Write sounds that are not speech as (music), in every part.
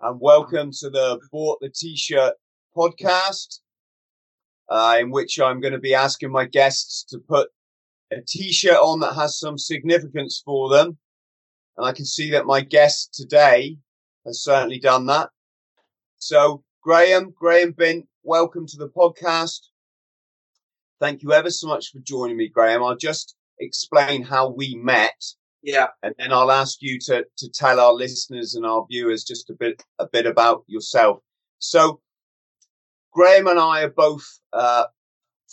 and welcome to the Bought the T-Shirt podcast, uh, in which I'm going to be asking my guests to put a T-shirt on that has some significance for them. And I can see that my guest today has certainly done that. So, Graham, Graham Bint, welcome to the podcast. Thank you ever so much for joining me, Graham. I'll just explain how we met Yeah. and then I'll ask you to to tell our listeners and our viewers just a bit a bit about yourself. So, Graham and I are both uh,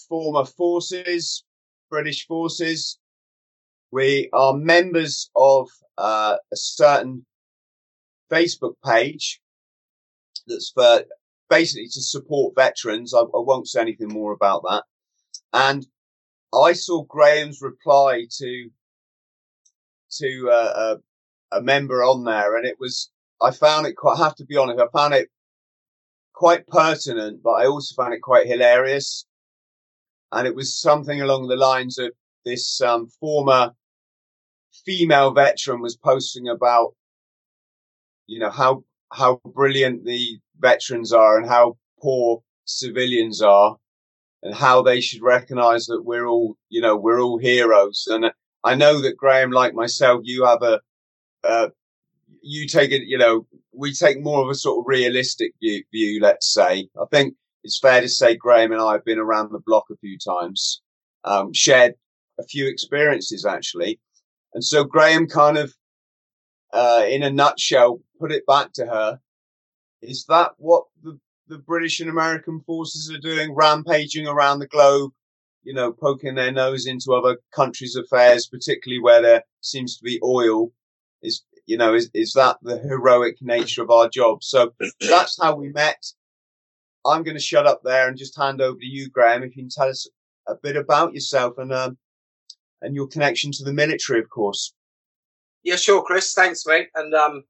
former forces, British forces. We are members of uh, a certain Facebook page that's for basically to support veterans. I, I won't say anything more about that. And I saw Graham's reply to to uh, a, a member on there, and it was I found it quite. I have to be honest, I found it quite pertinent, but I also found it quite hilarious. And it was something along the lines of this um, former female veteran was posting about, you know, how how brilliant the veterans are and how poor civilians are, and how they should recognise that we're all, you know, we're all heroes. And I know that Graham, like myself, you have a, uh, you take it, you know, we take more of a sort of realistic view, view, let's say. I think it's fair to say Graham and I have been around the block a few times, um, shared a few experiences actually. And so Graham kind of, uh, in a nutshell, put it back to her. Is that what the, the British and American forces are doing, rampaging around the globe? You know, poking their nose into other countries' affairs, particularly where there seems to be oil, is, you know, is, is that the heroic nature of our job? So that's how we met. I'm going to shut up there and just hand over to you, Graham, if you can tell us a bit about yourself and, um, and your connection to the military, of course. Yeah, sure, Chris. Thanks, mate. And um,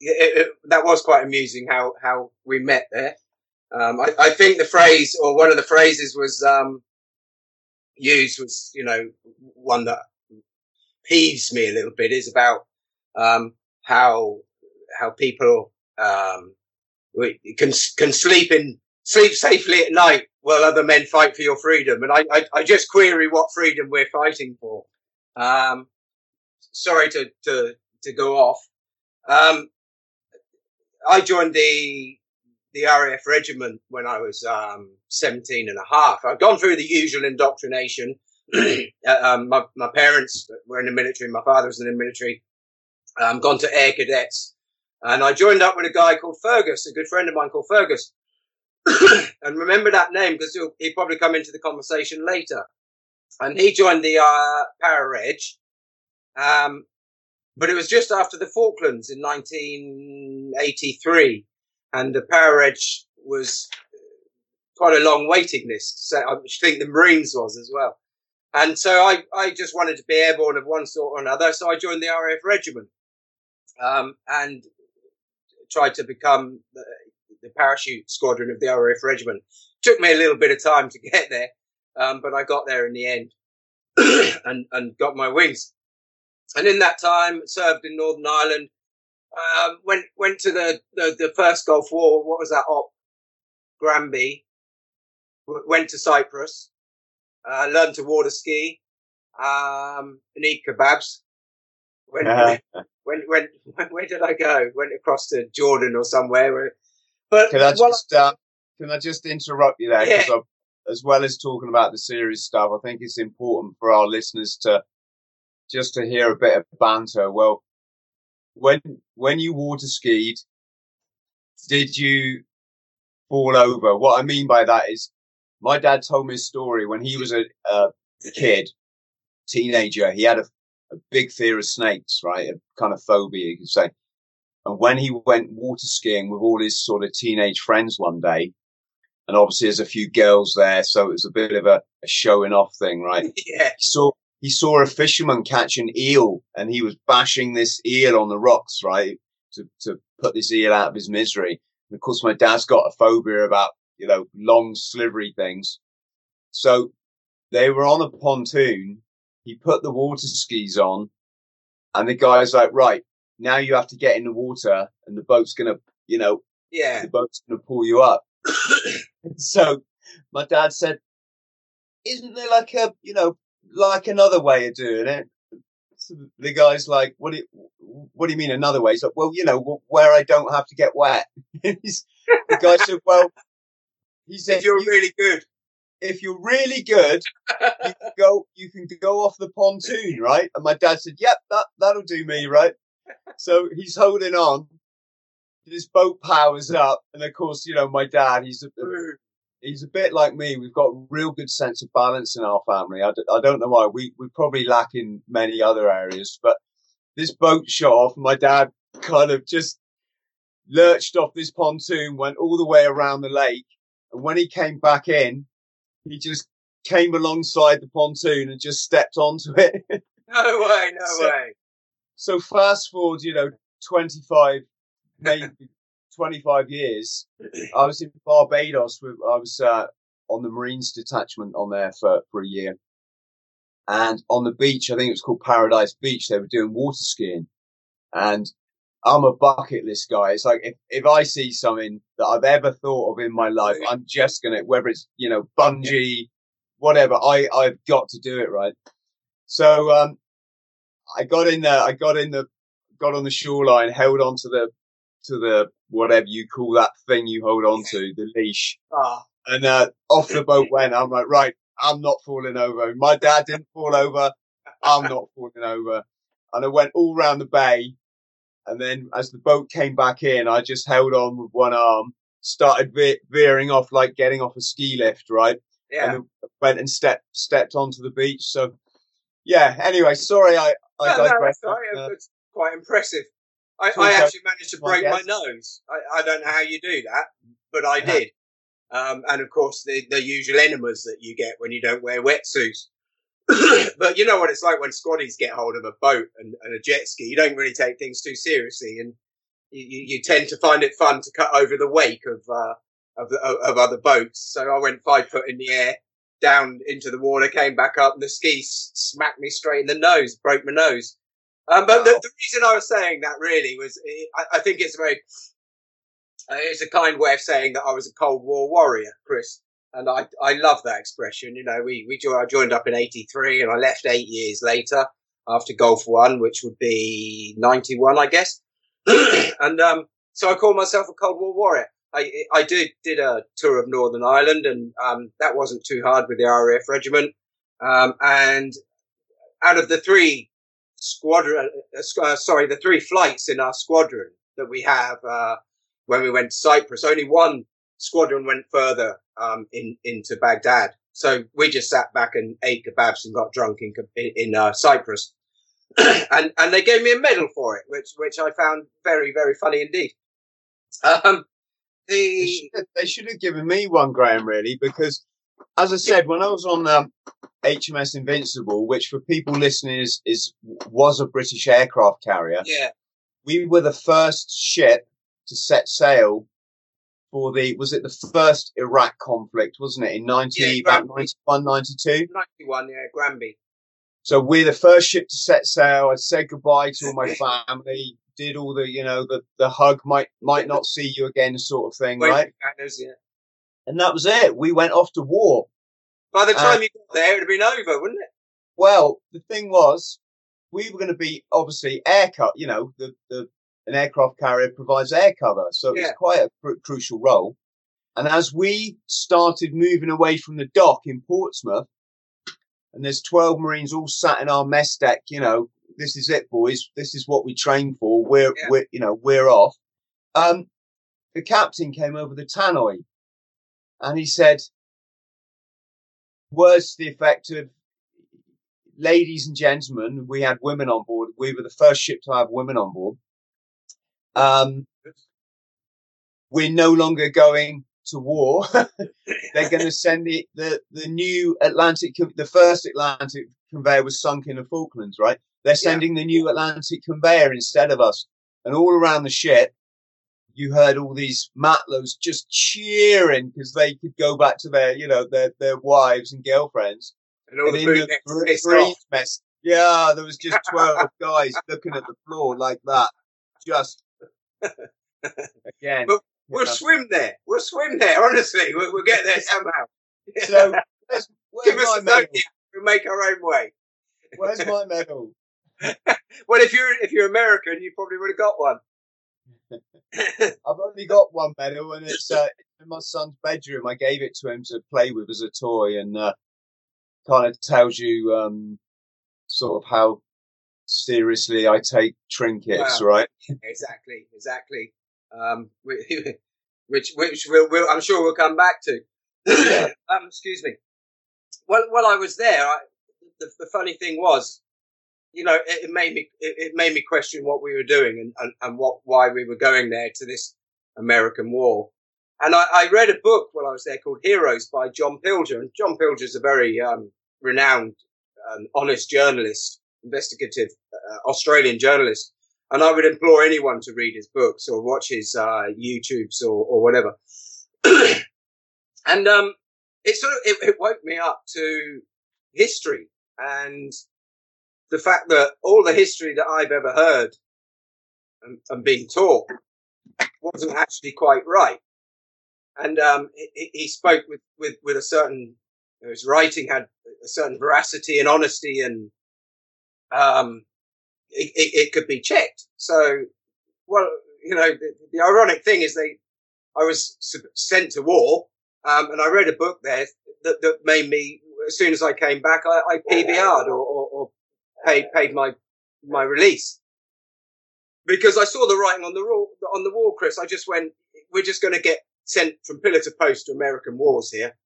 it, it, that was quite amusing how how we met there. Um, I, I think the phrase or one of the phrases was um, used was, you know, one that peeves me a little bit is about um, how how people um, can can sleep in sleep safely at night while other men fight for your freedom. And I I, I just query what freedom we're fighting for. Um, sorry to to to go off. Um, I joined the the RAF regiment when I was um, 17 and a half. I'd gone through the usual indoctrination. (clears throat) um, my, my, parents were in the military. My father was in the military. Um, gone to air cadets. And I joined up with a guy called Fergus, a good friend of mine called Fergus. (clears throat) and remember that name because he'll, he'll, probably come into the conversation later. And he joined the uh, Para Reg. Um, but it was just after the Falklands in 1983 and the Para Reg was quite a long waiting list. So I think the Marines was as well. And so I, I just wanted to be airborne of one sort or another. So I joined the RAF regiment, um, and tried to become the, the, parachute squadron of the RAF regiment. Took me a little bit of time to get there, um, but I got there in the end (clears throat) and, and got my wings. And in that time, served in Northern Ireland, um, went went to the, the, the first Gulf War. What was that? Op Granby. W- went to Cyprus. Uh, learned to water ski. Um, and eat kebabs. When, uh-huh. when, when, when, (laughs) where did I go? Went across to Jordan or somewhere. But can I just uh, can I just interrupt you there? Yeah. as well as talking about the serious stuff, I think it's important for our listeners to just to hear a bit of banter. Well, when when you water skied, did you fall over? What I mean by that is, my dad told me a story when he was a, a kid, teenager. He had a, a big fear of snakes, right? A kind of phobia, you could say. And when he went water skiing with all his sort of teenage friends one day, and obviously there's a few girls there, so it was a bit of a, a showing off thing, right? (laughs) yeah. He saw he saw a fisherman catch an eel, and he was bashing this eel on the rocks, right, to to put this eel out of his misery. And of course, my dad's got a phobia about you know long slivery things, so they were on a pontoon. He put the water skis on, and the guy's like, "Right, now you have to get in the water, and the boat's gonna, you know, Yeah. the boat's gonna pull you up." (coughs) so my dad said, "Isn't there like a, you know, like another way of doing it?" So the guy's like, "What do you, what do you mean another way?" He's like, "Well, you know, where I don't have to get wet." (laughs) The guy said, "Well," he said, If you're "You- really good. if you're really good, you can go you can go off the pontoon, right? And my dad said, Yep, that that'll do me, right? So he's holding on. This boat powers up, and of course, you know, my dad, he's a, he's a bit like me. We've got a real good sense of balance in our family. I, d- I don't know why. We we probably lack in many other areas, but this boat shot off. My dad kind of just lurched off this pontoon, went all the way around the lake, and when he came back in, he just came alongside the pontoon and just stepped onto it. (laughs) No way, no (laughs) So- way. so fast forward, you know, 25, (laughs) maybe 25 years, I was in Barbados with, I was, uh, on the Marines detachment on there for, for a year. And on the beach, I think it was called Paradise Beach, they were doing water skiing. And I'm a bucket list guy. It's like if, if I see something that I've ever thought of in my life, I'm just gonna, whether it's, you know, bungee, whatever, I, I've got to do it, right? So, um, I got in there, I got in the, got on the shoreline, held on to the, to the, whatever you call that thing you hold on to, the leash. Ah, And, uh, off the boat went. I'm like, right, I'm not falling over. My dad didn't fall over. I'm not (laughs) falling over. And I went all round the bay. And then as the boat came back in, I just held on with one arm, started ve- veering off, like getting off a ski lift, right? yeah. And went and stepped, stepped onto the beach. So yeah, anyway, sorry, I, I no, no, digress. that's all right. Uh, It's quite impressive. I, I actually managed to break my nose. I, I don't know how you do that, but I Yeah. did. Um, and of course, the, the usual enemas that you get when you don't wear wetsuits. (clears throat) but you know what it's like when squaddies get hold of a boat and, and a jet ski. You don't really take things too seriously, and you, you, tend to find it fun to cut over the wake of uh, of, the, of, of other boats. So I went five foot in the air, down into the water, came back up, and the ski smacked me straight in the nose, broke my nose. Um, but the, the reason I was saying that really was, I, I think it's very, uh, it's a kind way of saying that I was a Cold War warrior, Chris. And I, I love that expression. You know, we, we, jo- I joined up in 83 and I left eight years later after Gulf One, which would be 91, I guess. (clears throat) and, um, so I call myself a Cold War warrior. I, I did, did a tour of Northern Ireland and, um, that wasn't too hard with the RAF regiment. Um, and out of the three squadron, uh, uh, sorry, the three flights in our squadron that we have, uh, when we went to Cyprus, only one squadron went further, um, in, into Baghdad. So we just sat back and ate kebabs and got drunk in, in, uh, Cyprus. (clears throat) and, and they gave me a medal for it, which, which I found very, very funny indeed. Um, They the, should, have, they should have given me one, Graham, really, because as I said, when I was on um, HMS Invincible, which for people listening is, is was a British aircraft carrier, yeah, we were the first ship to set sail for the was it the first Iraq conflict, wasn't it, in 90, Yeah, about Granby. 91, 92? 91, yeah, Granby. So we're the first ship to set sail. I said goodbye to all my (laughs) family, did all the, you know, the, the hug might, might (laughs) not see you again sort of thing, right? Banners, yeah. And that was it. We went off to war. By the Uh, time you got there, it'd have been over, wouldn't it? Well, the thing was, we were going to be obviously air cut. You know, the, the an aircraft carrier provides air cover, so Yeah. it's quite a cru- crucial role. And as we started moving away from the dock in Portsmouth, and there's 12 Marines all sat in our mess deck, you know, this is it, boys. This is what we train for. We're, Yeah. we're, you know, we're off. Um, the captain came over the tannoy and he said, words to the effect of, ladies and gentlemen, we had women on board. We were the first ship to have women on board. Um, we're no longer going to war. (laughs) They're going to send the, the, the new Atlantic, the first Atlantic conveyor was sunk in the Falklands, right? They're sending yeah. the new Atlantic conveyor instead of us. And all around the ship, you heard all these matlows just cheering because they could go back to their, you know, their, their wives and girlfriends. And all and the food mess. Yeah, there was just (laughs) 12 guys looking at the floor like that. Just (laughs) again. But we'll swim there. We'll swim there. Honestly, we'll, we'll get there somehow. (laughs) so, give us a medal? We'll make our own way. Where's my medal? well, if you're if you're American, you probably would have got one. I've only got one medal, and it's uh, in my son's bedroom. I gave it to him to play with as a toy, and uh, kind of tells you um, sort of how seriously I take trinkets, right? exactly, exactly. Um, (laughs) which which we'll, we'll, I'm sure we'll come back to. (coughs) um, excuse me. Well, while I was there, I, the, the funny thing was, you know, it, it made me it, it, made me question what we were doing and, and, and what why we were going there to this American war. And I, I, read a book while I was there called Heroes by John Pilger. And John Pilger is a very um, renowned, um, honest journalist, investigative uh, Australian journalist. And I would implore anyone to read his books or watch his uh, YouTubes or, or whatever. (clears throat) and um, it sort of it, it woke me up to history and the fact that all the history that I've ever heard and, and been taught wasn't actually quite right. And um, he, he, spoke with, with, with a certain, his writing had a certain veracity and honesty, and um, it, it, it, could be checked. So, well, you know, the, the, ironic thing is they, I was sent to war, um, and I read a book there that, that made me, as soon as I came back, I, I PVR'd or, or paid paid my my release because I saw the writing on the wall on the wall, Chris. I just went, we're just going to get sent from pillar to post to American wars here,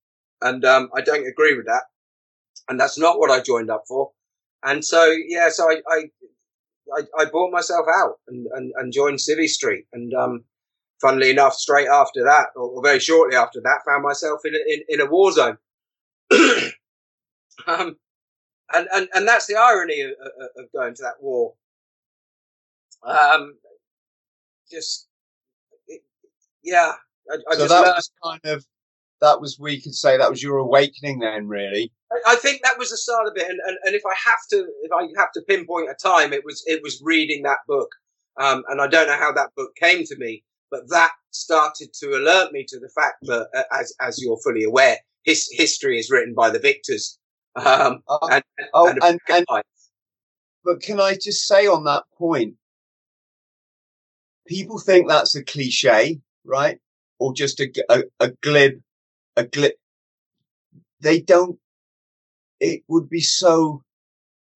and um, I don't agree with that, and that's not what I joined up for. And so, yeah, so I I, I, I bought myself out and, and, and joined Civvy Street, and um, funnily enough, straight after that, or, very shortly after that, found myself in a, in, in a war zone. (clears throat) um, and and and that's the irony of, of going to that war. Um, just it, yeah, I, I so that learned. was kind of that was we could say that was your awakening then, really. I, I think that was the start of it, and, and and if I have to, if I have to pinpoint a time, it was it was reading that book, um, and I don't know how that book came to me, but that started to alert me to the fact that, uh, as as you're fully aware, his history is written by the victors um, uh, and, oh, and, and, and but can I just say on that point, people think that's a cliche, right? Or just a, a, a glib, a glib. They don't, it would be so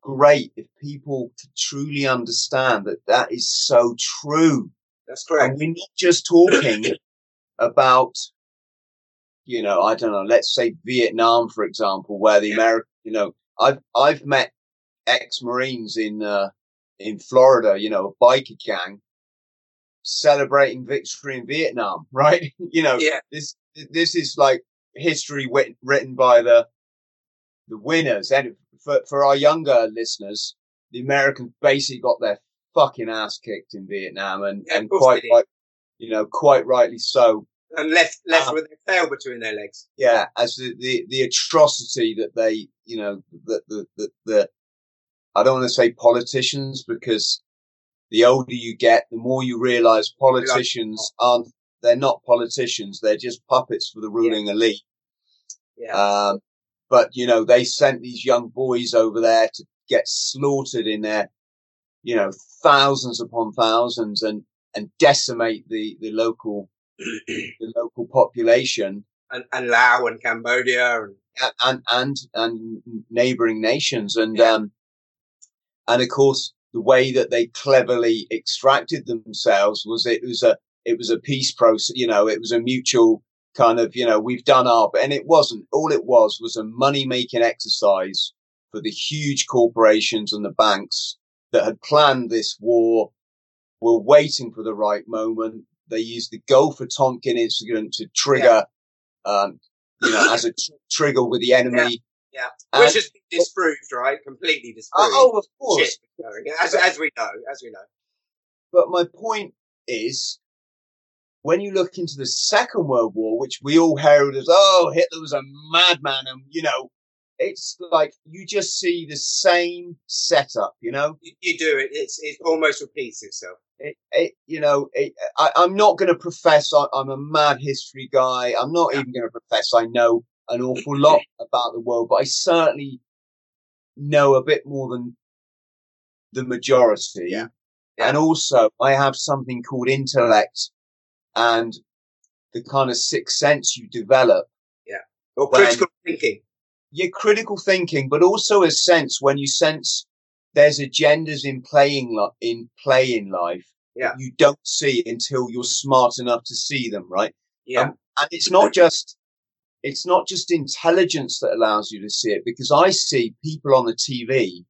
great if people could truly understand that that is so true. That's correct. And we're not just talking about you know, I don't know, let's say Vietnam, for example, where the American, you know, I've, I've met ex-Marines in, uh, in Florida, you know, a biker gang celebrating victory in Vietnam, (laughs) right? you know, yeah. this, this is like history written, written by the, the winners. And for, for our younger listeners, the Americans basically got their fucking ass kicked in Vietnam and, yeah, and quite right, you know, quite rightly so and left left um, with their tail between their legs. Yeah, as the, the, the atrocity that they, you know, that the, the, the, I don't want to say politicians because the older you get, the more you realize politicians aren't, they're not politicians. They're just puppets for the ruling yeah. elite. Yeah. Um, but you know, they sent these young boys over there to get slaughtered in their, you know, thousands upon thousands and, and decimate the, the local (clears throat) the local population and, and Laos and Cambodia and and and, and neighboring nations and yeah. um and of course the way that they cleverly extracted themselves was it was a it was a peace process you know it was a mutual kind of you know we've done our and it wasn't all it was was a money making exercise for the huge corporations and the banks that had planned this war were waiting for the right moment. They used the Gulf of Tonkin incident to trigger, yeah. um, you know, as a tr- trigger with the enemy. Yeah, yeah. which has been disproved, right? Completely disproved. Oh, of course, as, as we know, as we know. But my point is, when you look into the Second World War, which we all herald as, oh, Hitler was a madman, and you know, it's like you just see the same setup, you know. You, you do it; it's it almost repeats itself. It, it you know, it, I, am not going to profess I, am a mad history guy. I'm not even going to profess I know an awful lot (clears throat) about the world, but I certainly know a bit more than the majority. Yeah. yeah. And also, I have something called intellect and the kind of sixth sense you develop. Yeah. Or critical thinking your critical thinking, but also a sense when you sense there's agendas in playing in play in life. Yeah. You don't see until you're smart enough to see them, right? Yeah. Um, and it's not just it's not just intelligence that allows you to see it because I see people on the TV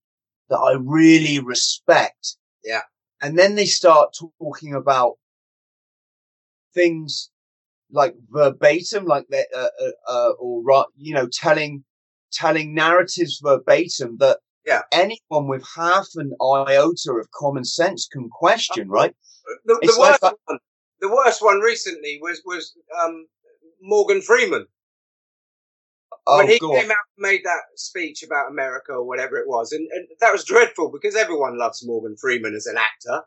that I really respect. Yeah. And then they start talking about things like verbatim, like that, uh, uh, uh, or you know, telling telling narratives verbatim that yeah. anyone with half an iota of common sense can question, right? The, the worst like one, the worst one recently was was um, Morgan Freeman. Oh, when he came out and made that speech about America or whatever it was, and, and that was dreadful because everyone loves Morgan Freeman as an actor.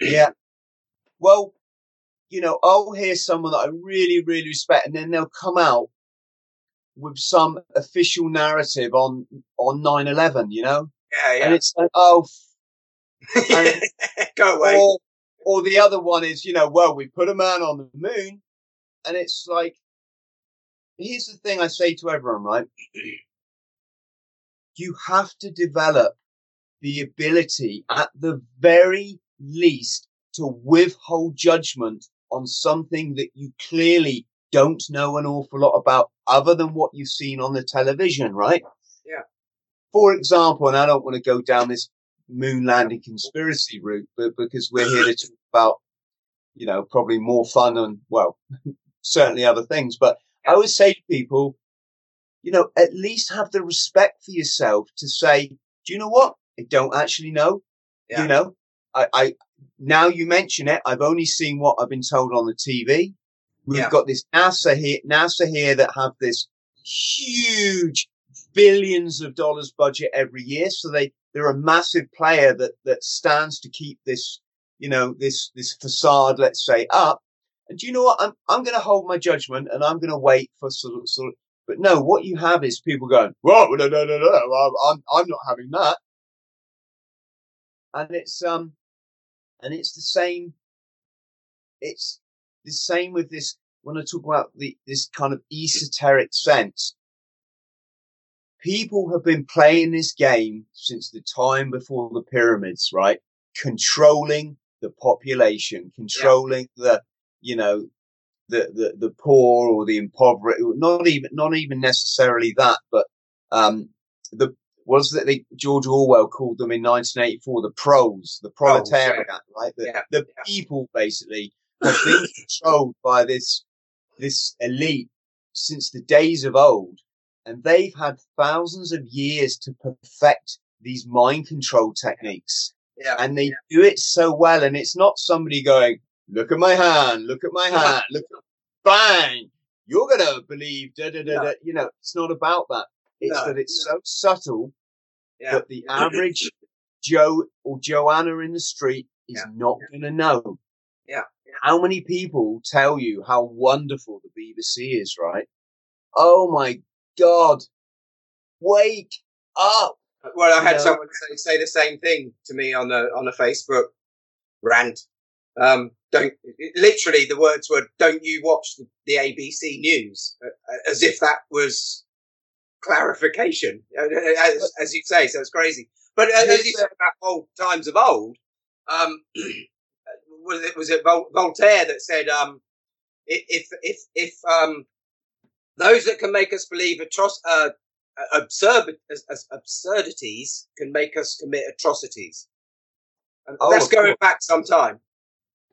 yeah. Well, you know, I'll hear someone that I really, really respect, and then they'll come out with some official narrative on on 9-11, you know? Yeah, yeah. And it's like, oh, (laughs) and, go away. Or, or the other one is, you know, well, we put a man on the moon, and it's like, here's the thing I say to everyone, right? (clears throat) You have to develop the ability, at the very least, to withhold judgment on something that you clearly don't know an awful lot about other than what you've seen on the television, right? Yeah. For example, and I don't want to go down this moon landing conspiracy route, but because we're here to (coughs) talk about, you know, probably more fun and, well, (laughs) certainly other things. But I always say to people, you know, at least have the respect for yourself to say, do you know what? I don't actually know. Yeah. You know, I, I, now you mention it, I've only seen what I've been told on the TV. We've yeah. got this NASA here, NASA here that have this huge billions of dollars budget every year. So they, they're a massive player that, that stands to keep this, you know, this, this facade, let's say up. And do you know what? I'm, I'm going to hold my judgment and I'm going to wait for sort of, sort of, but no, what you have is people going, well, no, no, no, no, I'm, I'm not having that. And it's, um, and it's the same. It's, the same with this, when I talk about the, this kind of esoteric sense, people have been playing this game since the time before the pyramids, right? Controlling the population, controlling yeah. the, you know, the, the, the poor or the impoverished, not even, not even necessarily that, but, um, the, was that they, George Orwell called them in 1984 the proles, the proletariat, oh, right? The, yeah. the people basically have been controlled by this, this elite since the days of old. And they've had thousands of years to perfect these mind control techniques. Yeah. And they yeah. do it so well. And it's not somebody going, look at my hand, look at my hand, look at, (laughs) bang, you're to believe, da, da, da, da. You know, it's not about that. It's no, that it's no. so subtle yeah. that the average Joe or Joanna in the street is yeah. not going to know. Yeah. How many people tell you how wonderful the BBC is, right? Oh my God. Wake up. Well, I had someone say, say, the same thing to me on a, on a Facebook rant. Um, don't, literally the words were, don't you watch the, the ABC news? Uh, as if that was clarification, as, as you say. So it's crazy. But as you said about old times of old, um, (clears throat) was it was it Vol- Voltaire that said, um, if if if um, those that can make us believe atro- uh, absurd absurdities can make us commit atrocities. And oh, that's going course. back some time.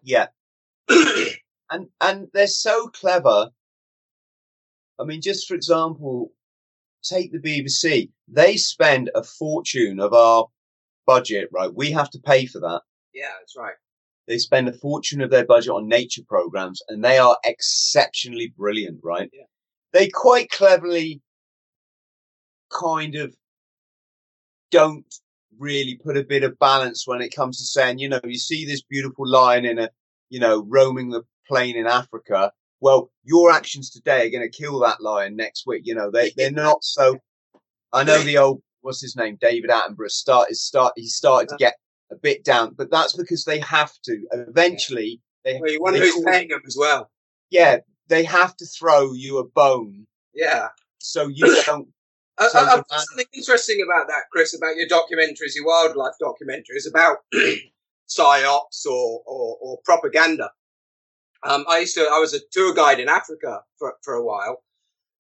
Yeah. (clears throat) and and they're so clever. I mean, just for example, take the BBC. They spend a fortune of our budget, right? We have to pay for that. Yeah, that's right. They spend a fortune of their budget on nature programs and they are exceptionally brilliant, right? Yeah. They quite cleverly kind of don't really put a bit of balance when it comes to saying, you know, you see this beautiful lion in a, you know, roaming the plain in Africa. Well, your actions today are going to kill that lion next week. You know, they, they're not so, I know the old, what's his name? David Attenborough start is start, he started to (laughs) uh. get a bit down, but that's because they have to eventually. They, well, you wonder who's paying them as well. Yeah. They have to throw you a bone. Yeah. So you (coughs) don't so uh, something interesting about that, Chris, about your documentaries, your wildlife documentaries, about (clears throat) psyops or, or, or propaganda. Um, I used to, I was a tour guide in Africa for, for a while,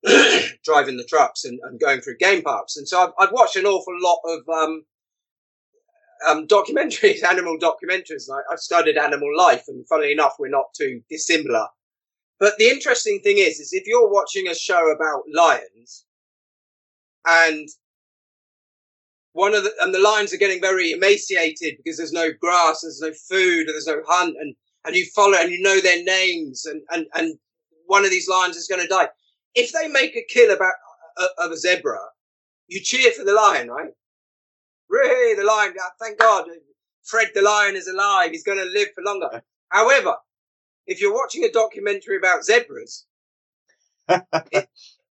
(clears throat) driving the trucks and, and, going through game parks. And so I've, I've watched an awful lot of, um, um, documentaries, (laughs) animal documentaries. I, have studied animal life and funnily enough, we're not too dissimilar. But the interesting thing is, is if you're watching a show about lions, and one of the and the lions are getting very emaciated because there's no grass, there's no food, there's no hunt, and and you follow and you know their names, and and and one of these lions is going to die. If they make a kill about uh, of a zebra, you cheer for the lion, right? Really, the lion! Thank God, Fred the lion is alive. He's going to live for longer. However, if you're watching a documentary about zebras, (laughs) it,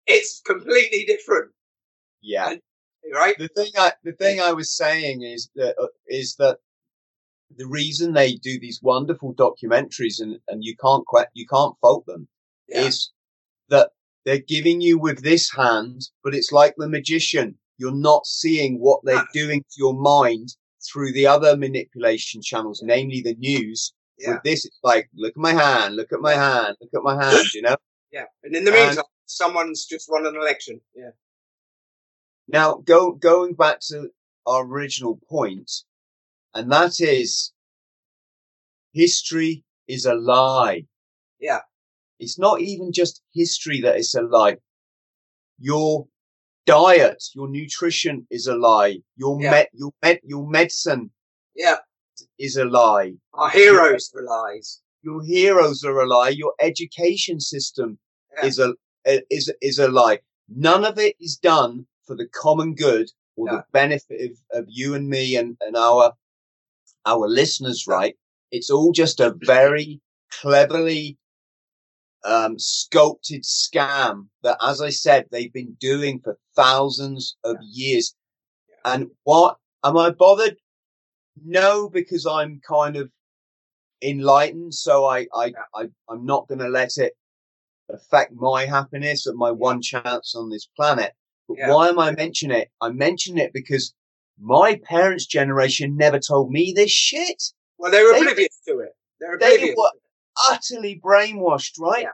it's completely different. Yeah. And, right. The thing I the thing I was saying is that uh, is that the reason they do these wonderful documentaries and and you can't quite you can't fault them yeah. is that they're giving you with this hand, but it's like the magician. You're not seeing what they're ah. doing to your mind through the other manipulation channels, namely the news. Yeah. With this, it's like, look at my hand, look at my hand, look at my hand, (gasps) you know? Yeah. And in the meantime, and, someone's just won an election. Yeah. Now, go, going back to our original point, and that is history is a lie. Yeah. It's not even just history that is a lie. Your diet, your nutrition is a lie. Your yeah. med, your med, your medicine. Yeah. Is a lie. Our heroes are lies. Your heroes are a lie. Your education system yeah. is a, eh, is, is a lie. None of it is done for the common good or the benefit of, of you and me and, and our our listeners, right? It's all just a very cleverly um, sculpted scam that, as I said, they've been doing for thousands of years. And what am I bothered? No, because I'm kind of enlightened, so I, I, I I'm not going to let it affect my happiness and my one chance on this planet. But yeah. why am I mentioning it? I mention it because my parents' generation never told me this shit. Well, they were they, oblivious to it. They're oblivious. They were utterly brainwashed, right? Yeah.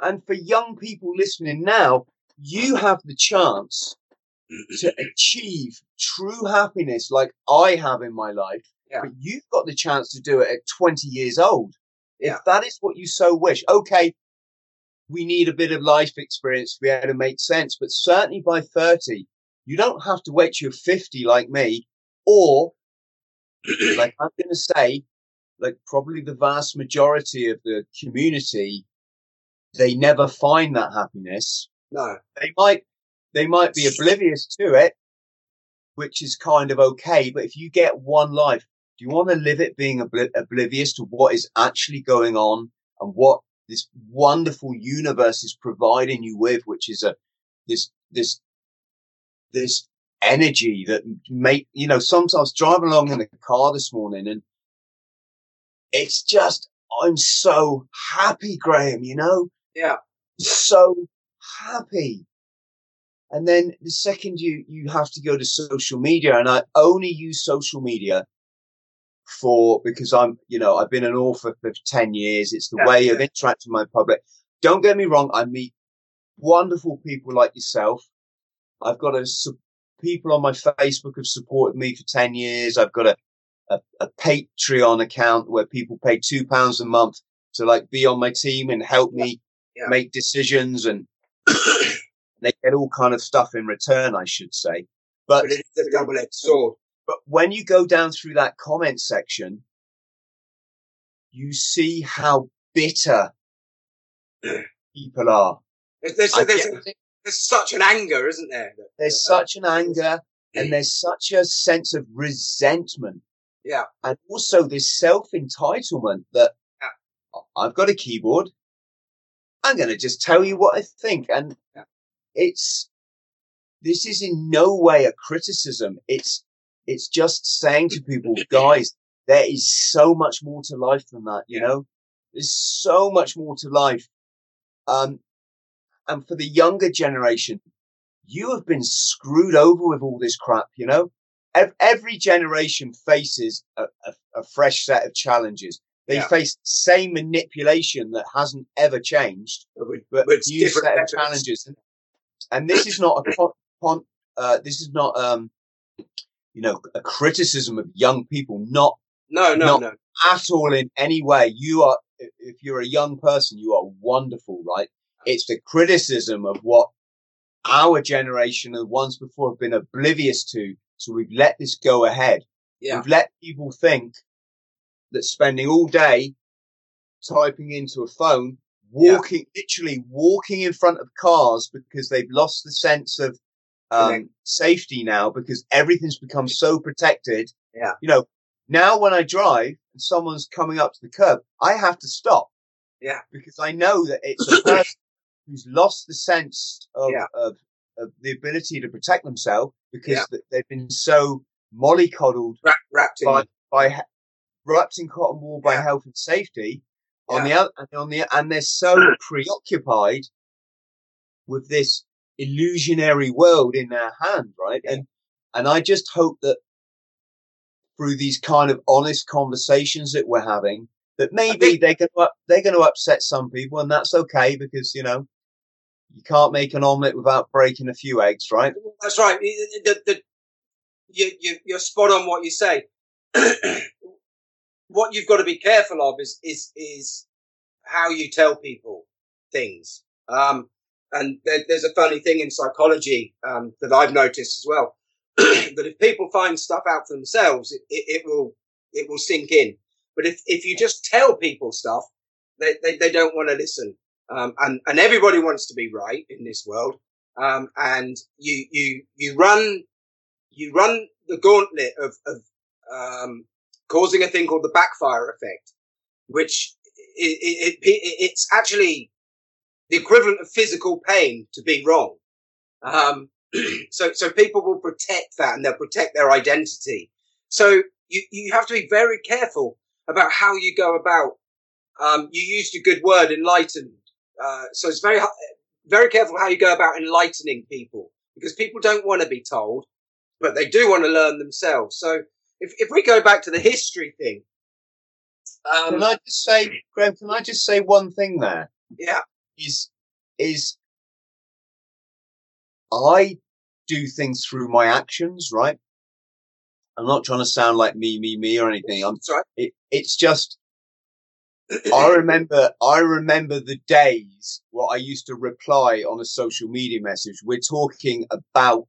And for young people listening now, you have the chance to (clears throat) achieve true happiness like I have in my life. Yeah. But you've got the chance to do it at 20 years old. If that is what you so wish, okay, we need a bit of life experience to be able to make sense. But certainly by 30, you don't have to wait till you're 50 like me, or like (clears throat) I'm going to say, like probably the vast majority of the community, they never find that happiness. No, they might, they might be oblivious to it, which is kind of okay. But if you get one life, do you want to live it being obli- oblivious to what is actually going on and what this wonderful universe is providing you with, which is a this this this energy that make you know sometimes driving along in the car this morning and it's just I'm so happy, Graham. You know, yeah, so happy. And then the second you you have to go to social media, and I only use social media for because I'm, you know, I've been an author for 10 years. It's the yeah, way yeah. of interacting with my public. Don't get me wrong. I meet wonderful people like yourself. I've got a, people on my Facebook have supported me for 10 years. I've got a, a, a Patreon account where people pay two pounds a month to like be on my team and help me Yeah. make decisions and (coughs) they get all kind of stuff in return, I should say. But But it's a double-edged sword. but when you go down through that comment section, you see how bitter (coughs) people are. There's, there's, there's, there's such an anger, isn't there? there's uh, such an anger and there's such a sense of resentment Yeah. and also this self entitlement that I've got a keyboard. I'm going to just tell you what I think. And Yeah. it's, this is in no way a criticism. It's, it's just saying to people, (coughs) guys, there is so much more to life than that, you Yeah. know? There's so much more to life. Um, and for the younger generation, you have been screwed over with all this crap, you know? Ev- Every generation faces a, a, a fresh set of challenges. They Yeah. face the same manipulation that hasn't ever changed, with, but new set of challenges. And, this is not a con, con, uh, this is not, um, you know, a criticism of young people, not No, no, Not- no. at all in any way. You are, if you're a young person, you are wonderful, right? It's the criticism of what our generation and the ones before have been oblivious to. So we've let this go ahead. Yeah. We've let people think that spending all day typing into a phone, Yeah. walking, literally walking in front of cars because they've lost the sense of um, safety now because everything's become so protected. Yeah. You know, now when I drive and someone's coming up to the curb, I have to stop. Yeah. Because I know that it's a (laughs) person who's lost the sense of, Yeah. of, of the ability to protect themselves because Yeah. they've been so mollycoddled Wrap, wrapped in. by by wrapped in cotton wool by Yeah. health and safety. On the other, and on the and they're so (clears throat) preoccupied with this illusionary world in their hand, right? Yeah. And and I just hope that through these kind of honest conversations that we're having, that maybe think- they're going to they're going to upset some people, and that's okay because you know you can't make an omelette without breaking a few eggs, right? That's right. The, the, you, you, you're spot on what you say. (clears throat) what you've got to be careful of is, is, is how you tell people things. Um, and there, there's a funny thing in psychology, um, that I've noticed as well, (clears throat) that if people find stuff out for themselves, it, it, it will, it will sink in. But if, if you just tell people stuff, they, they, they don't want to listen. Um, and, and everybody wants to be right in this world. Um, and you, you, you run, you run the gauntlet of, of, um, causing a thing called the backfire effect, which it, it, it, it's actually the equivalent of physical pain to be wrong. Um, (clears throat) so, so people will protect that and they'll protect their identity. So you, you have to be very careful about how you go about. Um, you used a good word, enlightened. Uh, so it's very, very careful how you go about enlightening people because people don't want to be told, but they do want to learn themselves. So if, if we go back to the history thing, um, Can I just say, Graham? Can I just say one thing there? yeah, is is I do things through my actions, right? I'm not trying to sound like me, me, me or anything. I'm, sorry. it, it's just, I (laughs) remember, I remember the days where I used to reply on a social media message. We're talking about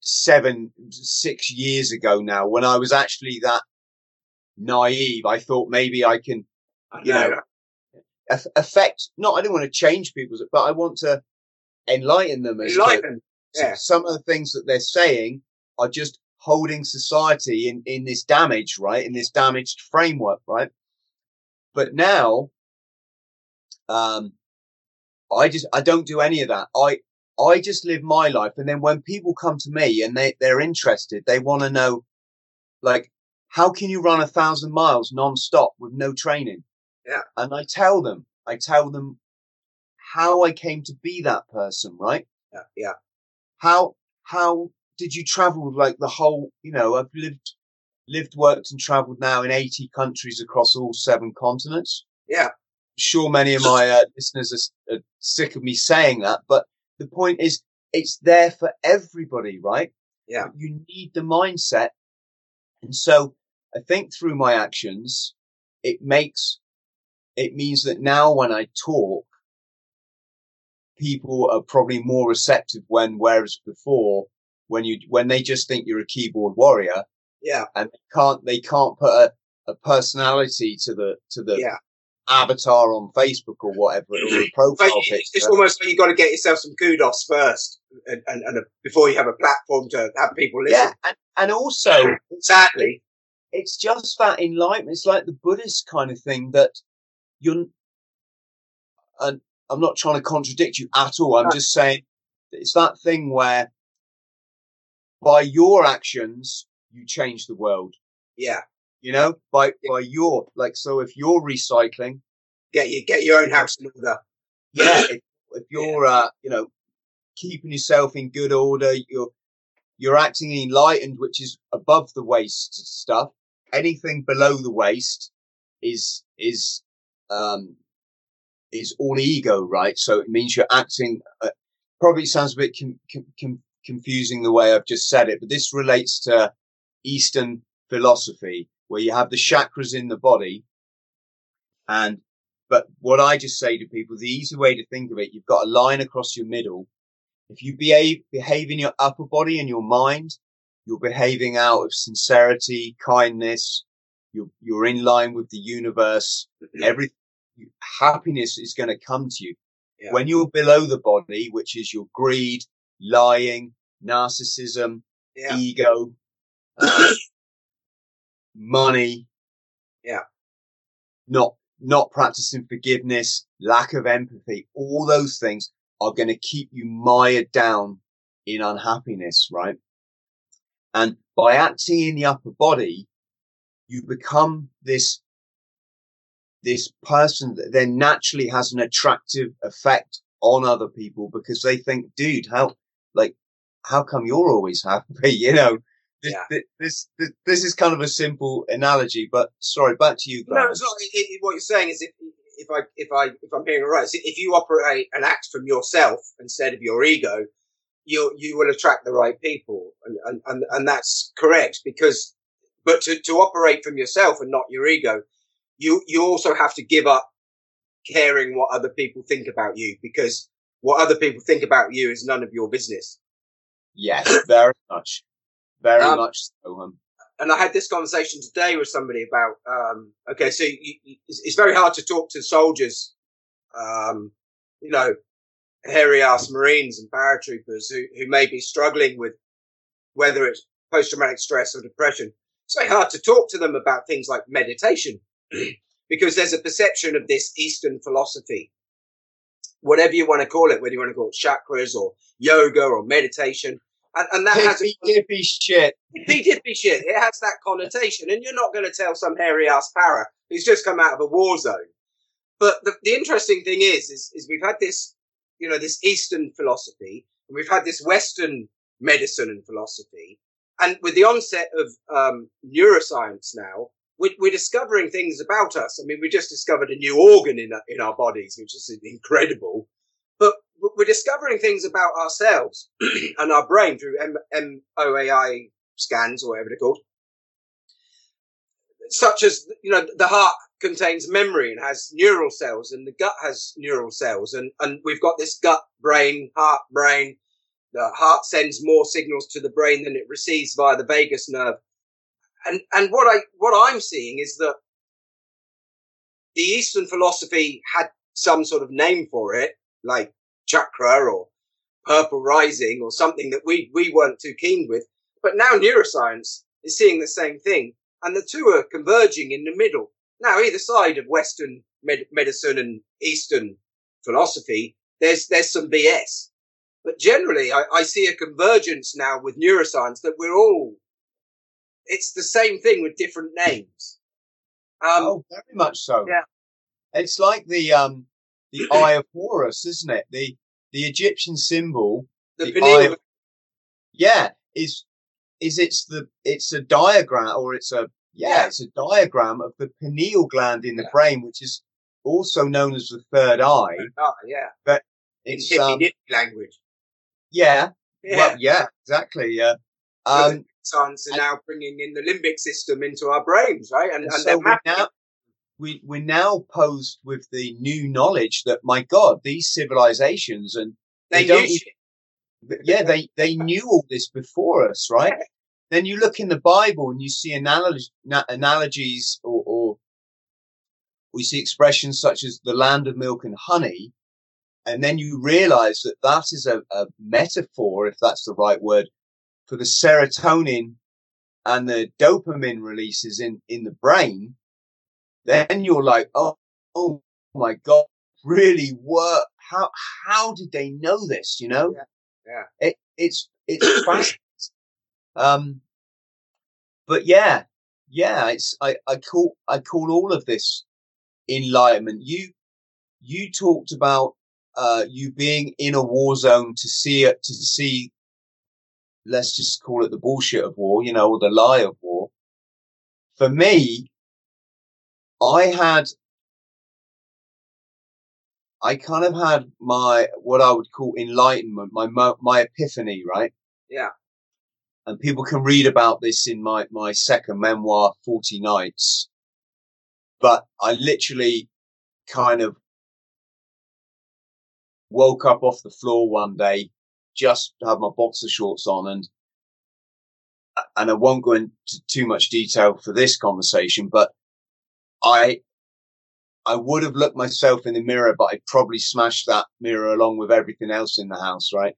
seven, six years ago now when I was actually that naive. I thought maybe I can I you know. know, affect not I don't want to change people's but I want to enlighten them as enlighten. yeah. some of the things that they're saying are just holding society in in this damage right in this damaged framework right but now um I just I don't do any of that I I just live my life and then when people come to me and they they're interested they want to know like how can you run a thousand miles non-stop with no training Yeah. and I tell them, I tell them how I came to be that person, right? Yeah, yeah, How, how did you travel like the whole, you know, I've lived, lived, worked and traveled now in 80 countries across all seven continents. yeah, Sure, many of my uh, listeners are, are sick of me saying that, but the point is it's there for everybody, right? Yeah. But you need the mindset And so I think through my actions, it makes, it means that now when I talk, people are probably more receptive when, whereas before, when you, when they just think you're a keyboard warrior. Yeah. And they can't, they can't put a, a personality to the, to the Yeah. avatar on Facebook or whatever, or a (clears throat) profile it's picture. it's almost like you've got to get yourself some kudos first, and, and, and a, before you have a platform to have people listen. yeah. And, and also, (clears throat) Sadly, it's just that enlightenment. It's like the Buddhist kind of thing that you're, and I'm not trying to contradict you at all. I'm just saying it's that thing where by your actions, you change the world, yeah, you know, by, by your, like, so if you're recycling, get you get your own house in order. yeah, if, if you're, uh, you know, keeping yourself in good order, you're, you're acting enlightened, which is above the waist stuff. Anything below the waist is, is, um, is all ego, right? So it means you're acting, uh, probably sounds a bit com- com- confusing the way I've just said it, but this relates to Eastern philosophy where you have the chakras in the body and but what I just say to people, the easy way to think of it, you've got a line across your middle. If you behave, behave in your upper body and your mind, you're behaving out of sincerity, kindness. You're, you're in line with the universe. Mm-hmm. Every happiness is going to come to you. Yeah. When you're below the body, which is your greed, lying, narcissism, Yeah, ego, (coughs) money. Yeah. Not, not practicing forgiveness, lack of empathy, all those things are going to keep you mired down in unhappiness, right? And by acting in the upper body, you become this, this person that then naturally has an attractive effect on other people because they think, dude, how, like, how come you're always happy? (laughs) You know, this, Yeah. this, this, this is kind of a simple analogy, but sorry, back to you, no, it's not. It, it, what you're saying is if if I if I if I'm hearing it right, if you operate an act from yourself instead of your ego, you you will attract the right people, and and and, and that's correct because. But to, to operate from yourself and not your ego, you you also have to give up caring what other people think about you because what other people think about you is none of your business. Yes, very much. Very Um, much so. Um, and I had this conversation today with somebody about, um, okay, so you, you, it's, it's very hard to talk to soldiers, um, you know, hairy ass Marines and paratroopers who, who may be struggling with whether it's post traumatic stress or depression. It's very hard to talk to them about things like meditation (clears throat) because there's a perception of this Eastern philosophy, whatever you want to call it, whether you want to call it chakras or yoga or meditation. And, and that has a hippie shit. hippy dippy shit. It has that connotation, and you're not going to tell some hairy ass para who's just come out of a war zone. But the, the interesting thing is, is, is we've had this, you know, this Eastern philosophy, and we've had this Western medicine and philosophy, and with the onset of um, neuroscience now, we're, we're discovering things about us. I mean, we just discovered a new organ in in our bodies, which is incredible. We're discovering things about ourselves (clears throat) and our brain through M- MRI scans or whatever they're called. Such as, you know, the heart contains memory and has neural cells and the gut has neural cells and, and we've got this gut brain, heart brain. The heart sends more signals to the brain than it receives via the vagus nerve. And, and what I, what I'm seeing is that the Eastern philosophy had some sort of name for it, like chakra or purple rising or something that we, we weren't too keen with. But now neuroscience is seeing the same thing and the two are converging in the middle. Now, either side of Western med- medicine and Eastern philosophy, there's, there's some BS. But generally, I, I see a convergence now with neuroscience that we're all, it's the same thing with different names. Um, oh, very much so. yeah. It's like the um the (clears throat) Eye of Horus, isn't it? The the Egyptian symbol, the the eye of- yeah, is is it's the it's a diagram or it's a yeah, it's a diagram of the pineal gland in the Yeah. brain, which is also known as the third eye. oh, yeah, in It's hippy um language. yeah, Yeah. well yeah, exactly. Yeah. Um science are now bringing in the limbic system into our brains, right? And, And and, so they're mapping now, we, we're now posed with the new knowledge that, my God, these civilizations and they, they don't even- yeah, they, they knew all this before us, right? (laughs) Then you look in the Bible and you see analogies, analogies or, or we see expressions such as the land of milk and honey. And then you realize that that is a, a metaphor, if that's the right word, for the serotonin and the dopamine releases in, in the brain. Then you're like, oh, oh my God, really work. How, how did they know this? You know? Yeah. It, it's, it's (coughs) fascinating. Um, but yeah, yeah, it's, I, I call, I call all of this enlightenment. You, you talked about, uh, you being in a war zone to see it, to see, let's just call it the bullshit of war, you know, or the lie of war. For me, I had, I kind of had my, what I would call enlightenment, my, my epiphany, right? Yeah. and people can read about this in my, my second memoir, 40 Nights. But I literally kind of woke up off the floor one day, just had my boxer shorts on and, and I won't go into too much detail for this conversation, but I, I would have looked myself in the mirror, but I'd probably smashed that mirror along with everything else in the house, right?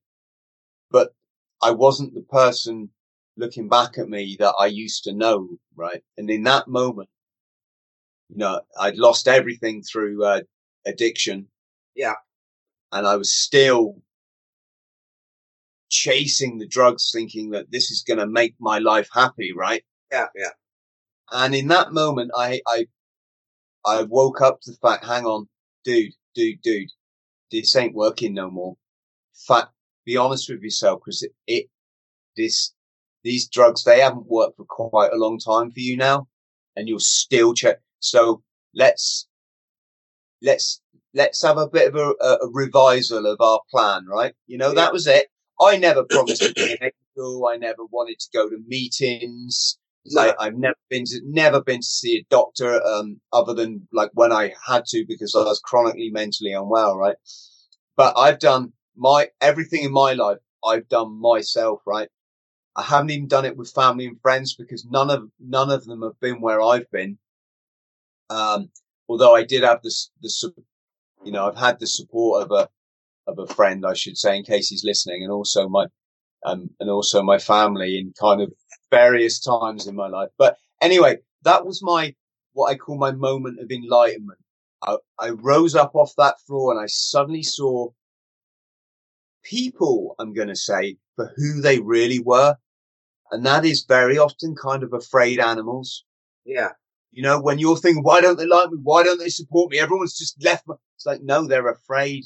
But I wasn't the person looking back at me that I used to know, right? And in that moment, you know, I'd lost everything through uh, addiction. Yeah. And I was still chasing the drugs thinking that this is going to make my life happy, right? Yeah, yeah. And in that moment, I, I, I woke up to the fact, hang on, dude, dude, dude, this ain't working no more. Fact, be honest with yourself, because it, it, this, these drugs, they haven't worked for quite a long time for you now, and you're still check. So let's, let's, let's have a bit of a, a revisal of our plan, right? You know, Yeah. that was it. I never promised to be an (coughs) angel. I never wanted to go to meetings. No. I, I've never been to, never been to see a doctor, um, other than like when I had to because I was chronically mentally unwell, right? But I've done my, everything in my life, I've done myself, right? I haven't even done it with family and friends because none of, none of them have been where I've been. Um, although I did have this, the, you know, I've had the support of a, of a friend, I should say, in case he's listening and also my, um, and also my family in kind of various times in my life. But anyway, that was my, what I call my moment of enlightenment. I, I rose up off that floor and I suddenly saw people, I'm going to say, for who they really were. And that is very often kind of afraid animals. Yeah. You know, when you're thinking, why don't they like me? Why don't they support me? Everyone's just left me. It's like, no, they're afraid.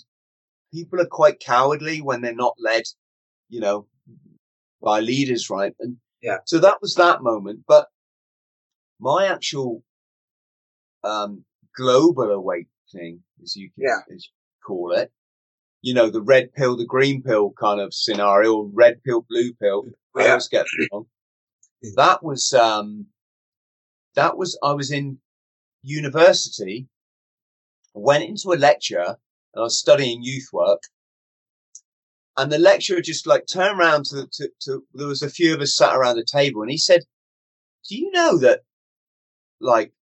People are quite cowardly when they're not led, you know, by leaders, right? And Yeah. so that was that moment. But my actual, um, global awakening, as you can Yeah. as you call it, you know, the red pill, the green pill kind of scenario, red pill, blue pill. I Yeah. always get it wrong. That was, um, that was, I was in university, went into a lecture and I was studying youth work. And the lecturer just like turned around to, to, to, there was a few of us sat around a table and he said, do you know that like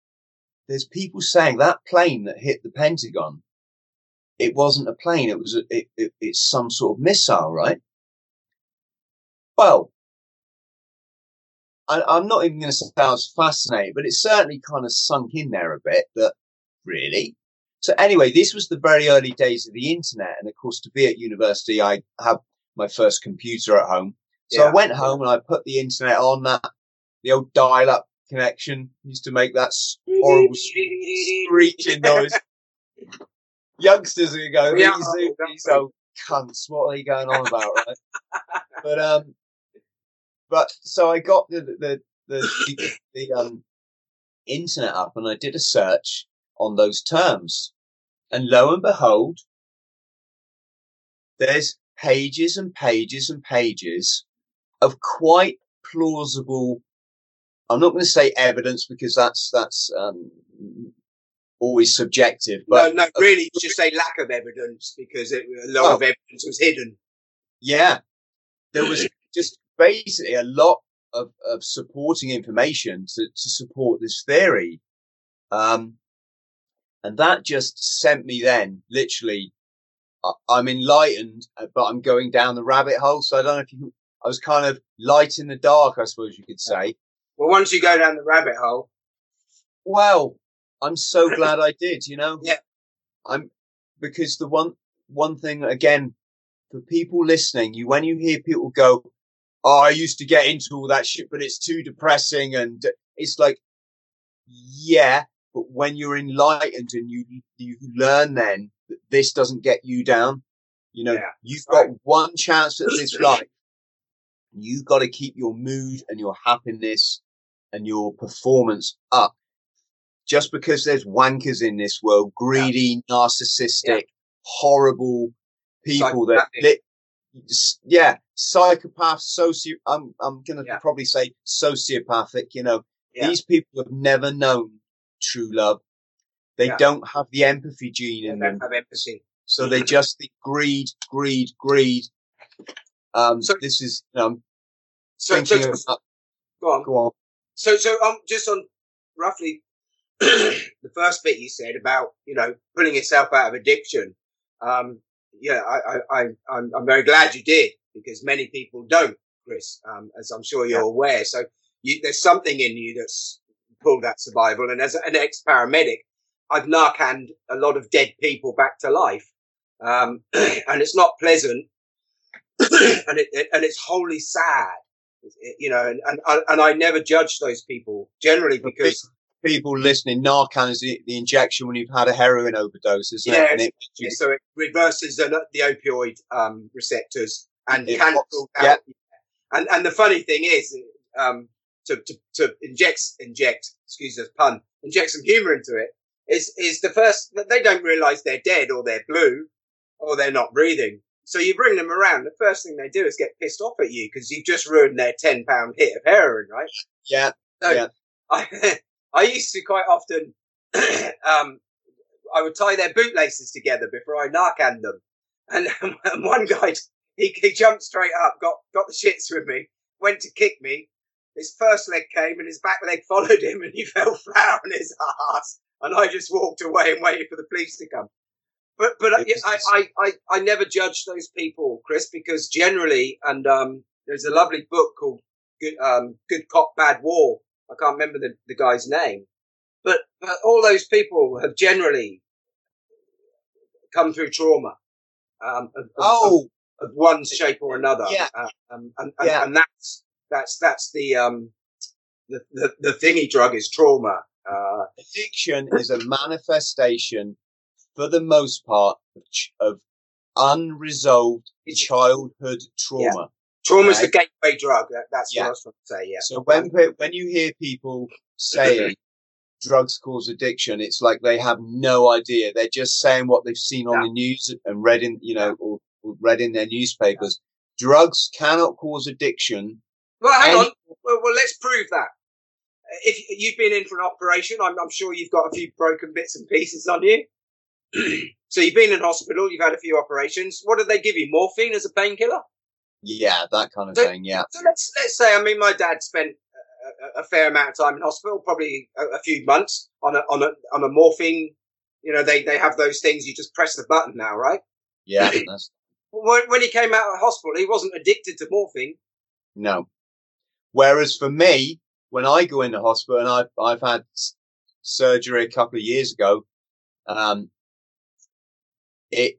there's people saying that plane that hit the Pentagon, it wasn't a plane. It was, a, it, it, it's some sort of missile, right? Well, I, I'm not even going to say I was fascinated, but it certainly kind of sunk in there a bit that really. So anyway, this was the very early days of the internet. And of course, to be at university, I had my first computer at home. So I went home and I put the internet on that, the old dial up connection used to make that horrible screeching noise. (laughs) Youngsters are going, Yeah, these, oh, these old cunts, what are you going on about, right? (laughs) but, um, but so I got the, the, the, the, the, um, internet up and I did a search on those terms. And lo and behold, there's pages and pages and pages of quite plausible. I'm not going to say evidence because that's that's um, always subjective. But no, no, really, just say lack of evidence because it, a lot oh, of evidence was hidden. Yeah, there was (clears throat) just basically a lot of, of supporting information to, to support this theory. Um, and that just sent me then literally, I'm enlightened, uh, but I'm going down the rabbit hole. So I don't know if you, I was kind of light in the dark, I suppose you could say. Well, once you go down the rabbit hole. Well, I'm so (laughs) glad I did, you know? Yeah. I'm, because the one, one thing again, for people listening, you, when you hear people go, oh, I used to get into all that shit, but it's too depressing. And it's like, yeah, but when you're enlightened and you, you learn then that this doesn't get you down, you know, yeah, you've got right. one chance at this life. You've got to keep your mood and your happiness and your performance up. Just because there's wankers in this world, greedy, yeah. narcissistic, yeah. horrible people that, yeah, psychopath, socio. I'm I'm gonna yeah. probably say sociopathic. You know, yeah. these people have never known true love. They yeah. don't have the empathy gene in they them. Don't have empathy. So they just think greed, greed, greed. Um, so, this is um. So, so, of, uh, go on. Go on. So so um, just on roughly (clears throat) the first bit you said about you know pulling yourself out of addiction. Um, yeah, I, I, I, I'm, I'm very glad you did because many people don't, Chris, um, as I'm sure you're yeah. aware. So you, there's something in you that's pulled that survival. And as an ex-paramedic, I've narcaned a lot of dead people back to life. Um, (clears throat) and it's not pleasant (clears throat) and it, it, and it's wholly sad, you know, and, and, and I never judge those people generally because people listening, Narcan is the, the, injection when you've had a heroin overdose, isn't yeah, it? it so it reverses the, the opioid um, receptors and it cancels out. Yeah. And and the funny thing is, um, to, to, to inject inject, excuse the pun, inject some humour into it is is the first that they don't realise they're dead or they're blue or they're not breathing. So you bring them around. The first thing they do is get pissed off at you because you've just ruined their ten pound hit of heroin, right? Yeah. So yeah. I (laughs) I used to quite often, (clears throat) um, I would tie their bootlaces together before I narcan them. And, and (laughs) one guy, he, he jumped straight up, got, got the shits with me, went to kick me. His first leg came and his back leg followed him and he (laughs) fell flat on his ass. And I just walked away and waited for the police to come. But, but I, I, I, I never judge those people, Chris, because generally, and, um, there's a lovely book called Good, um, Good Cop, Bad War I can't remember the, the guy's name, but, but all those people have generally come through trauma. Um, of, oh, of, of, one shape or another. Yeah. Uh, um, and, and, yeah. and that's, that's, that's the, um, the, the, the thingy drug is trauma. Uh, addiction is a manifestation for the most part of, of unresolved childhood trauma. Trauma is the gateway drug. That, that's yeah. what I was trying to say. Yeah. So when when you hear people saying (clears throat) drugs cause addiction, it's like they have no idea. They're just saying what they've seen on yeah. the news and read in, you know, or, or read in their newspapers. Yeah. Drugs cannot cause addiction. Well, hang Any- on. Well, well, let's prove that. If you've been in for an operation, I'm, I'm sure you've got a few broken bits and pieces on you. (clears throat) so you've been in hospital, you've had a few operations. What did they give you? Morphine as a painkiller? Yeah, that kind of so, thing. Yeah. So let's let's say, I mean, my dad spent a, a fair amount of time in hospital, probably a, a, few months on a on a on a morphine. You know, they they have those things. You just press the button now, right? Yeah. (clears throat) when, when he came out of hospital, he wasn't addicted to morphine. No. Whereas for me, when I go into hospital, and I've I've had surgery a couple of years ago, um, it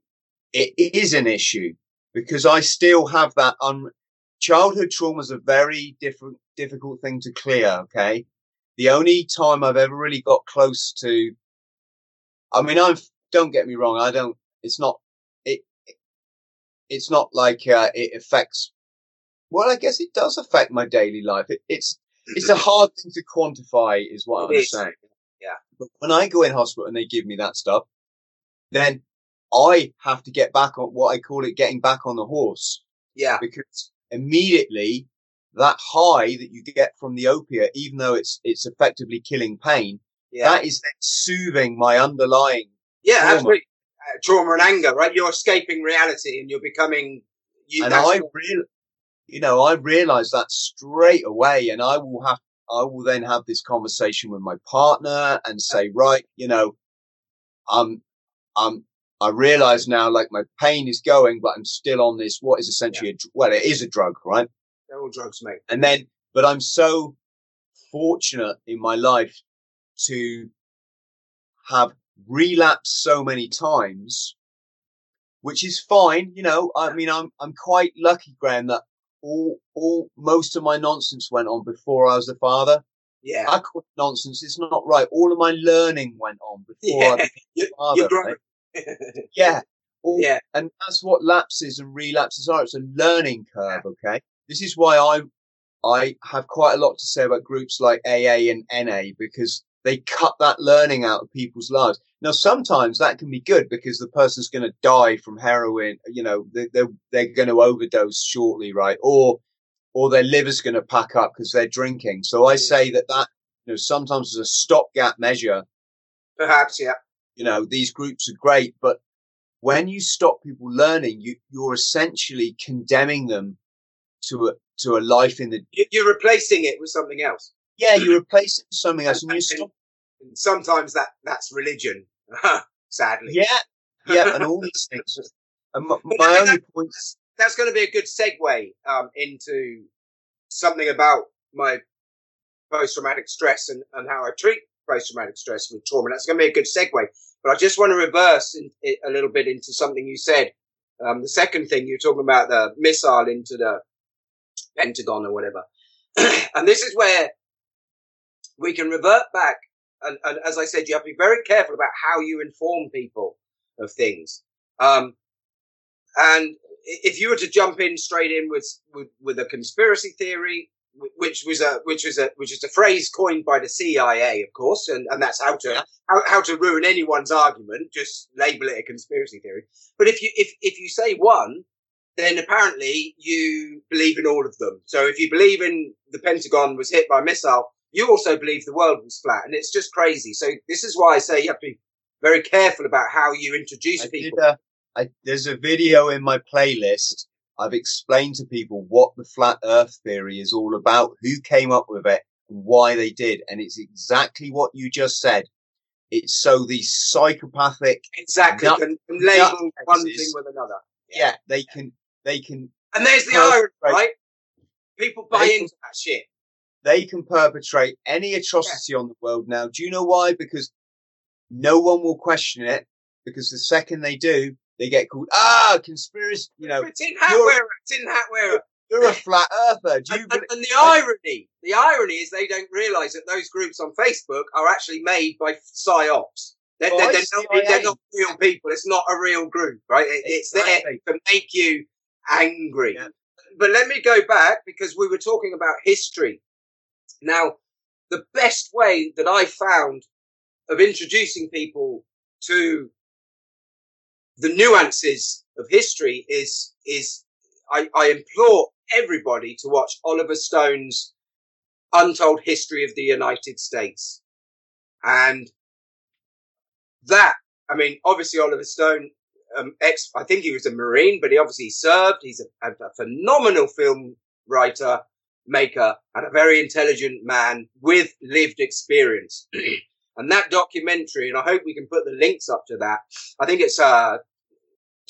it is an issue because I still have that un- childhood trauma is a very different, difficult thing to clear. Okay. The only time I've ever really got close to, I mean, I've, don't get me wrong. I don't, it's not, it, it's not like, uh, it affects, well, I guess it does affect my daily life. It, it's, it's a hard thing to quantify is what it I'm is. saying. Yeah. But when I go in hospital and they give me that stuff, then I have to get back on what I call it getting back on the horse. Yeah. Because immediately that high that you get from the opiate, even though it's it's effectively killing pain, Yeah. that is then soothing my underlying. yeah, trauma. absolutely. Uh, trauma and anger, right? You're escaping reality and you're becoming. You, and I real, you know, I realized that straight away, and I will have, I will then have this conversation with my partner and say, right, you know, I'm, I'm, I realize now, like my pain is going, but I'm still on this. What is essentially a, well, it is a drug, right? they're all drugs, mate. And then, but I'm so fortunate in my life to have relapsed so many times, which is fine. You know, I mean, I'm, I'm quite lucky, Graham, that all, all, most of my nonsense went on before I was a father. Yeah. I call it nonsense. It's not right. All of my learning went on (laughs) before I Yeah. became a father. You're grown. right? (laughs) Yeah. All, yeah. and that's what lapses and relapses are. It's a learning curve. Okay. This is why I, I have quite a lot to say about groups like AA and NA because they cut that learning out of people's lives. Now, sometimes that can be good because the person's going to die from heroin. You know, they, they're, they're going to overdose shortly, right? Or, or their liver's going to pack up because they're drinking. So I say that that, you know, sometimes as a stopgap measure, Perhaps, yeah. you know, these groups are great, but when you stop people learning, you, you're essentially condemning them to a, to a life in the, You're replacing it with something else. Yeah, you replace it with something else and you stop. sometimes that that's religion. (laughs) Sadly. Yeah. Yeah. And all these (laughs) things. And my, my that- only point, that's, that's going to be a good segue um, into something about my post-traumatic stress and, and how I treat post-traumatic stress with trauma. That's going to be a good segue. But I just want to reverse in, it a little bit into something you said. Um, the second thing you're talking about the missile into the Pentagon or whatever, (clears throat) and this is where we can revert back. And, and as I said, you have to be very careful about how you inform people of things. Um, and if you were to jump in straight in with with, with a conspiracy theory, which was a which was a which is a phrase coined by the CIA, of course, and, and that's how to Yeah. how, how to ruin anyone's argument. Just label it a conspiracy theory. But if you if if you say one, then apparently you believe in all of them. So if you believe in the Pentagon was hit by a missile, you also believe the world was flat, and it's just crazy. So this is why I say you have to be very careful about how you introduce I people. a, I, there's a video in my playlist. I've explained to people what the flat earth theory is all about, who came up with it and why they did. And it's exactly what you just said. It's so these psychopathic, Exactly. Nut- can, can label one thing with another. yeah, they can, they can And there's the irony, right? People buy into that shit. They can perpetrate any atrocity on the world now. Do you know why? Because no one will question it. Because the second they do, they get called ah conspiracy. You know, it's in hat you're- wearer. It's in hat wearer. you're a flat earther. Do you? And, and, and the irony, the irony is they don't realise that those groups on Facebook are actually made by psyops. They're, they're, they're, not, they're not real people. It's not a real group, right? It, it's Exactly. there to make you angry. Yeah. But let me go back because we were talking about history. Now, the best way that I found of introducing people to the nuances of history is is I, I implore everybody to watch Oliver Stone's Untold History of the United States. And that, I mean, obviously Oliver Stone, um, ex, I think he was a Marine, but he obviously served. He's a, a, phenomenal film writer, maker, and a very intelligent man with lived experience. (clears throat) and that documentary, and I hope we can put the links up to that. I think it's, uh,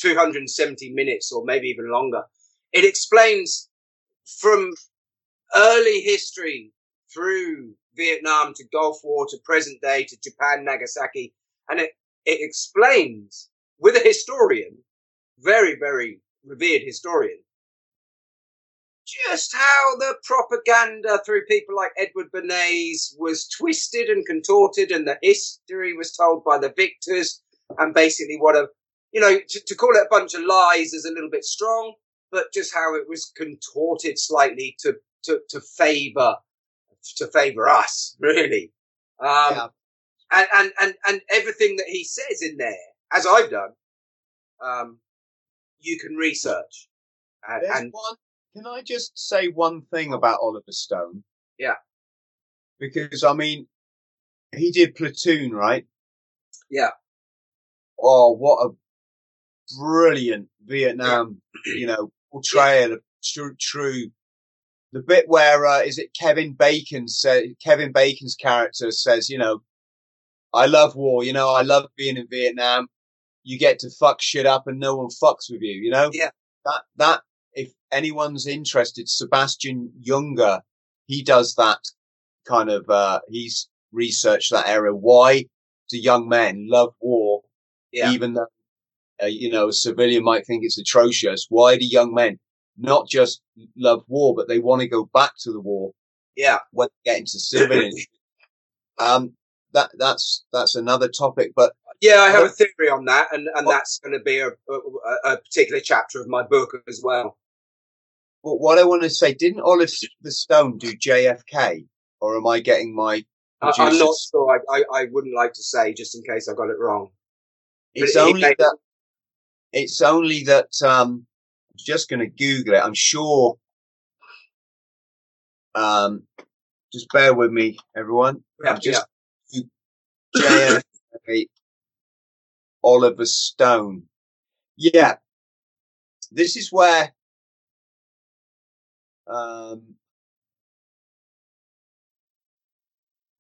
270 minutes or maybe even longer. It explains from early history through Vietnam to Gulf War to present day to Japan, Nagasaki. And it, it explains with a historian, very, very revered historian, just how the propaganda through people like Edward Bernays was twisted and contorted and the history was told by the victors and basically what a, you know, to, to call it a bunch of lies is a little bit strong, but just how it was contorted slightly to, to, to favor, to favor us, really. Um, Yeah. and, and, and, and everything that he says in there, as I've done, um, you can research. And, There's and one. Can I just say one thing about Oliver Stone? Yeah. Because I mean, he did Platoon, right? Yeah. Oh, what a brilliant Vietnam, (clears throat) you know, portrayal of true, true. The bit where uh, is it Kevin Bacon said Kevin Bacon's character says, you know, I love war. You know, I love being in Vietnam. You get to fuck shit up and no one fucks with you. You know, Yeah. that that anyone's interested, Sebastian Junger, he does that kind of. uh He's researched that area. Why do young men love war, Yeah. even though uh, you know a civilian might think it's atrocious? Why do young men not just love war, but they want to go back to the war Yeah. when they get into civilian? (laughs) um, that that's that's another topic, but Yeah, I have a theory on that, and, and that's going to be a, a, a particular chapter of my book as well. But what I want to say, didn't Oliver Stone do JFK, or am I getting my? I, I'm not sure. I, I, I wouldn't like to say just in case I got it wrong. It's only that. It's only that. Um, I'm just going to Google it. I'm sure. Um, just bear with me, everyone. Yeah, I'm just JFK, Oliver Stone. Yeah, this is where. Um,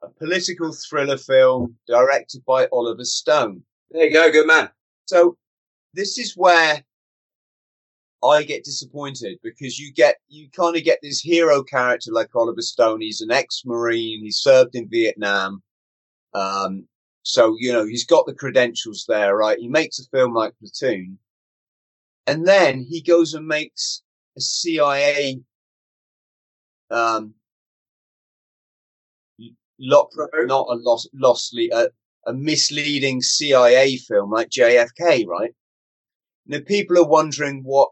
a political thriller film directed by Oliver Stone. There you go, good man. So this is where I get disappointed because you get you kind of get this hero character like Oliver Stone. He's an ex-marine. He served in Vietnam. Um, so you know he's got the credentials there, right? He makes a film like Platoon, and then he goes and makes a CIA um, lot, not a loss, lossly, a, a misleading CIA film like JFK, right? Now people are wondering what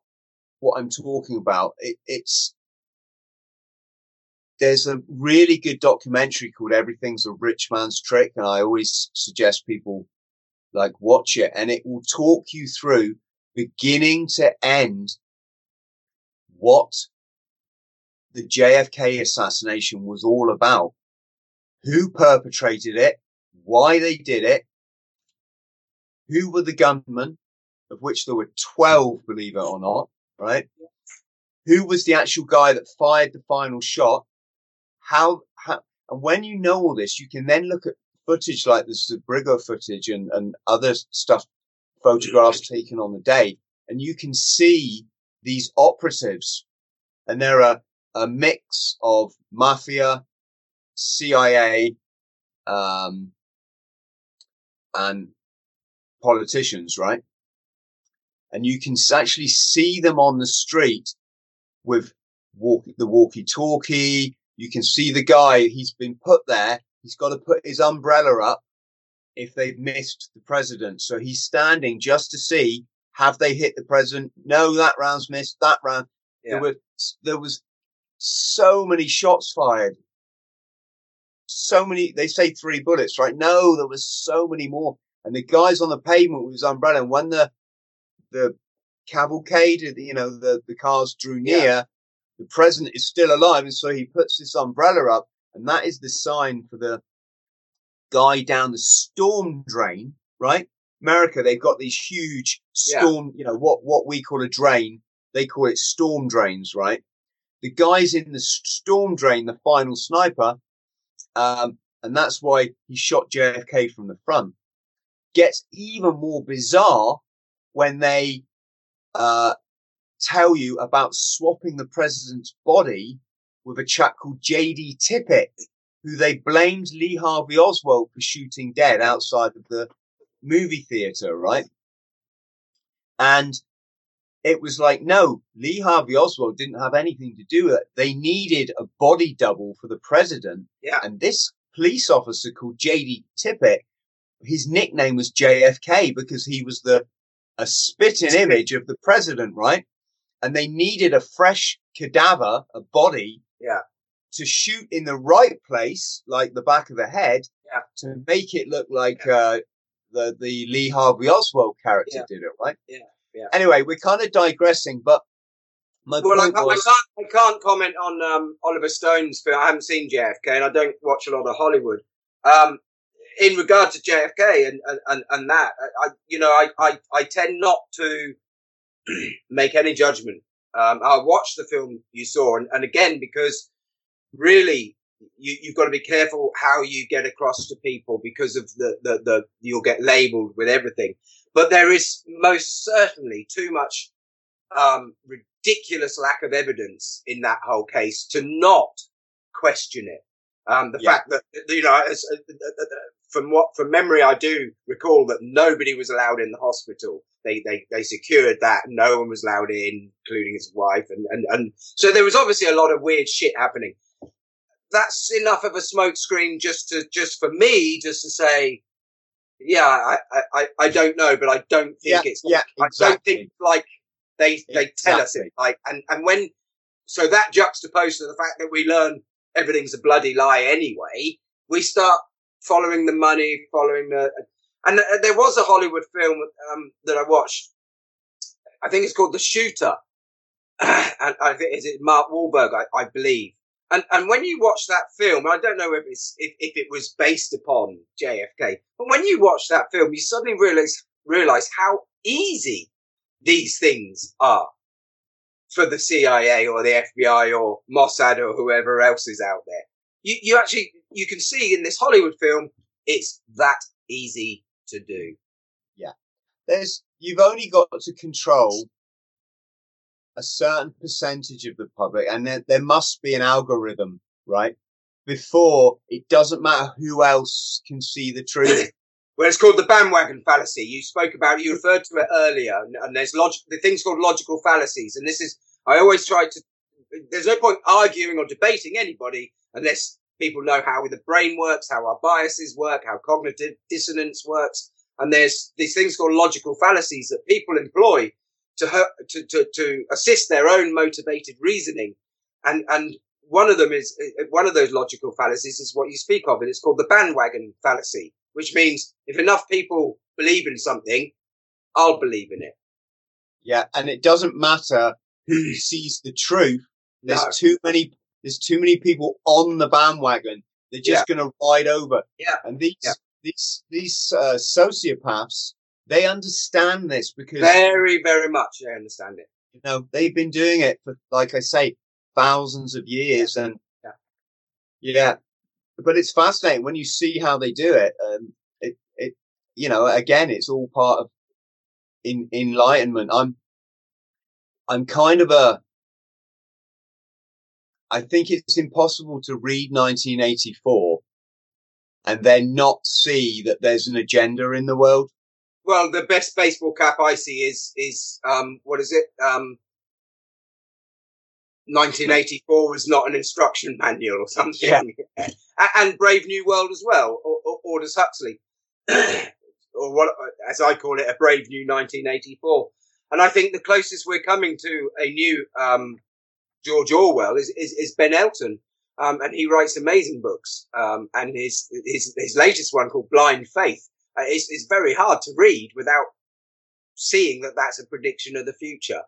what I'm talking about. It, it's there's a really good documentary called Everything's a Rich Man's Trick, and I always suggest people like watch it, and it will talk you through beginning to end what the JFK assassination was all about, who perpetrated it, why they did it, who were the gunmen, of which there were 12, believe it or not, right? Who was the actual guy that fired the final shot? How, how, and when you know all this, you can then look at footage like this, the Zapruder footage and, and other stuff, photographs taken on the day, and you can see these operatives, and they're a, a mix of mafia, CIA, um, and politicians, right? And you can actually see them on the street with walk, the walkie-talkie. You can see the guy. He's been put there. He's got to put his umbrella up if they've missed the president. So he's standing just to see have they hit the president. No, that round's missed. That round. Yeah. There were there was so many shots fired. So many. They say three bullets, right? No, there was so many more. And the guy's on the pavement with his umbrella. And when the the cavalcade, you know, the the cars drew near, Yeah. the president is still alive, and so he puts this umbrella up, and that is the sign for the guy down the storm drain, right? America, they've got these huge Yeah. storm, you know, what what we call a drain, they call it storm drains, right? The guy's in the storm drain, the final sniper, um, and that's why he shot JFK from the front. Gets even more bizarre when they uh, tell you about swapping the president's body with a chap called J.D. Tippit, who they blamed Lee Harvey Oswald for shooting dead outside of the movie theater, right? And it was like, no, Lee Harvey Oswald didn't have anything to do with it. They needed a body double for the president. Yeah. And this police officer called J.D. Tippit, his nickname was JFK because he was the, a spitting image of the president, right? And they needed a fresh cadaver, a body. Yeah. To shoot in the right place, like the back of the head, Yeah. to make it look like, uh, the, the Lee Harvey Oswald character Yeah. did it, right? Yeah, yeah. Anyway, we're kind of digressing, but My well, I, point I, was, can't, I can't comment on um, Oliver Stone's film. I haven't seen JFK, and I don't watch a lot of Hollywood. Um, in regard to JFK and and, and, that, I, you know, I, I, I tend not to (clears throat) make any judgment. Um, I watched the film you saw, and, and again, because really, you, you've got to be careful how you get across to people because of the, the, the, you'll get labeled with everything. But there is most certainly too much, um, ridiculous lack of evidence in that whole case to not question it. Um, the Yeah. fact that, you know, as, uh, from what, from memory, I do recall that nobody was allowed in the hospital. They, they, they secured that. No one was allowed in, including his wife. And, and, and so there was obviously a lot of weird shit happening. That's enough of a smokescreen just to, just for me, just to say, yeah, I, I, I- don't know, but I don't think Yeah, it's, yeah, I don't think like they, they tell us it. Like, and, and when, so that juxtaposed to the fact that we learn everything's a bloody lie anyway, we start following the money, following the, and uh, there was a Hollywood film um, that I watched. I think it's called The Shooter, (clears throat) and I think is it Mark Wahlberg, I, I believe. And and when you watch that film, I don't know if it's if, if it was based upon JFK, but when you watch that film, you suddenly realize realize how easy these things are for the CIA or the FBI or Mossad or whoever else is out there. You you actually you can see in this Hollywood film, it's that easy to do. Yeah, there's you've only got to control a certain percentage of the public, and there, there must be an algorithm, right? Before it doesn't matter who else can see the truth. (coughs) Well, it's called the bandwagon fallacy. You spoke about, it, you referred to it earlier, and, and there's logic, the thing's called logical fallacies. And this is, I always try to, there's no point arguing or debating anybody unless people know how the brain works, how our biases work, how cognitive dissonance works. And there's these things called logical fallacies that people employ to, hurt, to, to, to assist their own motivated reasoning. And, and one of them is, one of those logical fallacies is what you speak of, and it's called the bandwagon fallacy which means if enough people believe in something, I'll believe in it. Yeah, and it doesn't matter who sees the truth. There's No. too many. There's too many people on the bandwagon. They're just going to ride over. Yeah. And these Yeah. these these uh, sociopaths, they understand this because Very, very much. they understand it. you know they've been doing it for, like I say, thousands of years, and Yeah. yeah. But it's fascinating when you see how they do it. Um, it it you know again, it's all part of in enlightenment. I'm I'm kind of a I think it's impossible to read 1984 and then not see that there's an agenda in the world. Well, the best baseball cap I see is is um what is it? Um 1984 was not an instruction manual or (laughs) something. Yeah. And Brave New World as well, or, or Aldous Huxley, (clears throat) or what as I call it, a Brave New 1984. And I think the closest we're coming to a new um, George Orwell is, is, is Ben Elton. Um, and he writes amazing books. Um, and his, his, his latest one called Blind Faith uh, is, is very hard to read without seeing that that's a prediction of the future.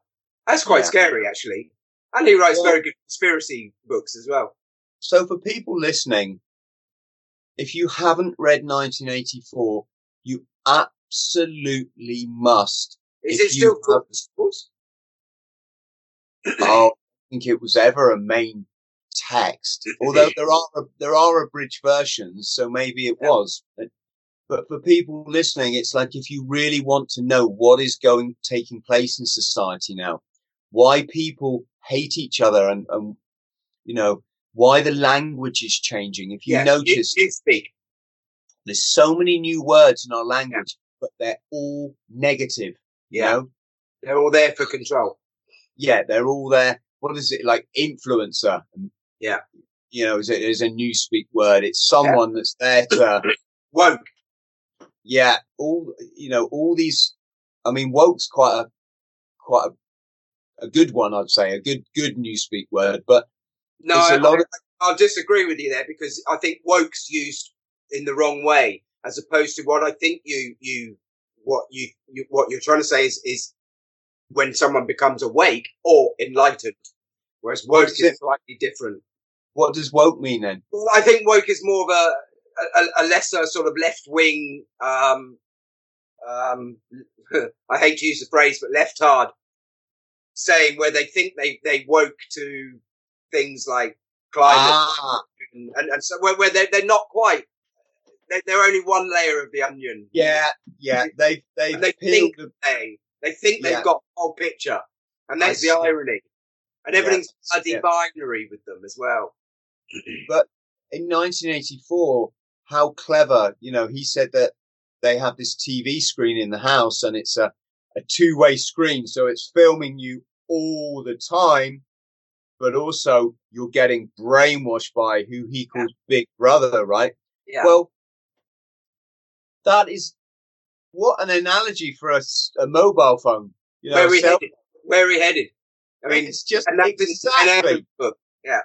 That's quite Yeah. scary, actually. And he writes Well- very good conspiracy books as well. So for people listening, if you haven't read 1984, you absolutely must. Is If it still taught have-? Oh, I think it was ever a main text, (laughs) although there are there are abridged versions, so maybe it Yeah. was. But, but for people listening, it's like if you really want to know what is going taking place in society now, why people hate each other, and, and you know why the language is changing. If you Yeah, notice, you, you speak. there's so many new words in our language, but they're all negative. You Yeah. know? They're all there for control. yeah, they're all there. What is it like? Influencer. Yeah. You know, is it is a newspeak word? It's someone that's there to, Woke. Yeah, all, you know, all these, I mean, woke's quite a, quite a, a good one, I'd say, a good, good newspeak word, but No, I, a lot of- I'll disagree with you there because I think woke's used in the wrong way as opposed to what I think you, you, what you, you what you're trying to say is, is when someone becomes awake or enlightened. Whereas woke is, is slightly different. What does woke mean then? Well, I think woke is more of a, a, a lesser sort of left wing, um, um, (laughs) I hate to use the phrase, but left hard saying where they think they, they woke to things like climate ah. and, and, so where, where they're, they're not quite they're, they're, only one layer of the onion. Yeah, yeah. They they they think the, they they think they've got the whole picture, and that's the irony. And everything's yeah. bloody yeah. binary with them as well. but in 1984, how clever! You know, he said that they have this TV screen in the house, and it's a a two way screen, so it's filming you all the time but also you're getting brainwashed by who he calls yeah. Big Brother, right? Yeah. Well, that is what an analogy for a, a mobile phone. You know, Where we self- headed? Where we headed? I mean, it's just and exactly. book. Yeah.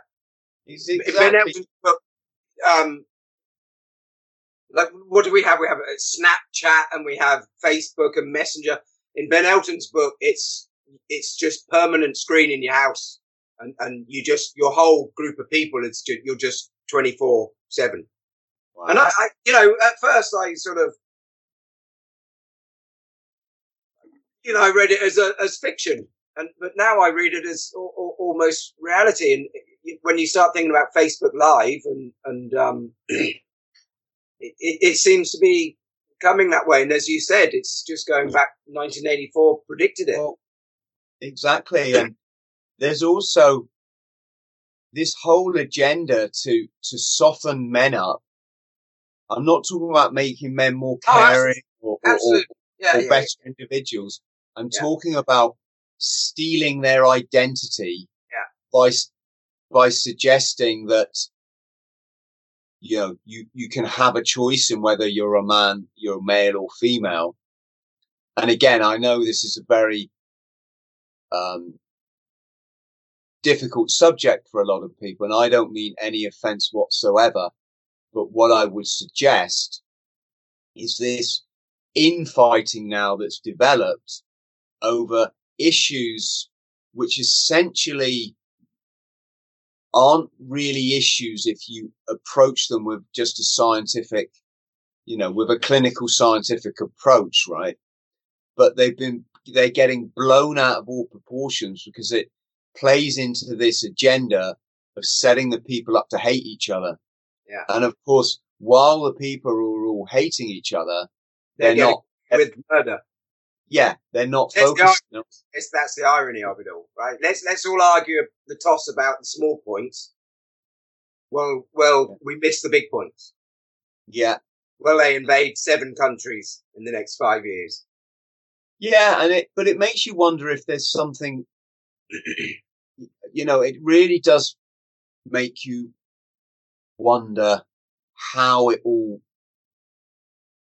It's exactly. book, um, like what do we have? We have Snapchat and we have Facebook and Messenger. In Ben Elton's book, it's it's just permanent screen in your house and, and you just, your whole group of people, it's just, you're just 24 seven. And I, I, you know, at first I sort of, you know, I read it as a, as fiction. And, but now I read it as almost reality. And when you start thinking about Facebook Live and, and, um, (clears throat) it, it, seems to be coming that way. And as you said, it's just going back 1984 predicted it. Well, exactly. And there's also this whole agenda to to soften men up. I'm not talking about making men more oh, caring oh, or, or, yeah, or yeah, better yeah. individuals. I'm talking about stealing their identity by by suggesting that you know you you can have a choice in whether you're a man, you're male or female. And again, I know this is a very um, difficult subject for a lot of people. And I don't mean any offense whatsoever. But what I would suggest is this infighting now that's developed over issues which essentially aren't really issues if you approach them with just a scientific, you know, with a clinical scientific approach, right? But they've been, they're getting blown out of all proportions because it plays into this agenda of setting the people up to hate each other. Yeah. And of course, while the people are all hating each other, they're, they're not with murder. Yeah, they're not that's focused. The, that's the irony of it all, right? Let's let's all argue the toss about the small points. Well, well, yeah. we missed the big points. Yeah. Well, they invade seven countries in the next five years. Yeah, and it, but it makes you wonder if there's something you know, it really does make you wonder how it all.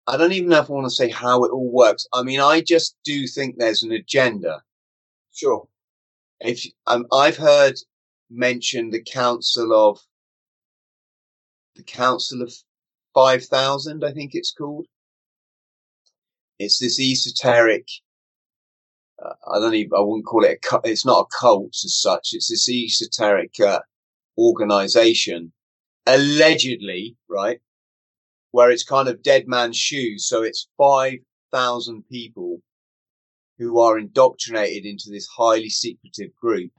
I don't even know if I want to say how it all works. I mean, I just do think there's an agenda. Sure. If um, I've heard mention the council of the council of five thousand, I think it's called. It's this esoteric uh, I don't even, I wouldn't call it a, it's not a cult as such. It's this esoteric, uh, organization allegedly, right? Where it's kind of dead man's shoes. So it's 5,000 people who are indoctrinated into this highly secretive group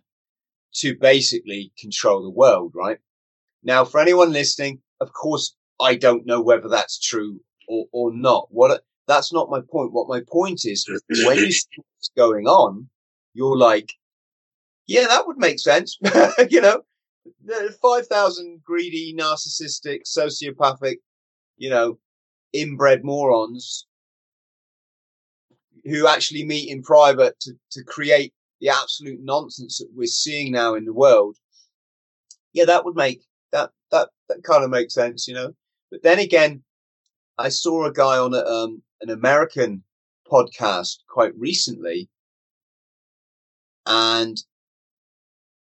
to basically control the world, right? Now, for anyone listening, of course, I don't know whether that's true or, or not. What, that's not my point. What my point is, (clears throat) when you see what's going on, you're like, yeah, that would make sense. (laughs) you know, 5,000 greedy, narcissistic, sociopathic, you know, inbred morons who actually meet in private to, to create the absolute nonsense that we're seeing now in the world. Yeah, that would make that, that, that kind of makes sense, you know, but then again, I saw a guy on a, um, an American podcast quite recently, and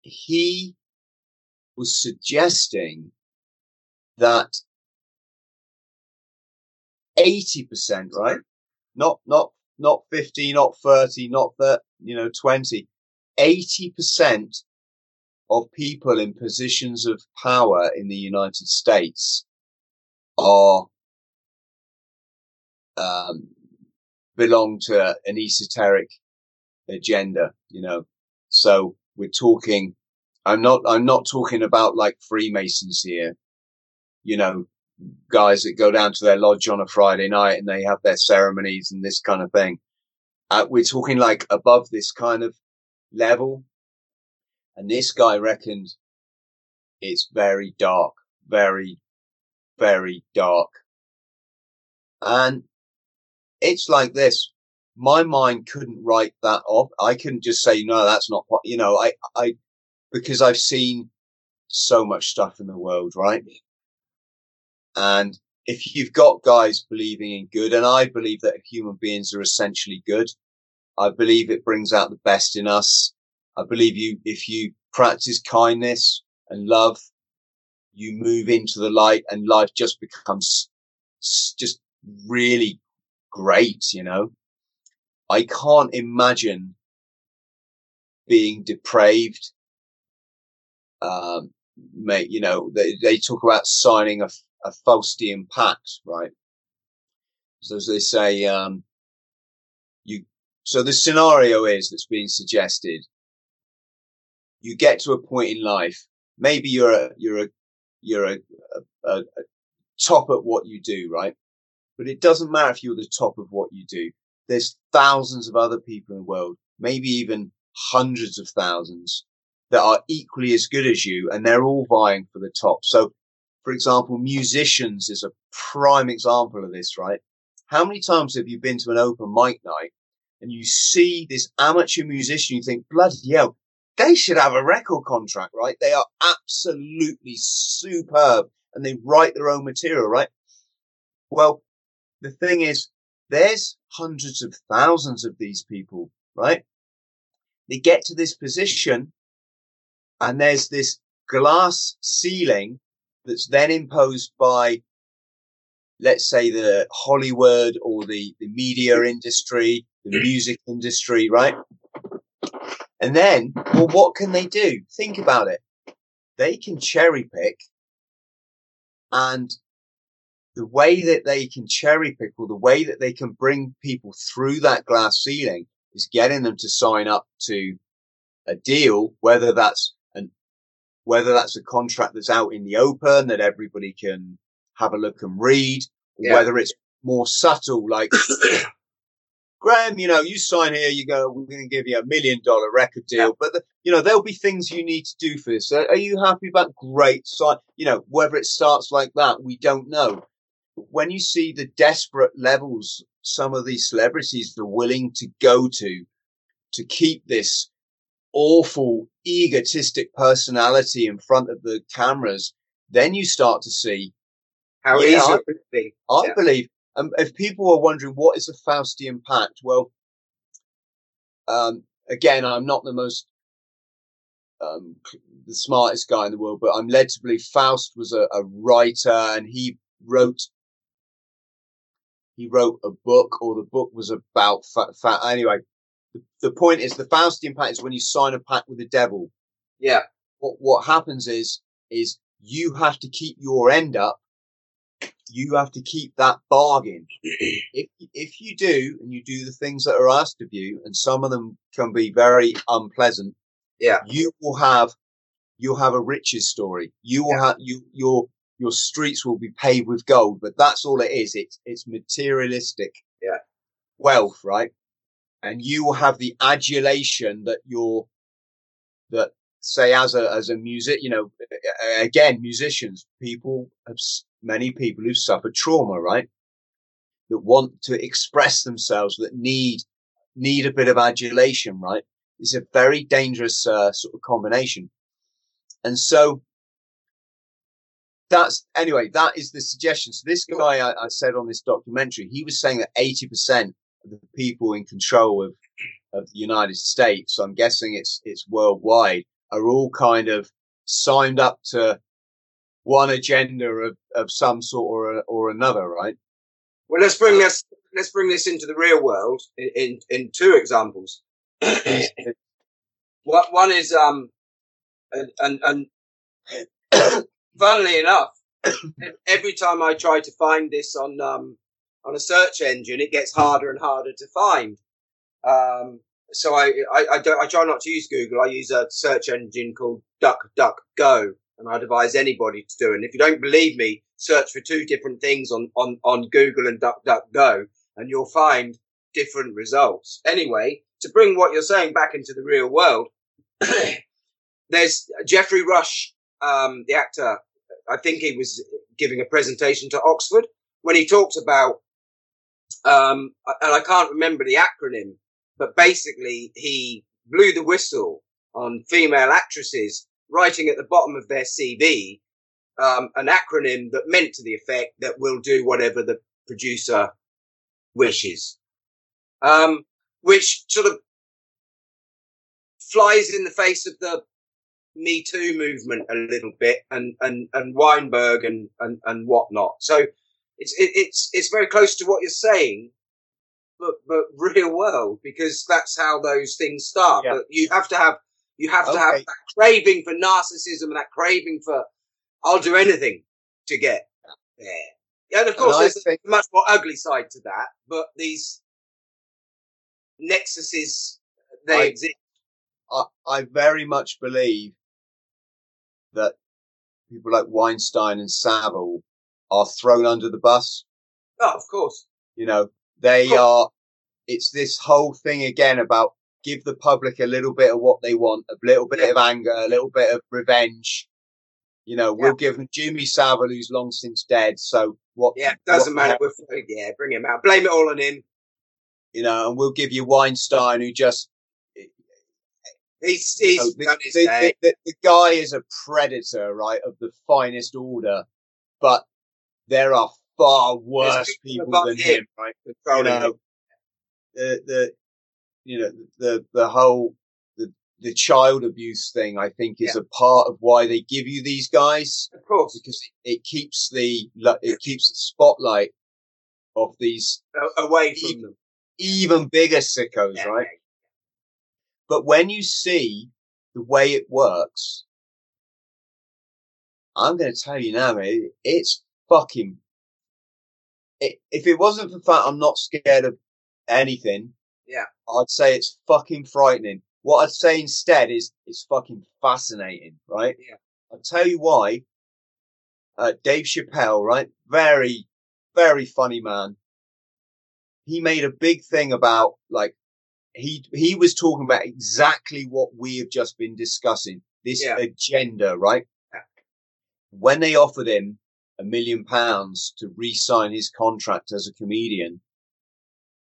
he was suggesting that 80%, right? Not, not, not 50, not 30, not that you know, 20, 80% of people in positions of power in the United States are, um, belong to an esoteric agenda, you know. So we're talking, I'm not, I'm not talking about like Freemasons here, you know, guys that go down to their lodge on a Friday night and they have their ceremonies and this kind of thing. Uh, we're talking like above this kind of level. And this guy reckoned it's very dark, very, very dark. And it's like this. My mind couldn't write that off. I couldn't just say, no, that's not, you know, I, I, because I've seen so much stuff in the world, right? And if you've got guys believing in good, and I believe that human beings are essentially good, I believe it brings out the best in us. I believe you, if you practice kindness and love, you move into the light and life just becomes just really great, you know. I can't imagine being depraved. Um, mate, you know, they, they talk about signing a, a Faustian pact, right? So as they say, um, you, so the scenario is that's being suggested. You get to a point in life, maybe you're a, you're a, you're a, a, a top at what you do, right? But it doesn't matter if you're the top of what you do. There's thousands of other people in the world, maybe even hundreds of thousands that are equally as good as you and they're all vying for the top. So, for example, musicians is a prime example of this, right? How many times have you been to an open mic night and you see this amateur musician, you think, bloody hell, they should have a record contract, right? They are absolutely superb and they write their own material, right? Well, the thing is, there's hundreds of thousands of these people, right? They get to this position and there's this glass ceiling that's then imposed by, let's say the Hollywood or the, the media industry, the mm. music industry, right? And then, well, what can they do? Think about it. They can cherry pick and the way that they can cherry pick or the way that they can bring people through that glass ceiling is getting them to sign up to a deal, whether that's whether that's a contract that's out in the open that everybody can have a look and read, yeah. whether it's more subtle, like, (coughs) Graham, you know, you sign here, you go, we're going to give you a million dollar record deal, yeah. but the, you know, there'll be things you need to do for this. Are you happy about great sign? You know, whether it starts like that, we don't know when you see the desperate levels some of these celebrities are willing to go to to keep this awful egotistic personality in front of the cameras, then you start to see how yeah, easy it be. I yeah. believe, um, if people are wondering what is a Faustian pact, well, um, again, I'm not the most um, the smartest guy in the world, but I'm led to believe Faust was a, a writer and he wrote he wrote a book or the book was about fat, fat. Anyway, the, the point is the Faustian pact is when you sign a pact with the devil. Yeah. What, what happens is, is you have to keep your end up. You have to keep that bargain. (clears throat) if, if you do, and you do the things that are asked of you, and some of them can be very unpleasant. Yeah. You will have, you'll have a riches story. You will yeah. have, you, your, your streets will be paved with gold, but that's all it is. It's, it's materialistic yeah. wealth, right? And you will have the adulation that you're, that say as a, as a music, you know, again, musicians, people have, many people who've suffered trauma, right? That want to express themselves, that need, need a bit of adulation, right? It's a very dangerous, uh, sort of combination. And so that's anyway, that is the suggestion. So this guy I, I, said on this documentary, he was saying that 80% of the people in control of, of the United States, so I'm guessing it's, it's worldwide, are all kind of signed up to one agenda of, of some sort or, or another, right? Well, let's bring this, let's bring this into the real world in, in, in two examples. (coughs) What one is um, and and, and (coughs) funnily enough, (coughs) every time I try to find this on um on a search engine, it gets harder and harder to find. Um, so I, I, I don't I try not to use Google. I use a search engine called DuckDuckGo, and I'd advise anybody to do. it. And if you don't believe me, search for two different things on on on Google and DuckDuckGo, and you'll find different results. Anyway, to bring what you're saying back into the real world, (coughs) there's Geoffrey Rush, um, the actor. I think he was giving a presentation to Oxford when he talked about, um, and I can't remember the acronym, but basically he blew the whistle on female actresses writing at the bottom of their CV um, an acronym that meant to the effect that we'll do whatever the producer wishes, um, which sort of flies in the face of the Me Too movement a little bit, and and and Weinberg and and and whatnot. So it's it, it's it's very close to what you're saying, but but (laughs) real world because that's how those things start. Yeah. But you have to have you have to have that craving for narcissism and that craving for I'll do anything to get there. And of course, And there's think- a much more ugly side to that, but these nexuses they I- exist. I, I very much believe that people like Weinstein and Savile are thrown under the bus. Oh, of course. You know, they are, it's this whole thing again about give the public a little bit of what they want, a little bit Yeah. of anger, a little bit of revenge. You know, Yeah. we'll give them Jimmy Savile, who's long since dead. So what? Yeah, doesn't what- matter. We're, yeah, bring him out. Blame it all on him. You know, and we'll give you Weinstein, who just eh, eh, He's he's Oh, the, his the- day. the- the- the guy is a predator, right, of the finest order, but there are far worse people people than him him, right? You know, the, the, you know, the, the whole, the, the child abuse thing, I think is a part of why they give you these guys Of course, because it, keeps the, it keeps the spotlight of these away from them. even bigger sickos, Yeah, right? But when you see the way it works, I'm going to tell you now, mate, it's fucking. It, if it wasn't for the fact I'm not scared of anything, Yeah. I'd say it's fucking frightening. What I'd say instead is it's fucking fascinating, right? Yeah. I'll tell you why. Uh, Dave Chappelle, right? Very, very funny man. He made a big thing about like he he was talking about exactly what we have just been discussing. This Yeah. agenda, right? Yeah. When they offered him a million pounds to re-sign his contract as a comedian,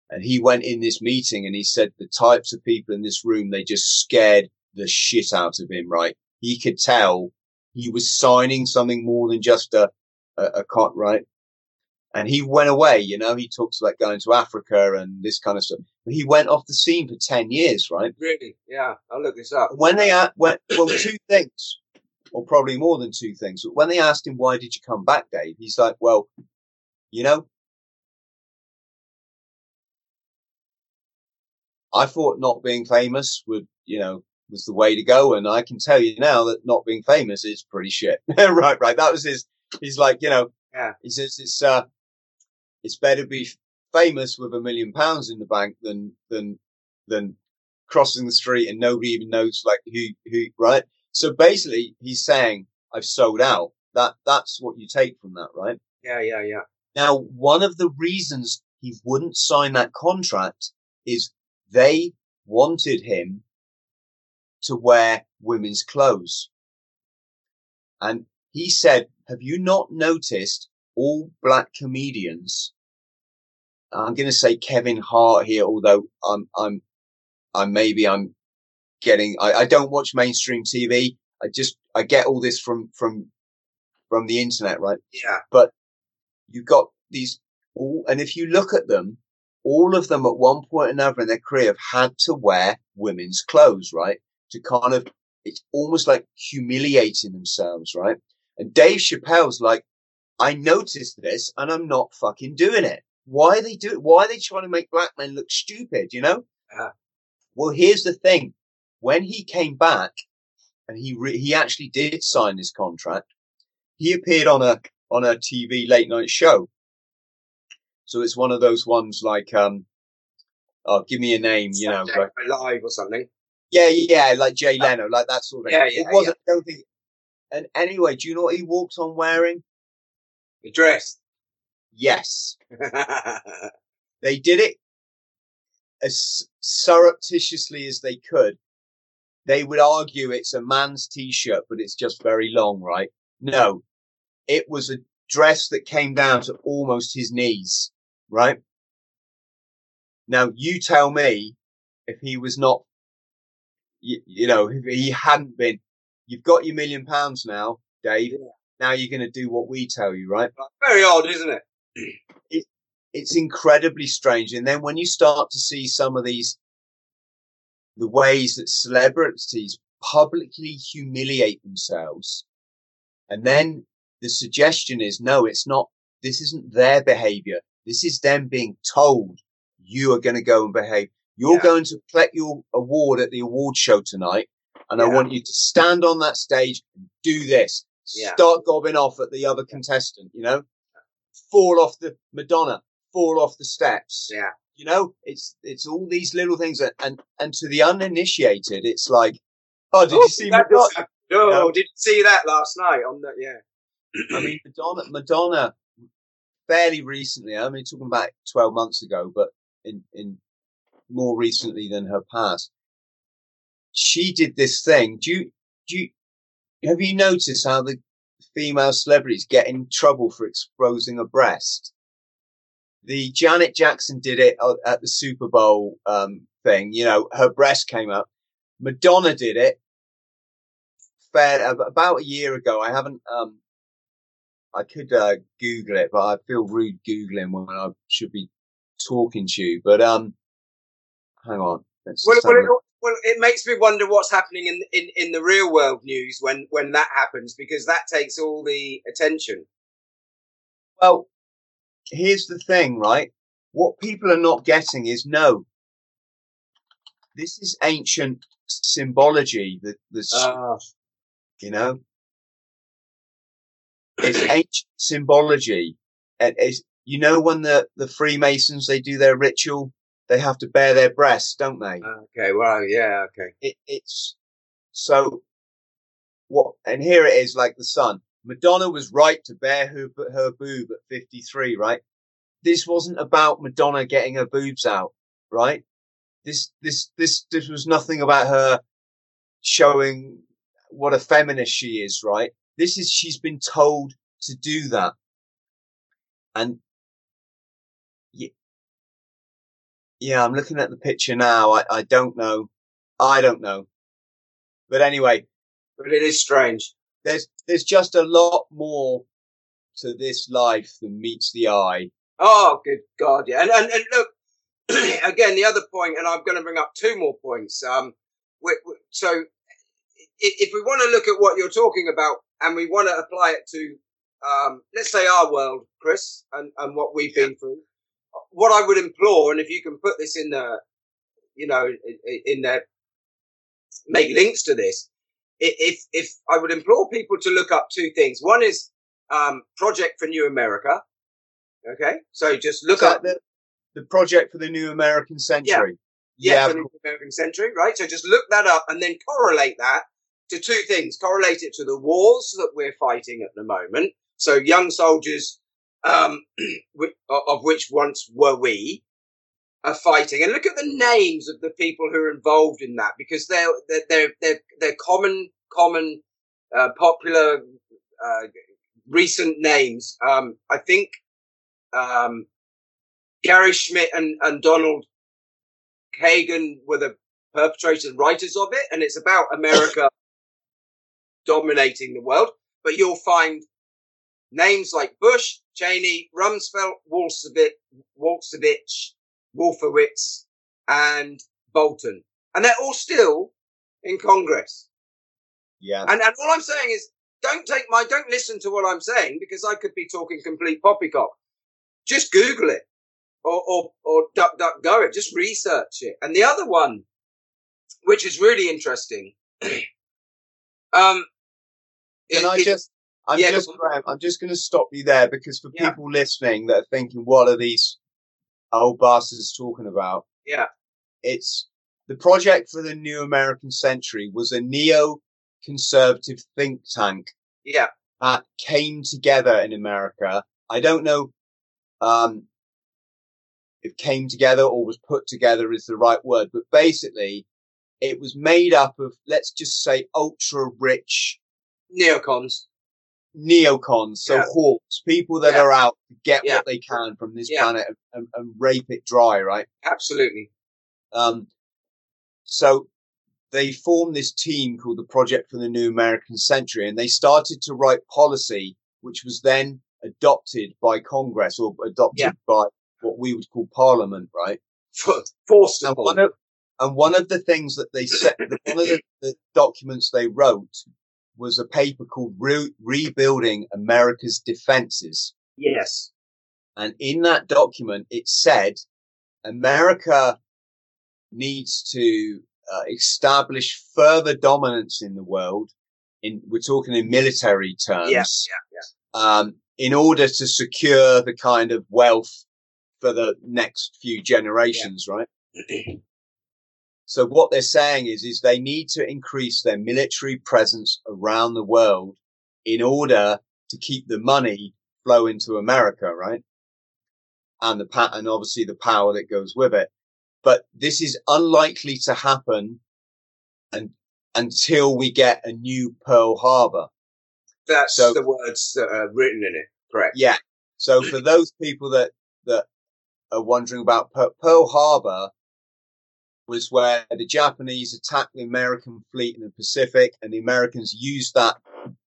and he went in this meeting and he said the types of people in this room they just scared the shit out of him. Right? He could tell he was signing something more than just a a, a con, right? And he went away. You know, he talks about going to Africa and this kind of stuff. But he went off the scene for ten years, right? Really? Yeah, I'll look this up. when they when, well two things or probably more than two things. But when they asked him why did you come back dave? he's like well you know i thought not being famous would you know was the way to go and i can tell you now that not being famous is pretty shit. (laughs) Right right. That was his he's like you know Yeah. he says it's uh it's better be famous with a million pounds in the bank than than than crossing the street and nobody even knows like who who right so basically he's saying i've sold out. That that's what you take from that right? Yeah, yeah, yeah. now one of the reasons he wouldn't sign that contract is they wanted him to wear women's clothes. And he said have you not noticed all black comedians? I'm going to say kevin hart here although i'm i'm I maybe I'm getting I, I don't watch mainstream TV. I just I get all this from from from the internet, right? Yeah. But you've got these all and if you look at them, all of them at one point or another in their career have had to wear women's clothes, right? To kind of it's almost like humiliating themselves, right? And Dave Chappelle's like, I noticed this and I'm not fucking doing it. Why are they do Why are they trying to make black men look stupid, you know? Yeah. Well, here's the thing: when he came back, and he re- he actually did sign his contract, he appeared on a on a TV late night show. So it's one of those ones like, um, oh, give me a name, you know, like, Live or something. yeah, yeah, like Jay Leno, like that sort of thing. Yeah, yeah, it wasn't. I don't think. And anyway, do you know what he walked on wearing? The dress. Yes, (laughs) they did it as surreptitiously as they could. They would argue it's a man's t-shirt, but it's just very long, right? No, it was a dress that came down to almost his knees, right? Now you tell me if he was not, you, you know, if he hadn't been, you've got your million pounds now, Dave. Yeah. Now you're going to do what we tell you, right? Very odd, isn't it? it's incredibly strange. And then when you start to see some of these, the ways that celebrities publicly humiliate themselves, and then the suggestion is, no, it's not, this isn't their behavior. This is them being told you are going to go and behave. You're Yeah. going to collect your award at the award show tonight. And I want you to stand on that stage and do this. Yeah. Start gobbing off at the other contestant, you know? Fall off the Madonna, fall off the steps. Yeah. You know, it's it's all these little things that, and and to the uninitiated, it's like, oh, did Oh, you see that Madonna? just happened. Oh, No. did you see that last night on that, yeah? I mean, Madonna, Madonna, fairly recently. I mean, talking about twelve months ago, but in in more recently than her past, she did this thing. Do you do you have you noticed how the female celebrities get in trouble for exposing a breast? The Janet Jackson did it at the Super Bowl um, thing. You know, her breast came up. Madonna did it fair about a year ago. I haven't um, I could uh, Google it, but I feel rude googling when I should be talking to you. But um, hang on. Well, well, it, well, it makes me wonder what's happening in, in, in the real world news when, when that happens because that takes all the attention. well, here's the thing, right? What people are not getting is no. This is ancient symbology. The the s- Ah, you know, it's ancient symbology, and it's you know when the the Freemasons they do their ritual, they have to bare their breasts, don't they? okay, well, yeah, okay. it, it's so what and here it is like the sun madonna was right to bare her, her boob at 53 right? This wasn't about madonna getting her boobs out right? This this this this was nothing about her showing what a feminist she is right? This is she's been told to do that. And yeah, yeah i'm looking at the picture now. I i don't know. I don't know. But anyway But it is strange. There's there's just a lot more to this life than meets the eye. Oh, good God, yeah. And, and, and look, (clears throat) again, the other point, and I'm going to bring up two more points. Um, we, we- so if, if we want to look at what you're talking about and we want to apply it to, um, let's say our world, Chris, and, and what we've been through, what I would implore, and if you can put this in the, you know, in, in there, make links to this. I- If, if I would implore people to look up two things. One is, um, Project for New America. Okay. So just look that up the, the project for the new American century. yeah, of for the American century, right? So just look that up and then correlate that to two things. Correlate it to the wars that we're fighting at the moment. So young soldiers, um, (clears throat) of which once were we, are fighting. And look at the names of the people who are involved in that because they're, they're, they're, they're, common, common, uh, popular, uh, recent names. Um, I think, um, Gary Schmitt and, and Donald Kagan were the perpetrators and writers of it, and it's about America (laughs) dominating the world. But you'll find names like Bush, Cheney, Rumsfeld, Wolfowitz, Wolfowitz, and Bolton, and they're all still in Congress. Yeah. And, and all I'm saying is, don't take my, don't listen to what I'm saying because I could be talking complete poppycock. Just Google it or, or, or duck, duck, go it. Just research it. And the other one which is really interesting. (clears throat) um, Can it- I just? I'm yeah, just. Graham, I'm just going to stop you there because for Yeah. people listening that are thinking, what are these old bastards talking about? Yeah. It's the project for the new American century was a neo-conservative think tank yeah, that came together in America. I don't know, um, if came together or was put together is the right word, but basically it was made up of, let's just say ultra rich neocons. Neocons, so Yeah. hawks, people that Yeah. are out to get Yeah. what they can from this planet and, and, rape it dry, right? Absolutely. Um, so they formed this team called the Project for the New American Century, and they started to write policy, which was then adopted by Congress or adopted by what we would call Parliament, right? Forced And upon. one of and one of the things that they said, one of the, the documents they wrote was a paper called Re- "Rebuilding America's Defenses." Yes. And in that document, it said America needs to uh, establish further dominance in the world. In we're talking in military terms, Yeah. Yeah. um, in order to secure the kind of wealth for the next few generations, right? (clears throat) So what they're saying is, is they need to increase their military presence around the world in order to keep the money flow into America, right? And the and obviously the power that goes with it. But this is unlikely to happen and until we get a new Pearl Harbor. That's So- the words that are written in it. Correct. Yeah. So for those people that, that are wondering about Pearl Harbor was where the Japanese attacked the American fleet in the Pacific and the Americans used that,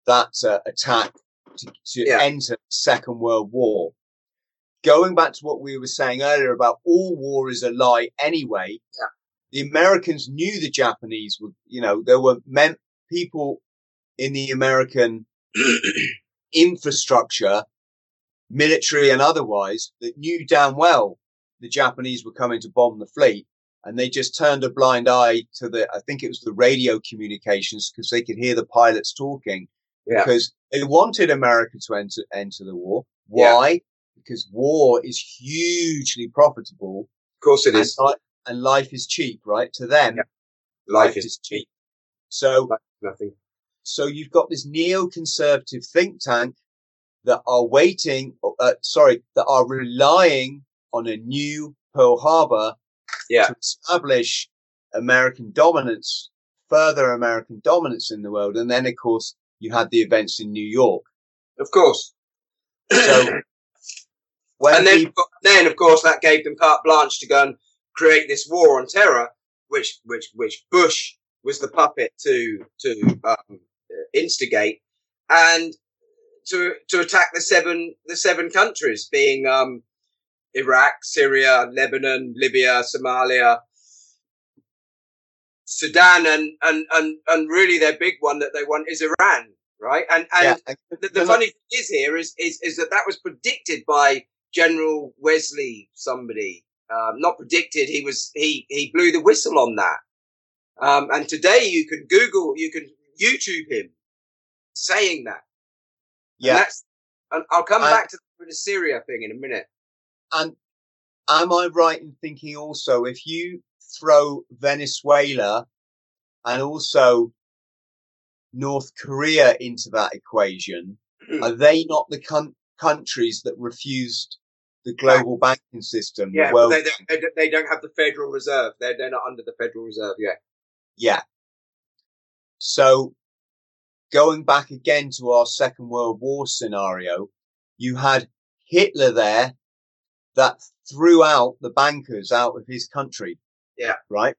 that uh, attack to, to Yeah. enter the Second World War. Going back to what we were saying earlier about all war is a lie anyway. Yeah. The Americans knew the Japanese would, you know, there were men, people in the American (clears throat) infrastructure, military and otherwise, that knew damn well the Japanese were coming to bomb the fleet. And they just turned a blind eye to the, I think it was the radio communications because they could hear the pilots talking Yeah. because they wanted America to enter, enter the war. Yeah. Why? Because war is hugely profitable Of course it and, is. li- and life is cheap, right? To them, Yeah. Life is cheap. So nothing. so you've got this neoconservative think tank that are waiting, uh, sorry, that are relying on a new Pearl Harbor Yeah. to establish American dominance, further American dominance in the world. And then, of course, you had the events in New York. Of course. So (clears throat) when and then, people, then of course, that gave them carte blanche to go and create this war on terror, which which which Bush was the puppet to to um, instigate, and to to attack the seven the seven countries being um, Iraq, Syria, Lebanon, Libya, Somalia. Sudan and, and, and, and really their big one that they want is Iran, right? And, and yeah, the, the funny thing is here is, is is that that was predicted by General Wesley somebody. Um, not predicted. He was he he blew the whistle on that. Um, and today you can Google, you can YouTube him saying that. And yeah. that's, and I'll come I- back to the Syria thing in a minute. And am I right in thinking also if you throw Venezuela and also North Korea into that equation, hmm. are they not the con- countries that refused the global banking system? the Yeah, world they, don't- they, they don't have the Federal Reserve. They're they're not under the Federal Reserve yet. Yeah. So going back again to our Second World War scenario, you had Hitler there that threw out the bankers out of his country. Yeah. Right.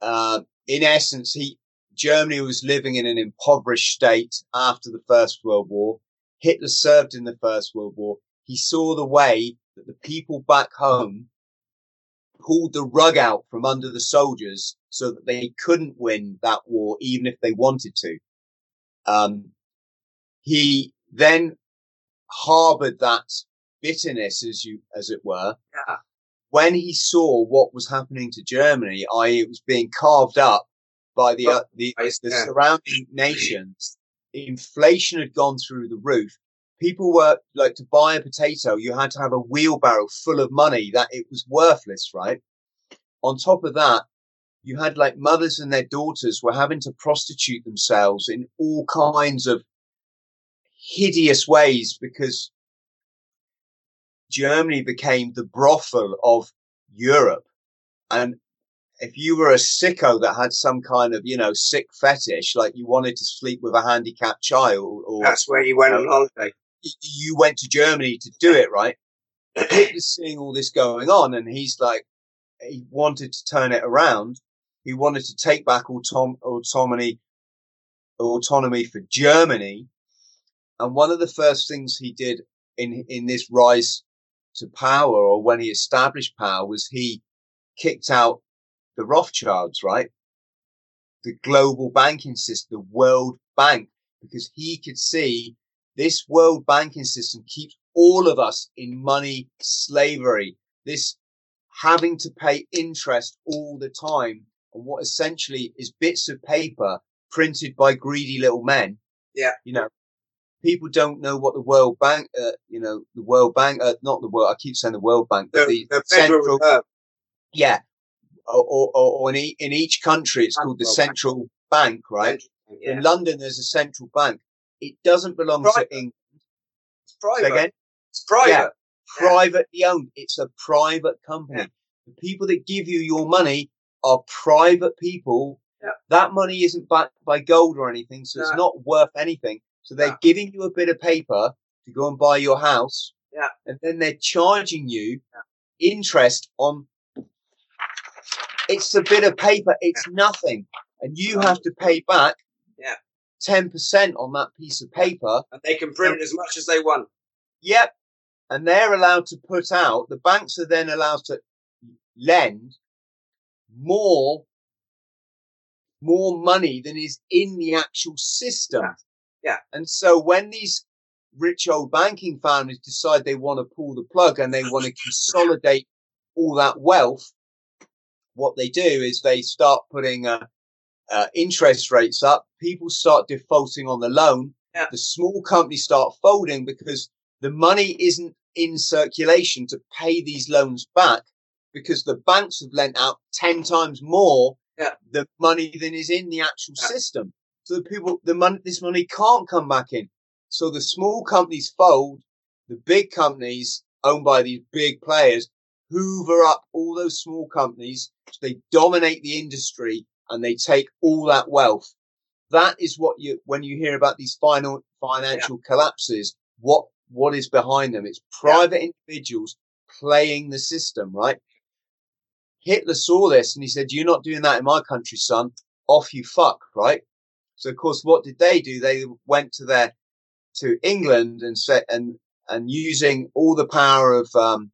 Uh, in essence, he, Germany was living in an impoverished state after the First World War. Hitler served in the First World War. He saw the way that the people back home pulled the rug out from under the soldiers so that they couldn't win that war, even if they wanted to. Um, he then harbored that bitterness, as you, as it were, Yeah. when he saw what was happening to Germany, i.e., it was being carved up by the uh, the, the surrounding nations, inflation had gone through the roof. People were like to buy a potato, you had to have a wheelbarrow full of money that it was worthless, right? On top of that, you had like mothers and their daughters were having to prostitute themselves in all kinds of hideous ways because Germany became the brothel of Europe. And if you were a sicko that had some kind of, you know, sick fetish, like you wanted to sleep with a handicapped child or That's where you went on holiday. you went to Germany to do it, right? Hitler's seeing all this going on and he's like, he wanted to turn it around. He wanted to take back autom- autonomy, autonomy for Germany. And one of the first things he did in, in this rise to power or when he established power was he kicked out the Rothschilds, right? The global banking system, the World Bank, because he could see this world banking system keeps all of us in money slavery. This having to pay interest all the time on what essentially is bits of paper printed by greedy little men. Yeah. You know, people don't know what the World Bank, uh, you know, the World Bank, uh, not the World, I keep saying the World Bank, but The, the, the central, Reserve. yeah. Or, or, or in, e- in each country, it's called the Central Bank. bank, right? Yeah. In London, there's a central bank. It doesn't belong Private. to England. It's private. Again? It's private. Yeah. privately owned. It's a private company. The people that give you your money are private people. That money isn't backed by gold or anything, so it's not worth anything. So they're No. giving you a bit of paper to go and buy your house. Yeah. And then they're charging you interest on it's a bit of paper, it's nothing. And you have to pay back Yeah. ten percent on that piece of paper. And they can print as much as they want. Yep. And they're allowed to put out, the banks are then allowed to lend more, more money than is in the actual system. Yeah. And so when these rich old banking families decide they want to pull the plug and they want to consolidate all that wealth, what they do is they start putting uh, uh, interest rates up. People start defaulting on the loan. Yeah. The small companies start folding because the money isn't in circulation to pay these loans back because the banks have lent out 10 times more Yeah. the money than is in the actual Yeah. system. So the people, the money, this money can't come back in. So the small companies fold, the big companies owned by these big players hoover up all those small companies. They dominate the industry and they take all that wealth. That is what you, when you hear about these final financial collapses, what, what is behind them? It's private individuals playing the system, right? Hitler saw this and he said, you're not doing that in my country, son. Off you fuck, right? So of course, what did they do? They went to their, to England and said, and, and using all the power of, um,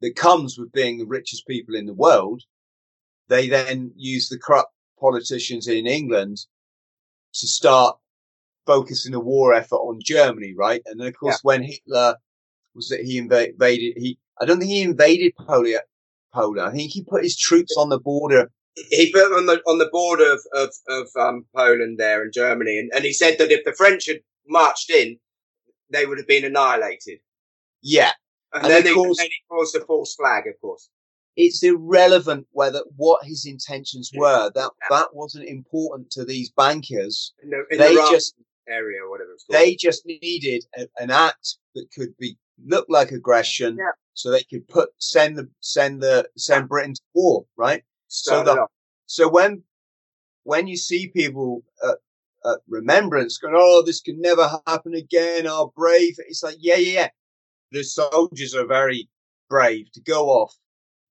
that comes with being the richest people in the world, they then used the corrupt politicians in England to start focusing a war effort on Germany, right? And then of course, when Hitler was that he invaded, he, I don't think he invaded Poland, Poland. I think he put his troops on the border. He put them on the on the border of of, of um, Poland there and Germany, and, and he said that if the French had marched in, they would have been annihilated. Yeah. And, And then, of he, course- then he caused a false flag, of course. It's irrelevant whether what his intentions Yeah. were. That, Yeah. that wasn't important to these bankers. In the, in They the just, area or whatever it's called. they just needed a, an act that could be look like aggression, Yeah. so they could put send the send the send Britain to war, right? So the- So when when you see people at, at remembrance going, "Oh, this can never happen again," "Oh, brave," it's like, yeah, yeah, yeah. The soldiers are very brave to go off.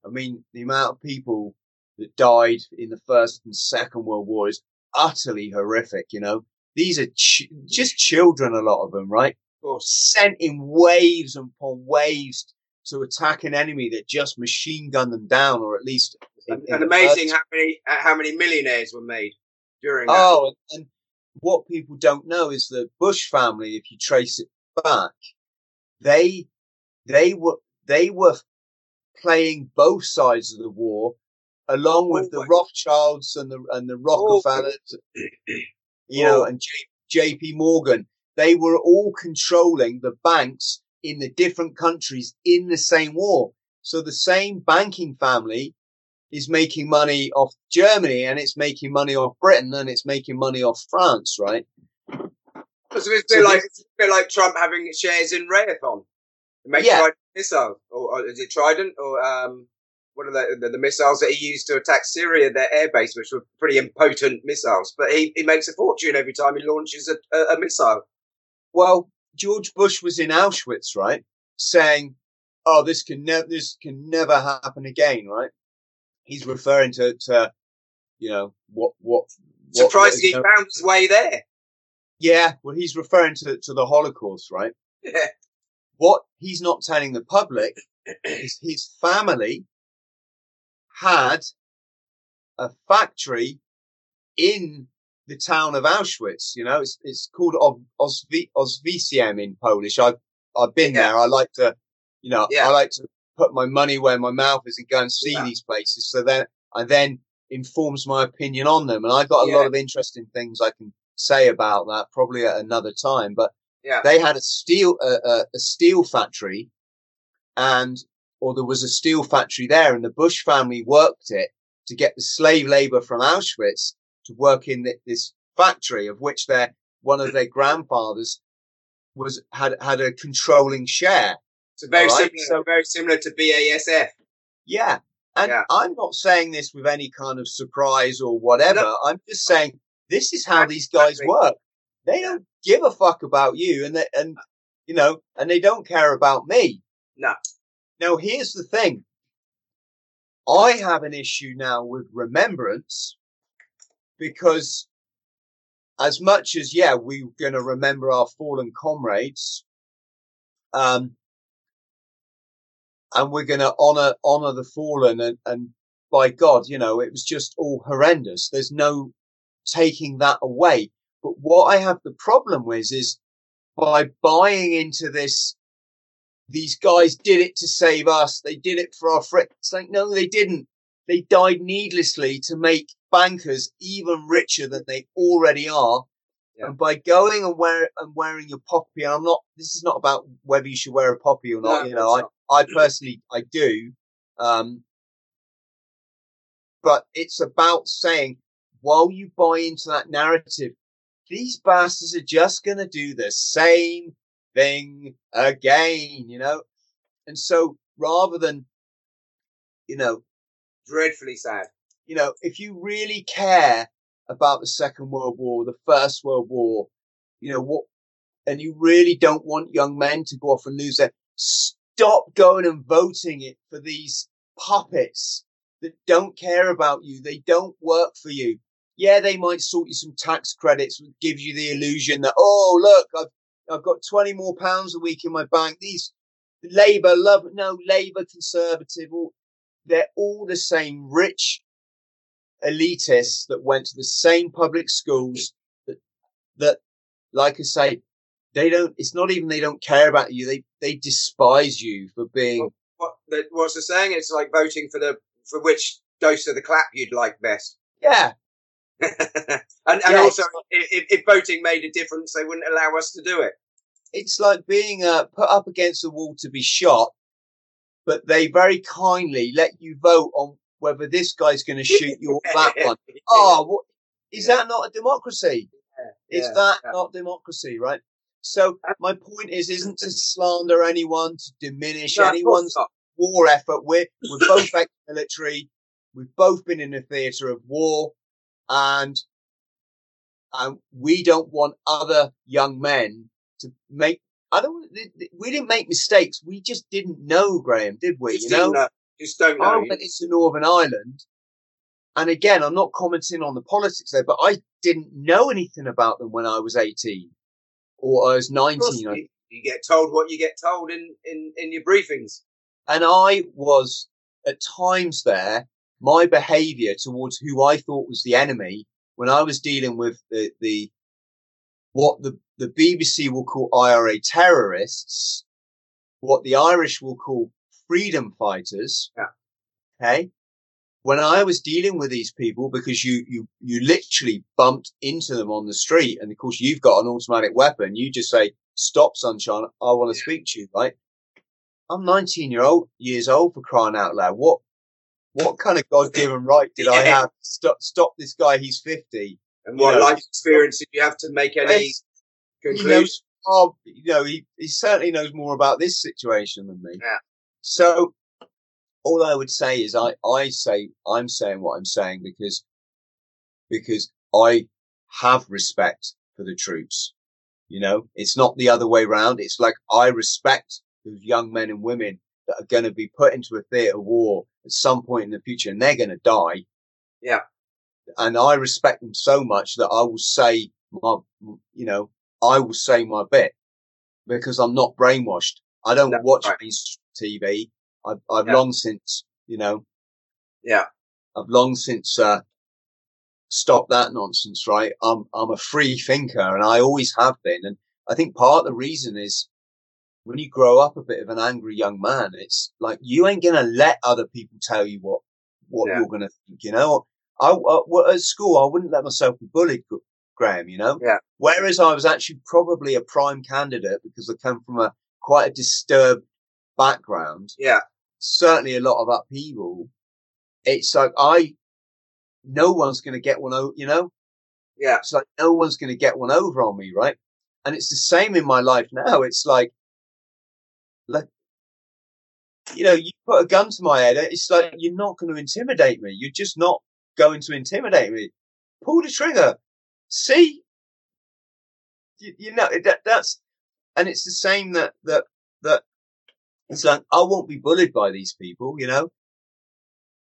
I mean, the amount of people that died in the First and Second World War is utterly horrific. You know, these are ch- just children, a lot of them, right? course. Sent in waves and upon waves to attack an enemy that just machine gunned them down, or at least. in- And, in and amazing how many uh, how many millionaires were made during that. Oh, and, and what people don't know is the Bush family, if you trace it back, they, they were, they were playing both sides of the war, along with the Rothschilds and the and the Rockefellers, you know, and J, J.P. Morgan. They were all controlling the banks in the different countries in the same war. So the same banking family is making money off Germany and it's making money off Britain and it's making money off France, right? So it's a bit so like it's a bit like Trump having shares in Raytheon. It makes yeah. missile, or, or, is it Trident, or um, what are the, the, the missiles that he used to attack Syria, their airbase, which were pretty impotent missiles. But he, he makes a fortune every time he launches a, a, a missile. Well, George Bush was in Auschwitz, right, saying, "Oh, this can never this can never happen again," right? He's referring to, to you know what what. Surprisingly, he found his way there. Yeah, well, he's referring to to the Holocaust, right? Yeah. What he's not telling the public is his family had a factory in the town of Auschwitz. You know, it's it's called Oswiecim in Polish. I've I've been yeah. there. I like to, you know, yeah. I like to put my money where my mouth is and go and see yeah. these places. So then I then informs my opinion on them, and I've got a lot of interesting things I can say about that probably at another time. But yeah. they had a steel a, a steel factory, and or there was a steel factory there, and the Bush family worked it to get the slave labor from Auschwitz to work in this factory, of which their one of their grandfathers was had had a controlling share. So very right? similar, so, very similar to BASF. Yeah, and yeah. I'm not saying this with any kind of surprise or whatever. No. I'm just saying this is how these guys work. They don't give a fuck about you, and they, and you know, and they don't care about me. No. Now here's the thing. I have an issue now with remembrance because as much as yeah, we're going to remember our fallen comrades, um, and we're going to honor honor the fallen, and, and by God, you know, it was just all horrendous. There's no taking that away. But what I have the problem with is by buying into this, these guys did it to save us. They did it for our friends. Like, no, they didn't. They died needlessly to make bankers even richer than they already are. Yeah. And by going and, wear, and wearing your poppy, and I'm not, this is not about whether you should wear a poppy or not. No, you know, I, I personally, I do. Um, but it's about saying, while you buy into that narrative, these bastards are just going to do the same thing again, you know? And so rather than, you know, dreadfully sad. You know, if you really care about the Second World War, the First World War, you know, what, and you really don't want young men to go off and lose their, stop going and voting it for these puppets that don't care about you. They don't work for you. Yeah, they might sort you some tax credits, give you the illusion that, oh, look, I've, I've got 20 more pounds a week in my bank. These Labour, love, no, Labour, Conservative, all, they're all the same rich elitists that went to the same public schools that, that, like I say, they don't, it's not even they don't care about you. They, they despise you for being. What, what, what's the saying? It's like voting for the, for which dose of the clap you'd like best. (laughs) Yeah. and, and yeah, also, if, if voting made a difference, they wouldn't allow us to do it. It's like being uh, put up against the wall to be shot but they very kindly let you vote on whether this guy's going to shoot you or that (laughs) one. Oh, ah, what, is yeah. that not a democracy? Yeah. Is yeah. that not democracy, right? So my point is, isn't to slander anyone, to diminish no, anyone's war effort. We're, we're both (laughs) ex-military. We've both been in the theatre of war and, and we don't want other young men to make I don't. We didn't make mistakes. We just didn't know, Graham, did we? Just you know? know? Just don't know. I went into Northern Ireland, and again, I'm not commenting on the politics there, but I didn't know anything about them when I was 18 or I was 19. You, you get told what you get told in in in your briefings, and I was at times there. My behaviour towards who I thought was the enemy when I was dealing with the the what the the BBC will call IRA terrorists, what the Irish will call freedom fighters. Yeah. Okay. When I was dealing with these people, because you, you, you literally bumped into them on the street. And of course, you've got an automatic weapon. You just say, stop, sunshine. I want to Yeah. speak to you, right? I'm 19 year old, years old for crying out loud. What, what kind of God given right did I have? to Stop, stop this guy. He's 50. And what you know, life experience did you have to make any Yes. He conclusion? knows, oh, you know, he, he certainly knows more about this situation than me. Yeah. So all I would say is I, I say, I'm saying what I'm saying because, because I have respect for the troops. You know, it's not the other way round. It's like I respect those young men and women that are going to be put into a theatre of war at some point in the future and they're going to die. Yeah. And I respect them so much that I will say my, you know, I will say my bit because I'm not brainwashed. I don't That's watch right. mainstream TV. I've, I've Yeah. long since, you know, Yeah. I've long since, uh, stopped that nonsense, right? I'm, I'm a free thinker and I always have been. And I think part of the reason is when you grow up a bit of an angry young man, it's like you ain't going to let other people tell you what, what Yeah. you're going to think, you know? I, I, at school, I wouldn't let myself be bullied, Graham, you know? Yeah. Whereas I was actually probably a prime candidate because I come from a quite a disturbed background Yeah. certainly a lot of upheaval. It's like I, no one's going to get one over, you know, Yeah. it's like no one's going to get one over on me, right? And it's the same in my life now. It's like, like, you know, you put a gun to my head. It's like you're not going to intimidate me. You're just not going to intimidate me. Pull the trigger. See, you, you know that that's, and it's the same that that that it's like I won't be bullied by these people, you know.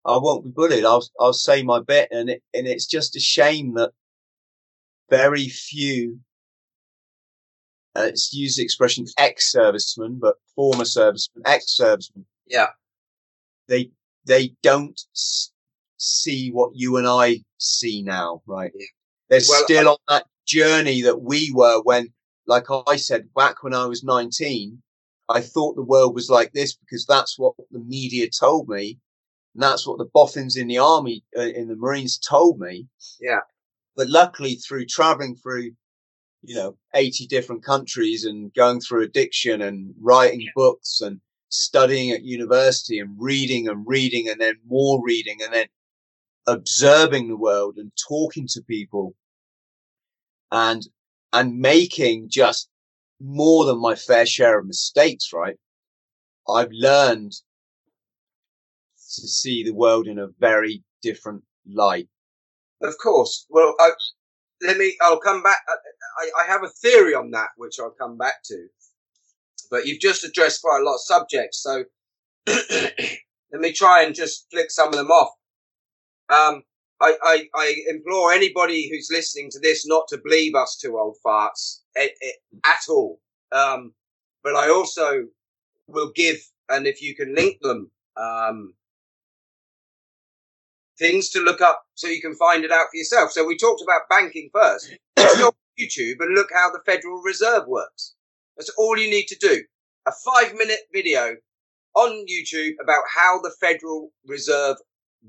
I won't be bullied. I'll I'll say my bit, and it and it's just a shame that very few. Uh, it's used the expression ex-servicemen, but former servicemen, ex-servicemen. Yeah. They they don't s- see what you and I see now, right? Yeah. They're Well, still on that journey that we were when, like I said, back when I was 19, I thought the world was like this because that's what the media told me. And that's what the boffins in the army, uh, in the Marines told me. Yeah. But luckily through traveling through, you know, 80 different countries and going through addiction and writing books and studying at university and reading and reading and then more reading and then observing the world and talking to people and, and making just more than my fair share of mistakes, right? I've learned to see the world in a very different light. Of course. Well, I, let me. I'll come back. I, I have a theory on that, which I'll come back to. But you've just addressed quite a lot of subjects, so (clears throat) let me try and just flick some of them off. Um, I, I, I implore anybody who's listening to this not to believe us two old farts at, at all. Um, but I also will give, and if you can link them, um, things to look up so you can find it out for yourself. So we talked about banking first. (coughs) Go on YouTube and look how the Federal Reserve works. That's all you need to do. A five minute video on YouTube about how the Federal Reserve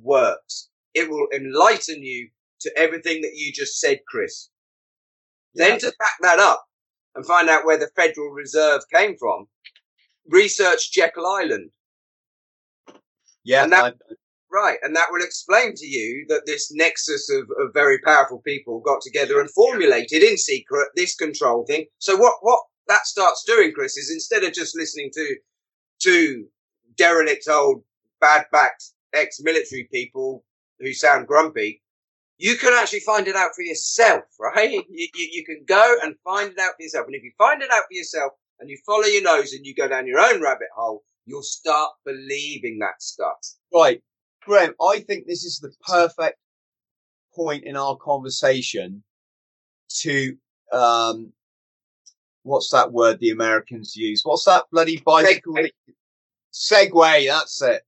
works. It will enlighten you to everything that you just said, Chris. Then to back that up and find out where the Federal Reserve came from, research Jekyll Island. Yeah. And that- Right, and that will explain to you that this nexus of, of very powerful people got together and formulated in secret this control thing. So what what that starts doing, Chris, is instead of just listening to to derelict old bad backed ex military people who sound grumpy, you can actually find it out for yourself, (laughs) right? You, you, you can go and find it out for yourself. And if you find it out for yourself and you follow your nose and you go down your own rabbit hole, you'll start believing that stuff. Right. Graham, I think this is the perfect point in our conversation to, um, what's that word the Americans use? What's that bloody bicycle? Segway. Segway, that's it.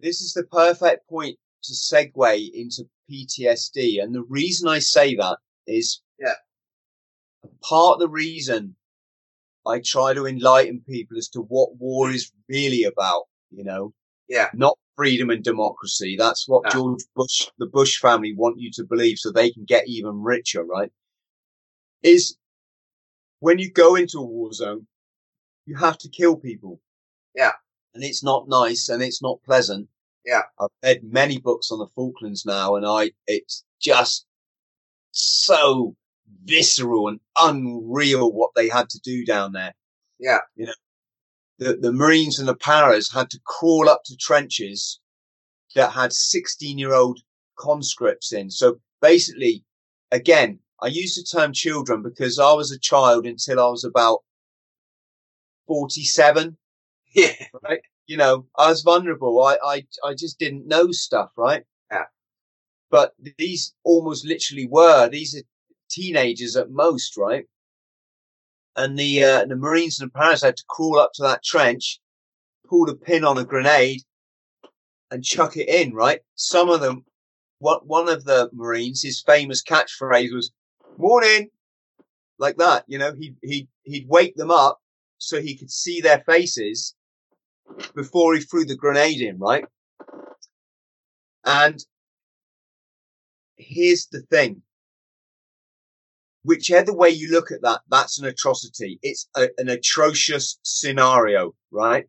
This is the perfect point to segue into PTSD. And the reason I say that is Yeah. part of the reason I try to enlighten people as to what war is really about you know? Yeah. Not freedom and democracy. That's what No. George Bush, the Bush family want you to believe so they can get even richer, right? Is when you go into a war zone, you have to kill people. Yeah. And it's not nice and it's not pleasant. Yeah. I've read many books on the Falklands now and I, it's just so visceral and unreal what they had to do down there. Yeah. You know, the, the Marines and the paras had to crawl up to trenches that had 16 year old conscripts in. So basically, again, I use the term children because I was a child until I was about 47, (laughs) Yeah. right? You know, I was vulnerable. I, I, I just didn't know stuff, right? Yeah. But these almost literally were, these are teenagers at most, right? And the, uh, the Marines and the paras had to crawl up to that trench, pull the pin on a grenade and chuck it in, right? Some of them, what, one of the Marines, his famous catchphrase was, morning, like that, you know, he'd, he'd, he'd wake them up so he could see their faces before he threw the grenade in, right? And here's the thing. Whichever way you look at that, that's an atrocity. It's a, an atrocious scenario, right?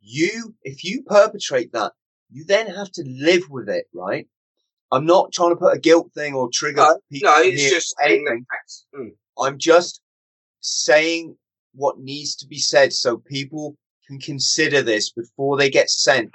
You, if you perpetrate that, you then have to live with it, right? I'm not trying to put a guilt thing or trigger No, people no, it's just anything. Mm. I'm just saying what needs to be said so people can consider this before they get sent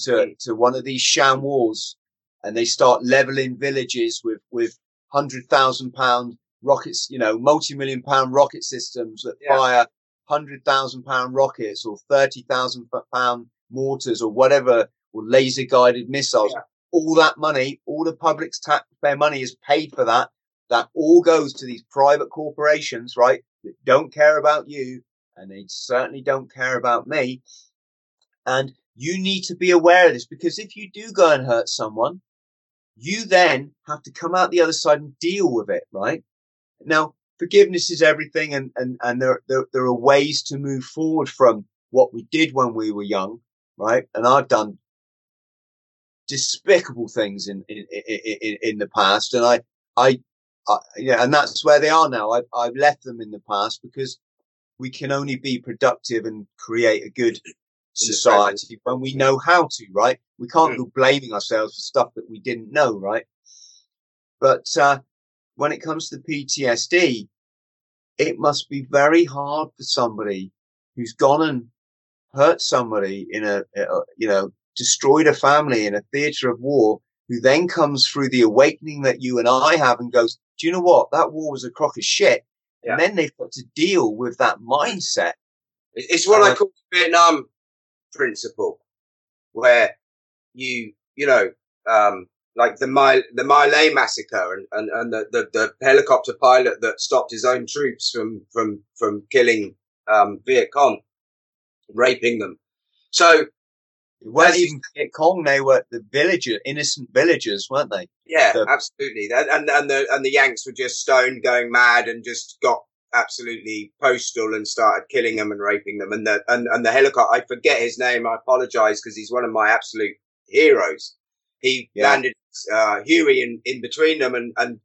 to, to one of these sham wars and they start leveling villages with, with hundred thousand pound rockets, you know, multi-million pound rocket systems that Yeah. fire hundred thousand pound rockets or thirty thousand pound mortars or whatever, or laser guided missiles. Yeah. All that money, all the public's taxpayer money is paid for that. That all goes to these private corporations, right? That don't care about you and they certainly don't care about me. And you need to be aware of this because if you do go and hurt someone, you then have to come out the other side and deal with it, right? Now, forgiveness is everything and, and, and there, there, there are ways to move forward from what we did when we were young, right? And I've done despicable things in, in, in, in, the past and I, I, I, yeah, and that's where they are now. I've, I've left them in the past because we can only be productive and create a good society when we know how to, right? We can't Mm. go blaming ourselves for stuff that we didn't know, right? But, uh, when it comes to PTSD, it must be very hard for somebody who's gone and hurt somebody in a, uh, you know, destroyed a family in a theater of war, who then comes through the awakening that you and I have and goes, do you know what? That war was a crock of shit. Yeah. And then they've got to deal with that mindset. It's what I Uh, call the Vietnam principle, where you, you know, um, like the My the My Lai massacre and, and, and the, the, the helicopter pilot that stopped his own troops from from from killing um, Viet Cong, raping them. So It weren't even Viet Cong, they were the villager, innocent villagers, weren't they? yeah, The- absolutely. And, and the and the Yanks were just stoned, going mad, and just got absolutely postal and started killing them and raping them. And the and, and the helicopter, I forget his name. I apologize because he's one of my absolute heroes. He Yeah. landed uh, Huey in, in between them and, and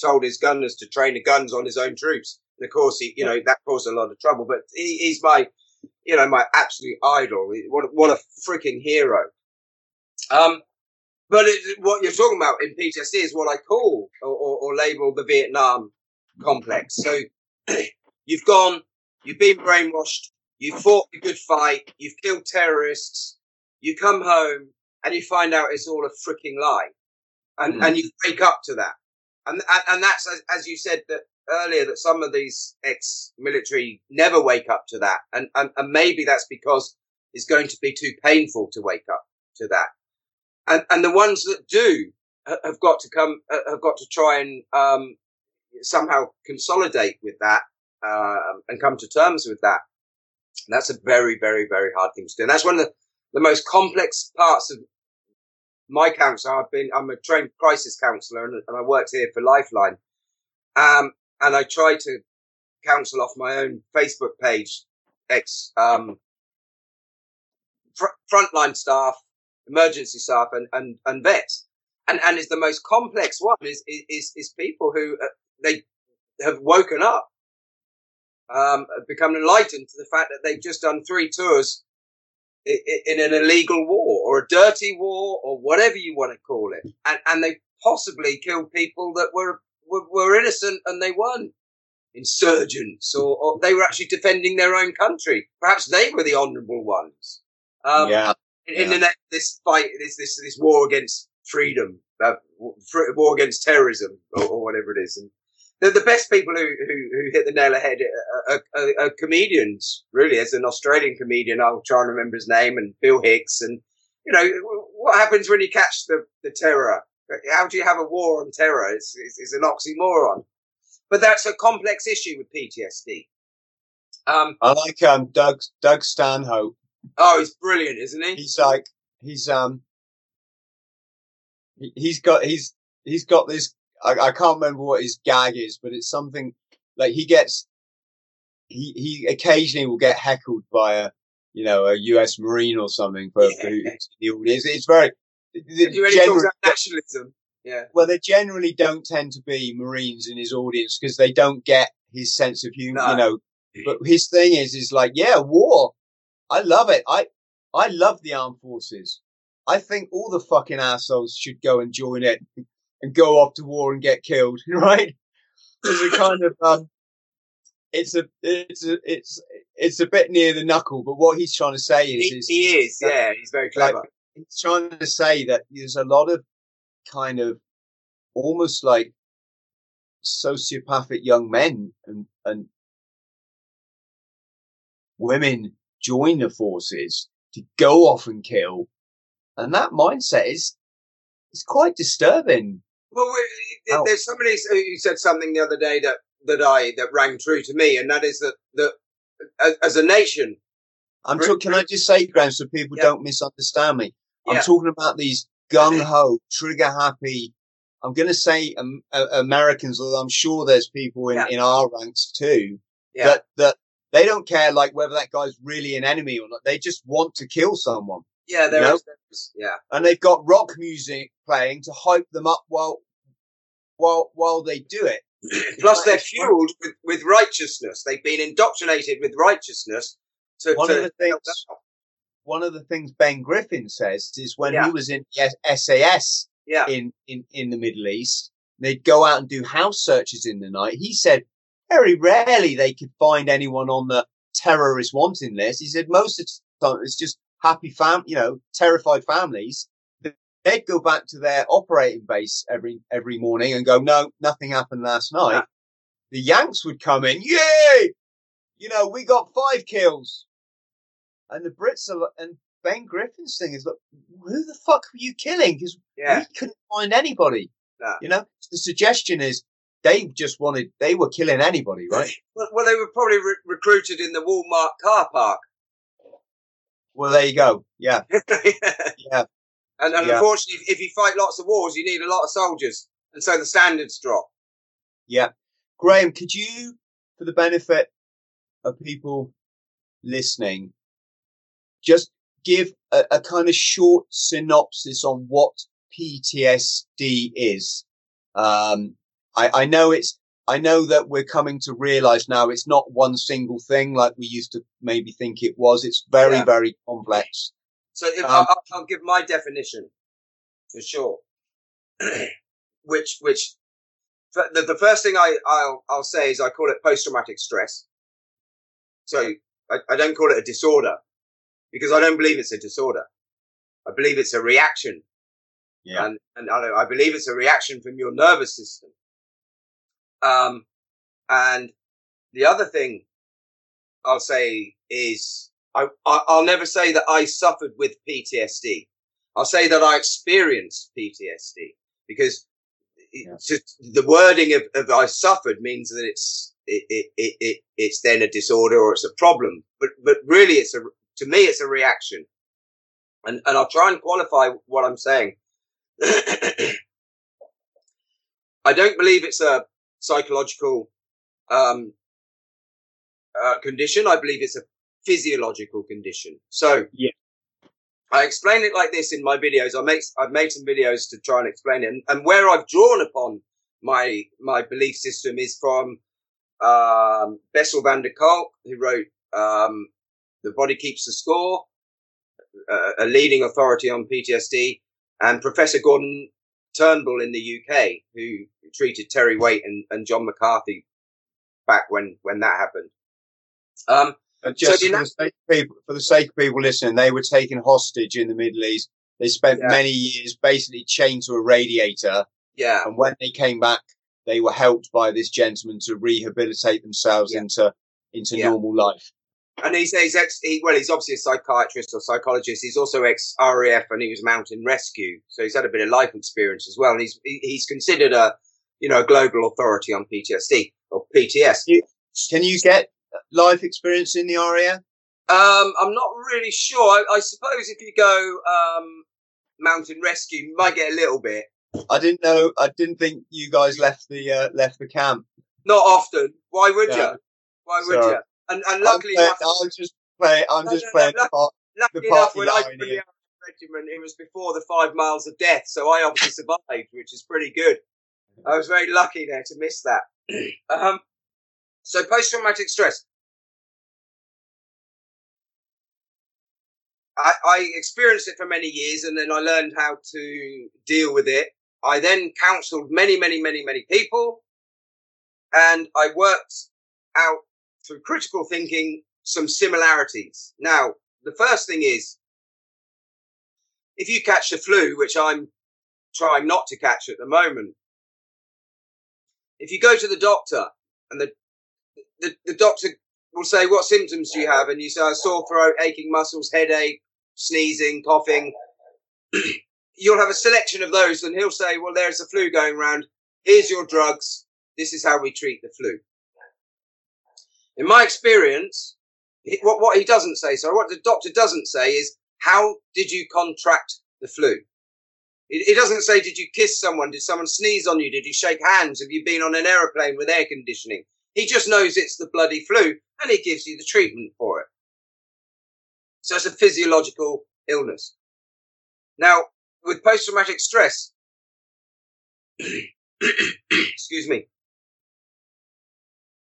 told his gunners to train the guns on his own troops. And of course, he you know that caused a lot of trouble. But he, he's my you know my absolute idol. What a- what a freaking hero. Um, but it, what you're talking about in PTSD is what I call or, or, or label the Vietnam complex. So (clears throat) you've gone, you've been brainwashed, you've fought a good fight, you've killed terrorists, you come home and you find out it's all a freaking lie, and Mm. and you wake up to that, and and, and that's as, as you said that earlier that some of these ex-military never wake up to that, and and, and maybe that's because it's going to be too painful to wake up to that and and the ones that do have got to come uh, have got to try and um, somehow consolidate with that um, and come to terms with that. And that's a very very very hard thing to do. And that's one of the, the most complex parts of my counsel. I've been I'm a trained crisis counsellor and, and I worked here for Lifeline. Um, and I try to counsel off my own Facebook page ex um, fr- frontline staff, emergency staff, and and and vets. And and is the most complex one is is is people who uh, they have woken up, um, become enlightened to the fact that they've just done three tours in, in an illegal war or a dirty war or whatever you want to call it, and and they possibly killed people that were were, were innocent and they weren't insurgents or, or, they were actually defending their own country. Perhaps they were the honourable ones. Um, yeah. In, in the next, this fight, this this this war against freedom, uh, war against terrorism, or, or, whatever it is, and the, the best people who, who, who hit the nail ahead are, are, are, comedians. Really, as an Australian comedian, I'll try and remember his name, and Bill Hicks, and you know what happens when you catch the the terror. How do you have a war on terror? It's, it's, it's an oxymoron. But that's a complex issue with PTSD. Um, I like um, Doug Doug Stanhope. Oh, he's brilliant, isn't he? He's like he's um he, he's got he's he's got this. I, I can't remember what his gag is, but it's something like he gets he he occasionally will get heckled by a you know a U.S. Marine or something for, yeah. for the audience. It's very. You really talk about nationalism. Yeah. Well, they generally don't tend to be Marines in his audience because they don't get his sense of humor, no. you know. But his thing is, is like, yeah, war. I love it. I, I love the armed forces. I think all the fucking assholes should go and join it and go off to war and get killed, (laughs) right? It's a kind of, um, it's a, it's a, it's, it's a bit near the knuckle, but what he's trying to say is, he, is he is, yeah, he's very clever. Like, he's trying to say that there's a lot of kind of almost like sociopathic young men and, and women join the forces to go off and kill. And that mindset is, is quite disturbing. Well, there's somebody who said something the other day that, that I, that rang true to me. And that is that, that as a nation, I'm talking, can I just say, Graham, so people yeah. don't misunderstand me? I'm talking about these gung ho, (laughs) trigger happy. I'm going to say um, uh, Americans, although I'm sure there's people in, yeah. in our ranks too, yeah. that, that they don't care like whether that guy's really an enemy or not. They just want to kill someone. Yeah, there you know? is, yeah. And they've got rock music playing to hype them up while, while, while they do it. (clears throat) Plus, they're fueled with, with righteousness. They've been indoctrinated with righteousness to, one to of the things, one of the things Ben Griffin says is when yeah. he was in SAS yeah. in, in, in the Middle East, they'd go out and do house searches in the night. He said very rarely they could find anyone on the terrorist wanting list. He said most of the time it's just happy fam, you know, terrified families. They'd go back to their operating base every, every morning and go, no, nothing happened last night. Yeah. The Yanks would come in, yay! You know, we got five kills. And the Brits are, and Ben Griffin's thing is, look, who the fuck were you killing? Because yeah. we couldn't find anybody. No. You know, the suggestion is they just wanted, they were killing anybody, right? (laughs) Well, well they were probably re- recruited in the Walmart car park. Well, there you go. Yeah. (laughs) yeah. And, and yeah. unfortunately, if you fight lots of wars, you need a lot of soldiers. And so the standards drop. Yeah. Graham, could you, for the benefit of people listening, just give a, a kind of short synopsis on what PTSD is. Um, I, I know it's, I know that we're coming to realize now it's not one single thing like we used to maybe think it was. It's very, yeah. very complex. So if, um, I'll, I'll, give my definition for sure, (clears throat) which, which the, the first thing I, I'll, I'll say is I call it post traumatic stress. So I, I don't call it a disorder because I don't believe it's a disorder. I believe it's a reaction. Yeah. And, and I, I believe it's a reaction from your nervous system. Um, and the other thing I'll say is I, I, will never say that I suffered with PTSD. I'll say that I experienced PTSD because yeah. to, the wording of, of, I suffered means that it's, it, it, it, it, it's then a disorder or it's a problem. But, but really it's a, to me, it's a reaction. And, and I'll try and qualify what I'm saying. (clears throat) I don't believe it's a psychological, um, uh, condition. I believe it's a physiological condition. So, yeah. I explain it like this in my videos. I make I've made some videos to try and explain it, and, and where I've drawn upon my my belief system is from um, Bessel van der Kolk, who wrote um, "The Body Keeps the Score," uh, a leading authority on PTSD, and Professor Gordon Turnbull in the UK, who treated Terry Waite and, and John McCarthy back when when that happened. Um, and just so for, the sake of people, for the sake of people listening, they were taken hostage in the Middle East. They spent yeah. many years basically chained to a radiator. Yeah. And when they came back, they were helped by this gentleman to rehabilitate themselves yeah. into into yeah. normal life. And he's he's ex he, well, he's obviously a psychiatrist or psychologist. He's also ex RAF and he was mountain rescue, so he's had a bit of life experience as well. And he's he's considered a you know a global authority on PTSD or PTS. Can you get life experience in the RAF? Um, I'm not really sure. I, I suppose if you go um, mountain rescue, you might get a little bit. I didn't know. I didn't think you guys left the uh, left the camp. Not often. Why would yeah. you? Why would you? And, and luckily, I'm, I'm just playing. I'm just no, playing no, the part. Luckily the enough, when I joined the regiment, it was before the five miles of death, so I obviously survived, which is pretty good. I was very lucky there to miss that. (clears throat) um, so post-traumatic stress. I, I experienced it for many years and then I learned how to deal with it. I then counseled many, many, many, many people and I worked out through critical thinking some similarities. Now, the first thing is if you catch the flu, which I'm trying not to catch at the moment, if you go to the doctor and the the, the doctor will say, What symptoms do you have? And you say, sore throat, aching muscles, headache, sneezing, coughing. (clears throat) You'll have a selection of those, and he'll say, Well, there's a flu going around. Here's your drugs. This is how we treat the flu. In my experience, what, what he doesn't say, sorry, what the doctor doesn't say is, How did you contract the flu? It, doesn't say, Did you kiss someone? Did someone sneeze on you? Did you shake hands? Have you been on an aeroplane with air conditioning? He just knows it's the bloody flu and he gives you the treatment for it. So it's a physiological illness. Now, with post traumatic stress, (clears throat) excuse me,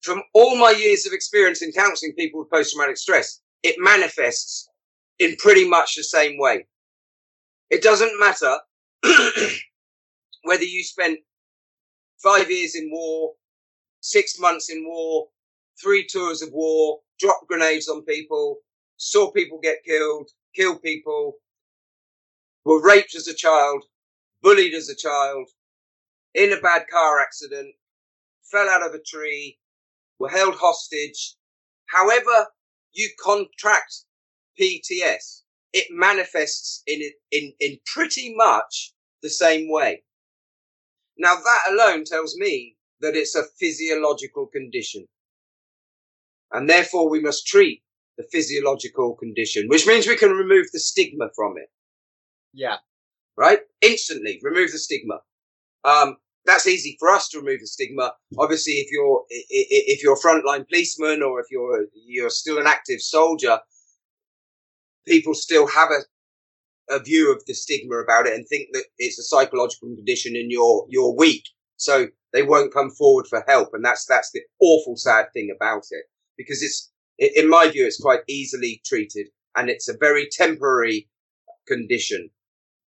from all my years of experience in counseling people with post traumatic stress, it manifests in pretty much the same way. It doesn't matter (clears throat) whether you spent five years in war, six months in war, three tours of war, dropped grenades on people, saw people get killed, killed people, were raped as a child, bullied as a child, in a bad car accident, fell out of a tree, were held hostage. However you contract PTS, it manifests in, in, in pretty much the same way. Now that alone tells me that it's a physiological condition. And therefore we must treat the physiological condition, which means we can remove the stigma from it. Yeah. Right? Instantly remove the stigma. Um, that's easy for us to remove the stigma. Obviously, if you're, if you're a frontline policeman or if you're, you're still an active soldier, people still have a, a view of the stigma about it and think that it's a psychological condition and you're, you're weak. So they won't come forward for help. And that's, that's the awful sad thing about it because it's, in my view, it's quite easily treated and it's a very temporary condition.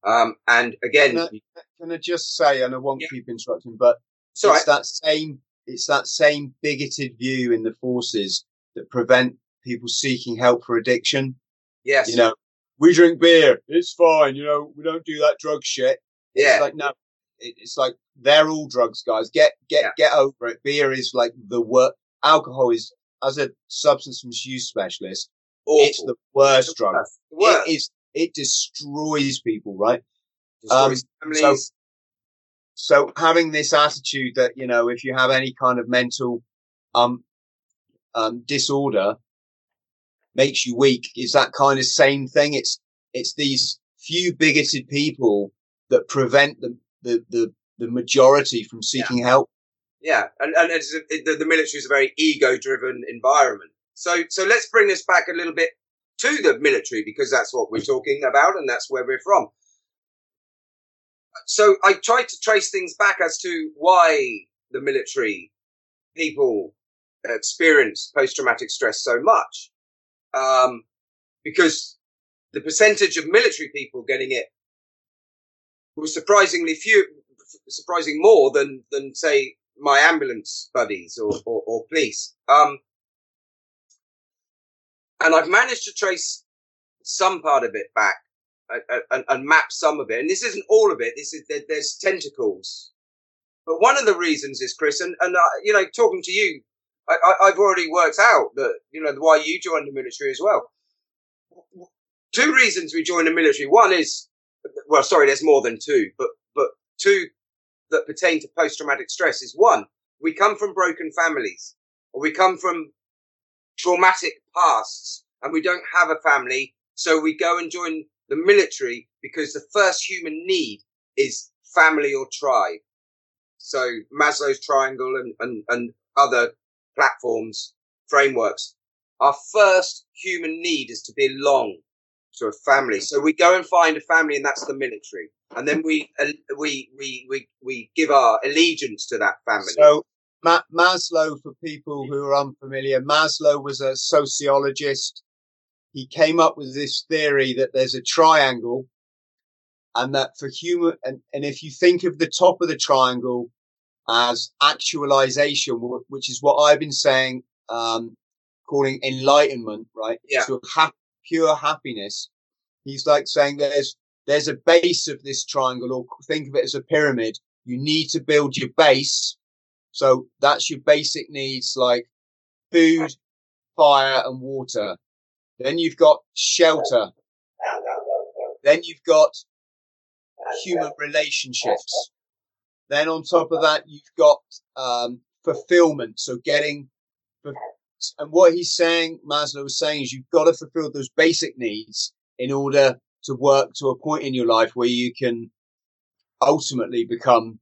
Um, and again, can I, can I, just say, and I won't yeah. keep interrupting, but it's that same, it's that same bigoted view in the forces that prevent people seeking help for addiction. Yes. You know, we drink beer. It's fine. You know, we don't do that drug shit. Yeah. It's like, no, it's like they're all drugs, guys. Get get yeah. get over it. Beer is like the worst. Alcohol is, as a substance misuse specialist, Awful. it's the worst drug. Worst. It is. It destroys people, right? Destroys um, so, so having this attitude that you know, if you have any kind of mental um, um disorder, makes you weak, is that kind of same thing. It's it's these few bigoted people that prevent the the the, the majority from seeking yeah. help. Yeah, and and it's a, it, the, the military is a very ego driven environment. So so let's bring this back a little bit to the military because that's what we're talking about and that's where we're from. So I tried to trace things back as to why the military people experience post-traumatic stress so much. Um, because the percentage of military people getting it was surprisingly few, surprising more than, than say my ambulance buddies or, or, or police. Um, and I've managed to trace some part of it back and, and, and, map some of it. And this isn't all of it. This is there, there's tentacles. But one of the reasons is Chris, and and uh, you know, talking to you, I, have already worked out that you know why you joined the military as well. Two reasons we joined the military. One is, well, sorry, there's more than two, but but two that pertain to post traumatic stress is one, we come from broken families, or we come from traumatic pasts and we don't have a family. So we go and join the military because the first human need is family or tribe. So Maslow's triangle and, and, and other platforms, frameworks. Our first human need is to belong to a family. So we go and find a family and that's the military. And then we, we, we, we, we give our allegiance to that family. So Ma- Maslow, for people who are unfamiliar, Maslow was a sociologist. He came up with this theory that there's a triangle and that for human, and, and if you think of the top of the triangle as actualization, which is what I've been saying, um, calling enlightenment, right? Yeah. So ha- pure happiness. He's like saying there's, there's a base of this triangle or think of it as a pyramid. You need to build your base so that's your basic needs like food, fire and water. Then you've got shelter. Then you've got human relationships. Then on top of that, you've got, um, fulfillment. So getting, and what he's saying, Maslow was saying is you've got to fulfill those basic needs in order to work to a point in your life where you can ultimately become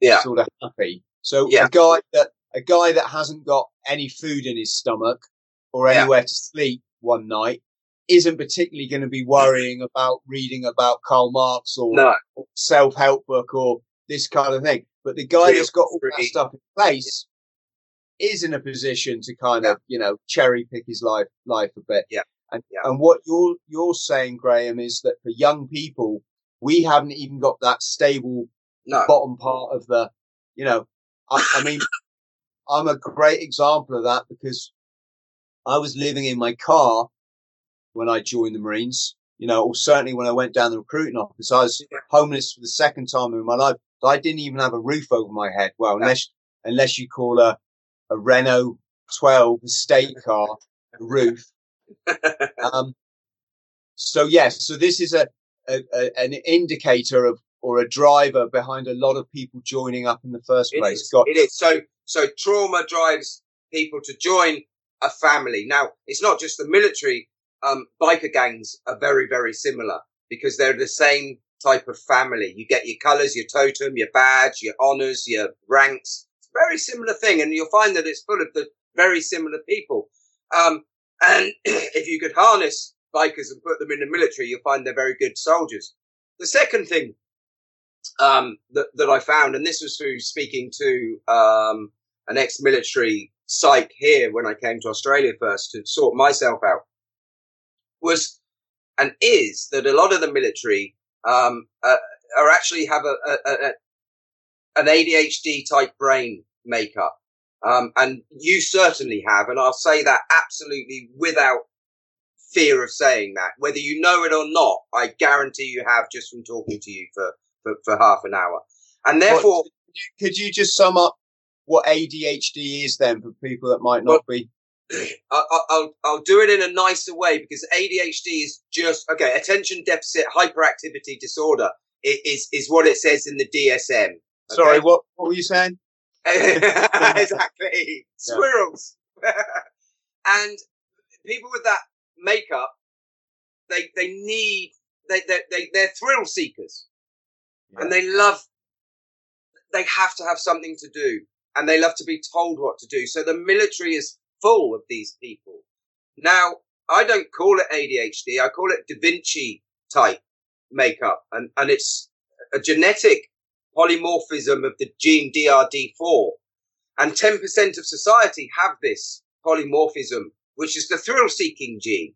yeah. sort of happy. So yeah. a guy that a guy that hasn't got any food in his stomach or anywhere yeah. to sleep one night isn't particularly going to be worrying about reading about Karl Marx or, no. or self-help book or this kind of thing. But the guy Real that's got all that stuff in place yeah. is in a position to kind of, you know, cherry pick his life, life a bit. Yeah. And, and what you're, you're saying, Graham, is that for young people, we haven't even got that stable no. bottom part of the, you know, I, I mean, I'm a great example of that because I was living in my car when I joined the Marines, you know, or certainly when I went down the recruiting office. I was homeless for the second time in my life. I didn't even have a roof over my head. Well, unless, unless you call a, a Renault 12 estate car a roof. (laughs) um, so yes, so this is a, a, a, an indicator of or a driver behind a lot of people joining up in the first place. It is. Got- it is. So, so trauma drives people to join a family. Now, it's not just the military. Um, biker gangs are very, very similar because they're the same type of family. You get your colors, your totem, your badge, your honors, your ranks. It's a very similar thing. And you'll find that it's full of the very similar people. Um, and (clears throat) if you could harness bikers and put them in the military, you'll find they're very good soldiers. The second thing um, that, that I found, and this was through speaking to um, an ex-military psych here when I came to Australia first to sort myself out, was and is that a lot of the military um, uh, are actually have a, a, a, an ADHD type brain makeup. Um, and you certainly have, and I'll say that absolutely without fear of saying that. Whether you know it or not, I guarantee you have just from talking to you for for, for half an hour. And therefore, what, could you just sum up what ADHD is then for people that might not well, be? I'll, I'll, I'll do it in a nicer way because ADHD is just okay. Attention deficit hyperactivity disorder is is what it says in the DSM. Okay? Sorry, what what were you saying? (laughs) exactly, (laughs) squirrels. (laughs) and people with that makeup, they they need they they, they they're thrill seekers and they love, they have to have something to do and they love to be told what to do. So the military is full of these people. Now, I don't call it ADHD. I call it Da Vinci type makeup, and and it's a genetic polymorphism of the gene DRD4, and 10% of society have this polymorphism, which is the thrill-seeking gene.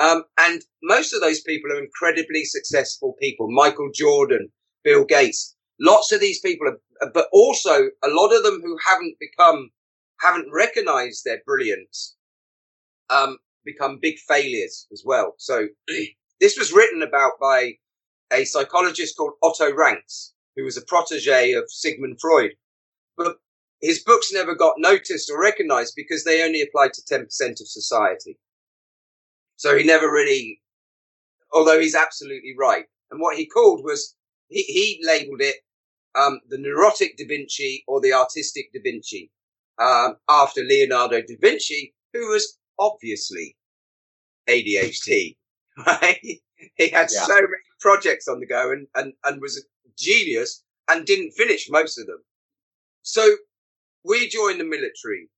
Um, and most of those people are incredibly successful people. Michael Jordan, Bill Gates, lots of these people, are, but also a lot of them who haven't become, haven't recognized their brilliance, um, become big failures as well. So (clears throat) this was written about by a psychologist called Otto Ranks, who was a protege of Sigmund Freud. But his books never got noticed or recognized because they only applied to 10% of society. So he never really, although he's absolutely right. And what he called was, he, he labeled it um, the neurotic Da Vinci or the artistic Da Vinci, um, after Leonardo da Vinci, who was obviously ADHD, (laughs) right? He had yeah. so many projects on the go and, and, and was a genius and didn't finish most of them. So we joined the military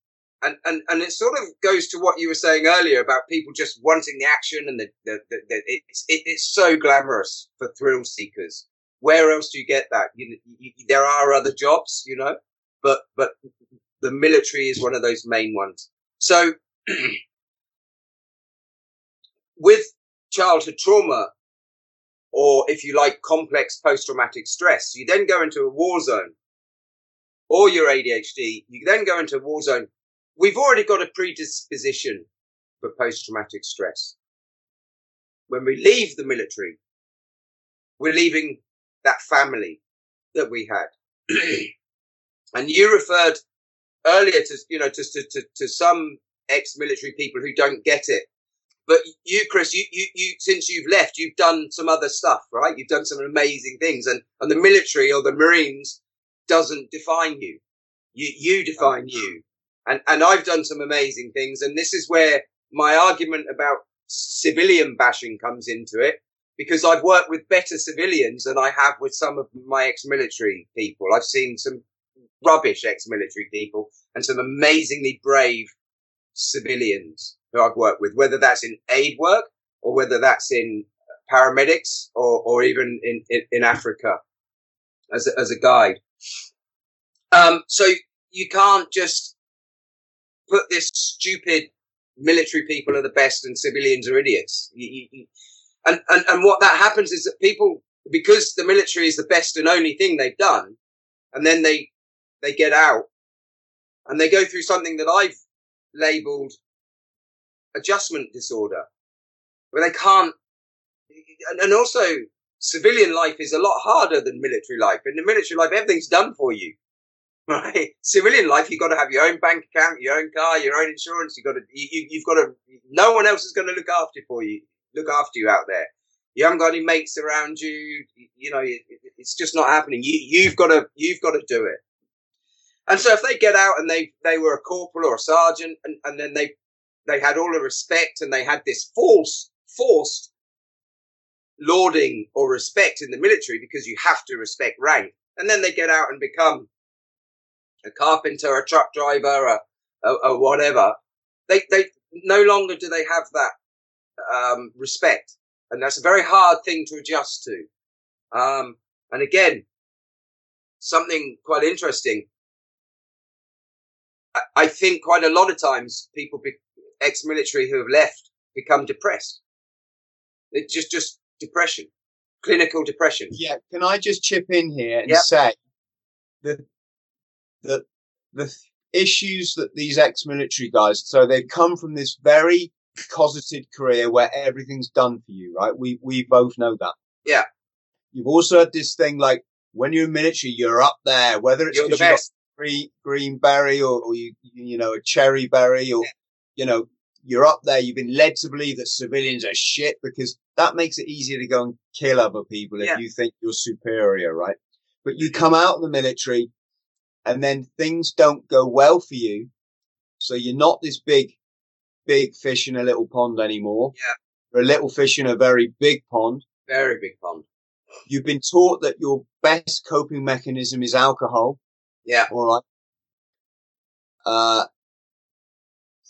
and, and, and it sort of goes to what you were saying earlier about people just wanting the action and the, the, the, the it's, it, it's so glamorous for thrill seekers. Where else do you get that? You, you, there are other jobs, you know, but, but the military is one of those main ones. So (clears throat) with childhood trauma, or if you like, complex post-traumatic stress, you then go into a war zone or your ADHD, you then go into a war zone we've already got a predisposition for post-traumatic stress. When we leave the military, we're leaving that family that we had. (clears throat) and you referred earlier to, you know, to, to, to some ex-military people who don't get it. But you, Chris, you, you, you, since you've left, you've done some other stuff, right? You've done some amazing things and, and the military or the Marines doesn't define you. You, you define you. And, and I've done some amazing things. And this is where my argument about civilian bashing comes into it because I've worked with better civilians than I have with some of my ex-military people. I've seen some rubbish ex-military people and some amazingly brave civilians who I've worked with, whether that's in aid work or whether that's in paramedics or, or even in, in, in Africa as a, as a guide. Um, so you can't just put this stupid military people are the best and civilians are idiots. You, you, and, and, and what that happens is that people, because the military is the best and only thing they've done, and then they, they get out and they go through something that I've labeled adjustment disorder, where they can't, and, and also civilian life is a lot harder than military life. In the military life, everything's done for you (laughs) right? Civilian life, you've got to have your own bank account, your own car, your own insurance. You've got to, you, you've got to, no one else is going to look after for you, look after you out there. You haven't got any mates around you. You know, it's just not happening. You, you've got to, you've got to do it. And so if they get out and they, they were a corporal or a sergeant and, and then they, they had all the respect and they had this false, forced lauding or respect in the military because you have to respect rank. And then they get out and become a carpenter, a truck driver, a, a, a whatever, they, they no longer do they have that um, respect. And that's a very hard thing to adjust to. Um, and again, something quite interesting. I, I think quite a lot of times people, be, ex-military who have left, become depressed. It's just, just depression, clinical depression. Yeah. Can I just chip in here and yep. say that the the issues that these ex-military guys, so they come from this very cosseted career where everything's done for you, right? We we both know that. Yeah. You've also had this thing like when you're in military, you're up there, whether it's because you got green, green beret or, or you you know a cherry beret or yeah. you know you're up there. You've been led to believe that civilians are shit because that makes it easier to go and kill other people if yeah. you think you're superior, right? But you come out of the military and then things don't go well for you. So you're not this big, big fish in a little pond anymore. Yeah. You're a little fish in a very big pond. Very big pond. You've been taught that your best coping mechanism is alcohol. Yeah. All right. Uh,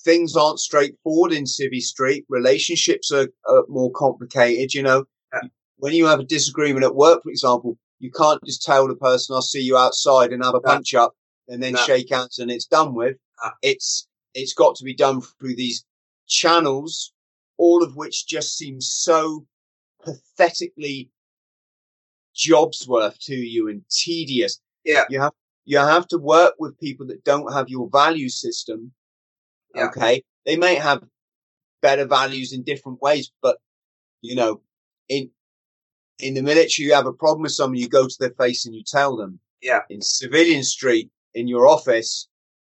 things aren't straightforward in Civvy Street. Relationships are, are more complicated. You know, Yeah. when you have a disagreement at work, for example, you can't just tell the person, "I'll see you outside" and have a No. punch up and then No. shake hands and it's done with. No. It's it's got to be done through these channels, all of which just seem so pathetically jobs worth to you and tedious. Yeah. You have you have to work with people that don't have your value system. Yeah. Okay. They may have better values in different ways, but you know, in in the military you have a problem with someone, you go to their face and you tell them. Yeah. In civilian street, in your office,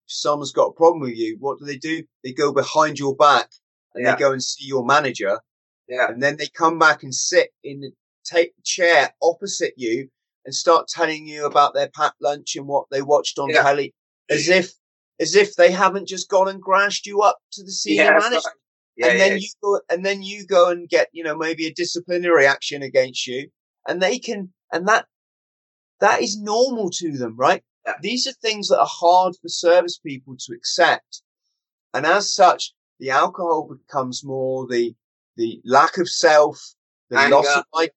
someone's got a problem with you, what do they do? They go behind your back and Yeah. they go and see your manager Yeah. and then they come back and sit in the take chair opposite you and start telling you about their packed lunch and what they watched on Yeah. telly, as mm-hmm. if as if they haven't just gone and grashed you up to the senior Yeah, manager, right. Yeah, and then you go and then you go and get you know maybe a disciplinary action against you, and they can and that that is normal to them, right? Yeah. These are things that are hard for service people to accept, and as such, the alcohol becomes more the the lack of self, the Anger. loss of I-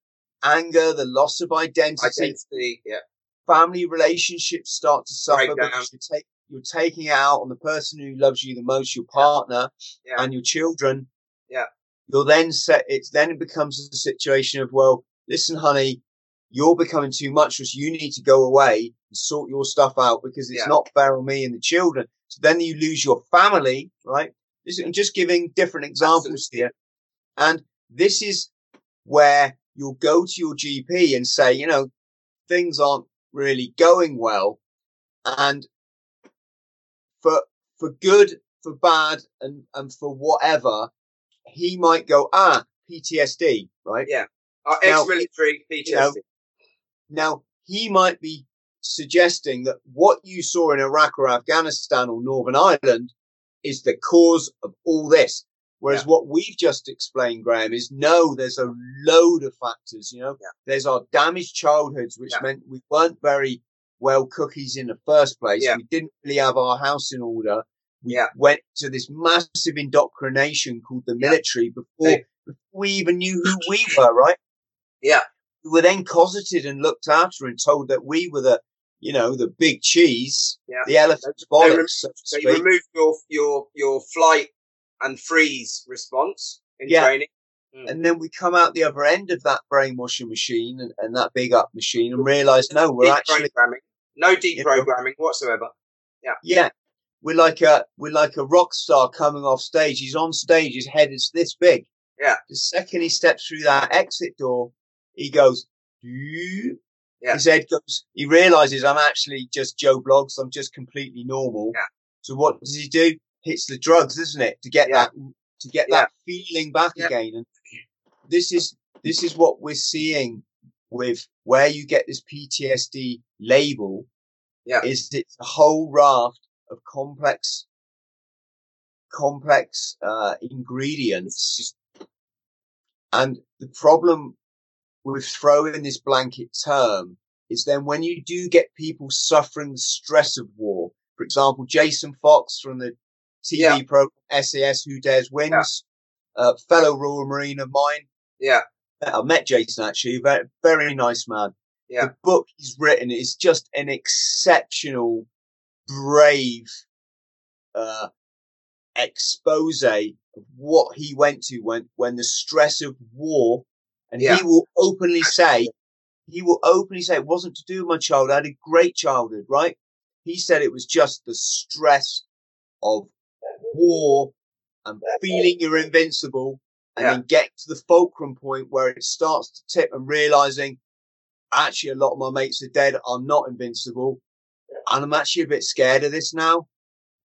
anger, the loss of identity, identity. Yeah. family relationships start to suffer because you're, take, you're taking it out on the person who loves you the most, your partner Yeah. and your children. Yeah. You'll then set, it's then it becomes a situation of, well, listen, honey, you're becoming too much for us. You need to go away sort your stuff out because it's Yeah. not fair on me and the children. So then you lose your family, right? I'm just giving different examples Absolutely. here. And this is where you'll go to your GP and say, you know, things aren't really going well. And for, for good, for bad and, and for whatever, he might go, ah, PTSD, right? Yeah. Our ex-military PTSD. know, Now, he might be suggesting that what you saw in Iraq or Afghanistan or Northern Ireland is the cause of all this. Whereas Yeah. what we've just explained, Graham, is no, there's a load of factors, you know, Yeah. there's our damaged childhoods, which Yeah. meant we weren't very well cookies in the first place. We didn't really have our house in order. We went to this massive indoctrination called the military before, before we even knew who we were, right? Yeah. we were then cosseted and looked after and told that we were the, you know, the big cheese, Yeah. the elephant's They rem- so you remove your your your flight and freeze response in Yeah. training. Hmm. and then we come out the other end of that brainwashing machine and, and that big up machine and realize, no, we're actually, deprogramming. No deprogramming whatsoever. yeah, Yeah. we're like a, we're like a rock star coming off stage. He's on stage, his head is this big. Yeah. The second he steps through that exit door, he goes. Yeah. his head goes, he realizes I'm actually just Joe Bloggs. I'm just completely normal. Yeah. So what does he do? Hits the drugs, isn't it? To get Yeah. that, to get Yeah. that feeling back again. And this is, this is what we're seeing with where you get this PTSD label. Yeah. Is it's a whole raft of complex, complex, uh, ingredients. And the problem with throwing this blanket term is then when you do get people suffering the stress of war, for example, Jason Fox from the TV Yeah. program SAS Who Dares Wins, uh, fellow Royal Marine of mine. Yeah. I met Jason actually, very, very nice man. Yeah. The book he's written is just an exceptional, brave, uh, expose of what he went to when, when the stress of war, and Yeah. he will openly say, he will openly say it wasn't to do with my childhood. I had a great childhood, right? He said it was just the stress of war and feeling you're invincible and Yeah. then getting to the fulcrum point where it starts to tip and realizing actually a lot of my mates are dead. I'm not invincible and I'm actually a bit scared of this now.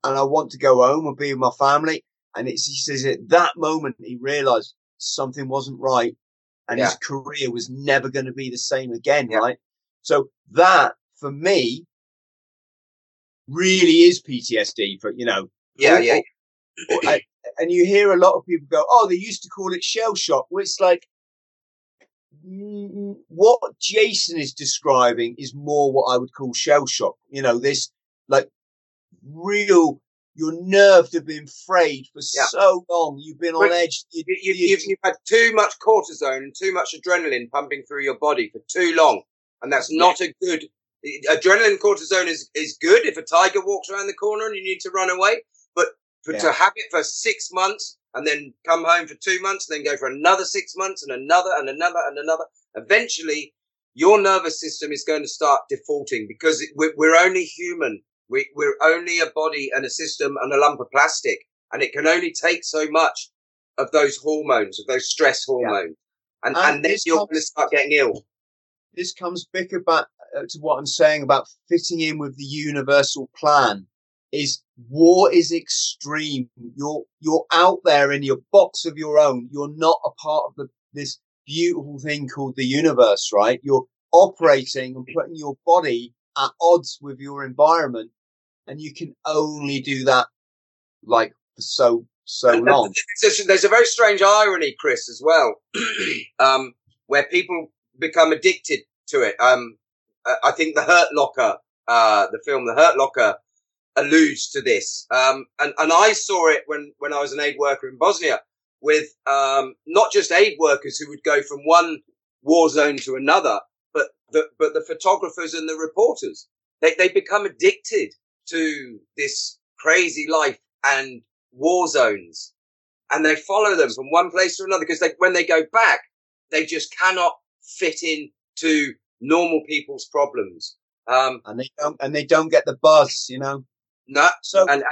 And I want to go home and be with my family. And it's, he says at that moment, he realized something wasn't right and his career was never going to be the same again. Yeah. Right. So that for me really is PTSD for, you know, Yeah, yeah. I- (clears throat) and you hear a lot of people go, "Oh, they used to call it shell shock." Well, it's like what Jason is describing is more what I would call shell shock. You know, this like real your nerves have been frayed for Yeah. so long. You've been on But edge. You, You, you, you- you've, you've had too much cortisone and too much adrenaline pumping through your body for too long, and that's not a good. Adrenaline, cortisone is is good if a tiger walks around the corner and you need to run away, but for, Yeah. to have it for six months and then come home for two months, and then go for another six months and another and another and another, eventually your nervous system is going to start defaulting because it, we're, we're only human. We, we're only a body and a system and a lump of plastic, and it can only take so much of those hormones, of those stress hormones, and, And and then this you're going to start getting ill. this comes back about uh, to what I'm saying about fitting in with the universal plan. Is war is extreme. You're you're out there in your box of your own. You're not a part of the this beautiful thing called the universe, right? You're operating and putting your body at odds with your environment, and you can only do that like for so so And long. There's a, very strange irony, Chris, as well, (clears throat) um, where people become addicted to it. Um, I I think the Hurt Locker, uh, the film The Hurt Locker, alludes to this. Um, and, and I saw it when, when I was an aid worker in Bosnia with um, not just aid workers who would go from one war zone to another, but the, but the photographers and the reporters. They, they become addicted to this crazy life and war zones and they follow them from one place to another because they, when they go back, they just cannot fit in to normal people's problems. Um, And they don't and they don't get the buzz, you know. no, So and,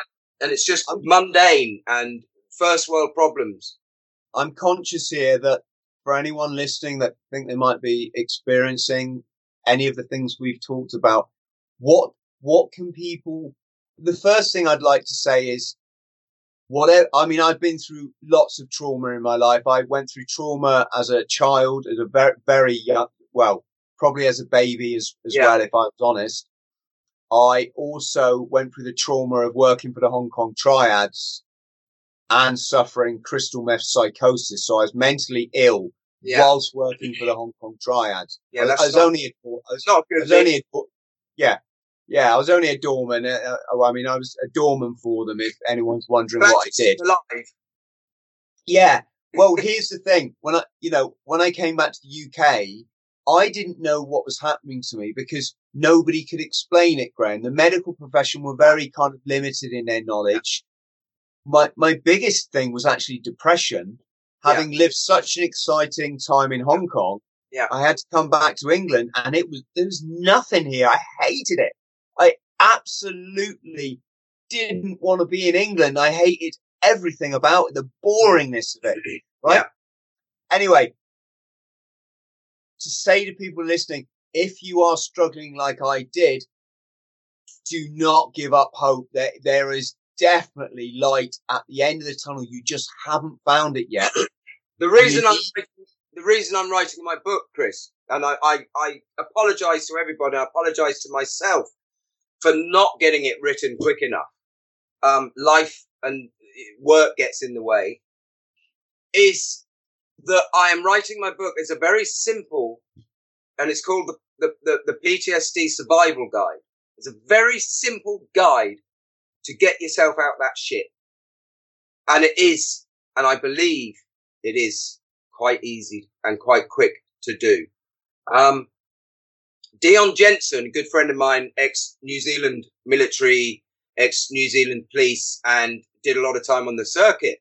and it's just I'm- mundane and first world problems. I'm conscious here that for anyone listening that think they might be experiencing any of the things we've talked about, what what can people? The first thing I'd like to say is, whatever. I mean, I've been through lots of trauma in my life. I went through trauma as a child, as a very very young, well, probably as a baby as as Yeah. well, if I was honest. I also went through the trauma of working for the Hong Kong Triads and suffering crystal meth psychosis. So I was mentally ill Yeah, whilst working for the Hong Kong Triads. yeah, I, that's I was not, only a, I was, not a I good. was thing. only a, yeah, yeah, I was only a doorman. Uh, uh, I mean, I was a doorman for them. If anyone's wondering Glad what I did, Alive. yeah. Well, (laughs) here's the thing. When I, you know, when I came back to the UK, I didn't know what was happening to me because nobody could explain it, Graham. The medical profession were very kind of limited in their knowledge. My, my biggest thing was actually depression. Having lived such an exciting time in Hong Kong, Yeah. I had to come back to England and it was, there was nothing here. I hated it. Absolutely didn't want to be in England. I hated everything about it, the boringness of it, right? Yeah. Anyway, to say to people listening, if you are struggling like I did, do not give up hope. There, there is definitely light at the end of the tunnel. You just haven't found it yet. (coughs) The reason I'm writing, the reason I'm writing my book, Chris, and I, I, I apologise to everybody. I apologise to myself for not getting it written quick enough. Um, life and work gets in the way. Is that I am writing my book. It's a very simple, and it's called the the, the, PTSD Survival Guide. It's a very simple guide to get yourself out that shit. And it is, and I believe it is quite easy and quite quick to do. Um, Dion Jensen, a good friend of mine, ex New Zealand military, ex New Zealand police, and did a lot of time on the circuit.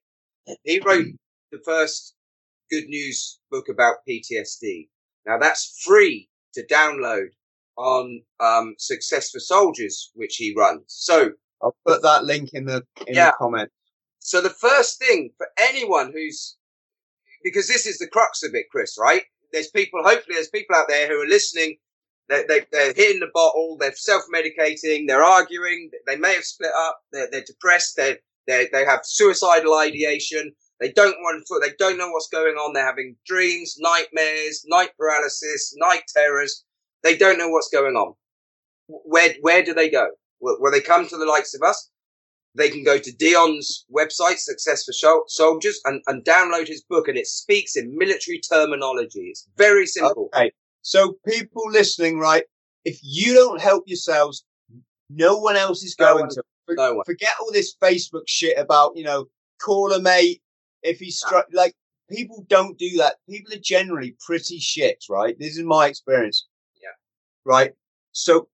He wrote the first good news book about PTSD. Now that's free to download on um, Success for Soldiers, which he runs. So I'll put that link in the in Yeah. the comment. So the first thing for anyone who's, because this is the crux of it, Chris, right? There's people, hopefully there's people out there who are listening. They, they, they're hitting the bottle. They're self-medicating. They're arguing. They may have split up. They're, they're depressed. They they they have suicidal ideation. They don't want to. They don't know what's going on. They're having dreams, nightmares, night paralysis, night terrors. They don't know what's going on. Where where do they go? Well, they come to the likes of us they can go to Dion's website, Success for Soldiers, and, and download his book, and it speaks in military terminology. It's very simple. Okay. So people listening, right? If you don't help yourselves, no one else is No going one- to. no. Forget all this Facebook shit about you know call a mate if he's struck. Like people don't do that. People are generally pretty shit, right? This is my experience. Yeah. Right. So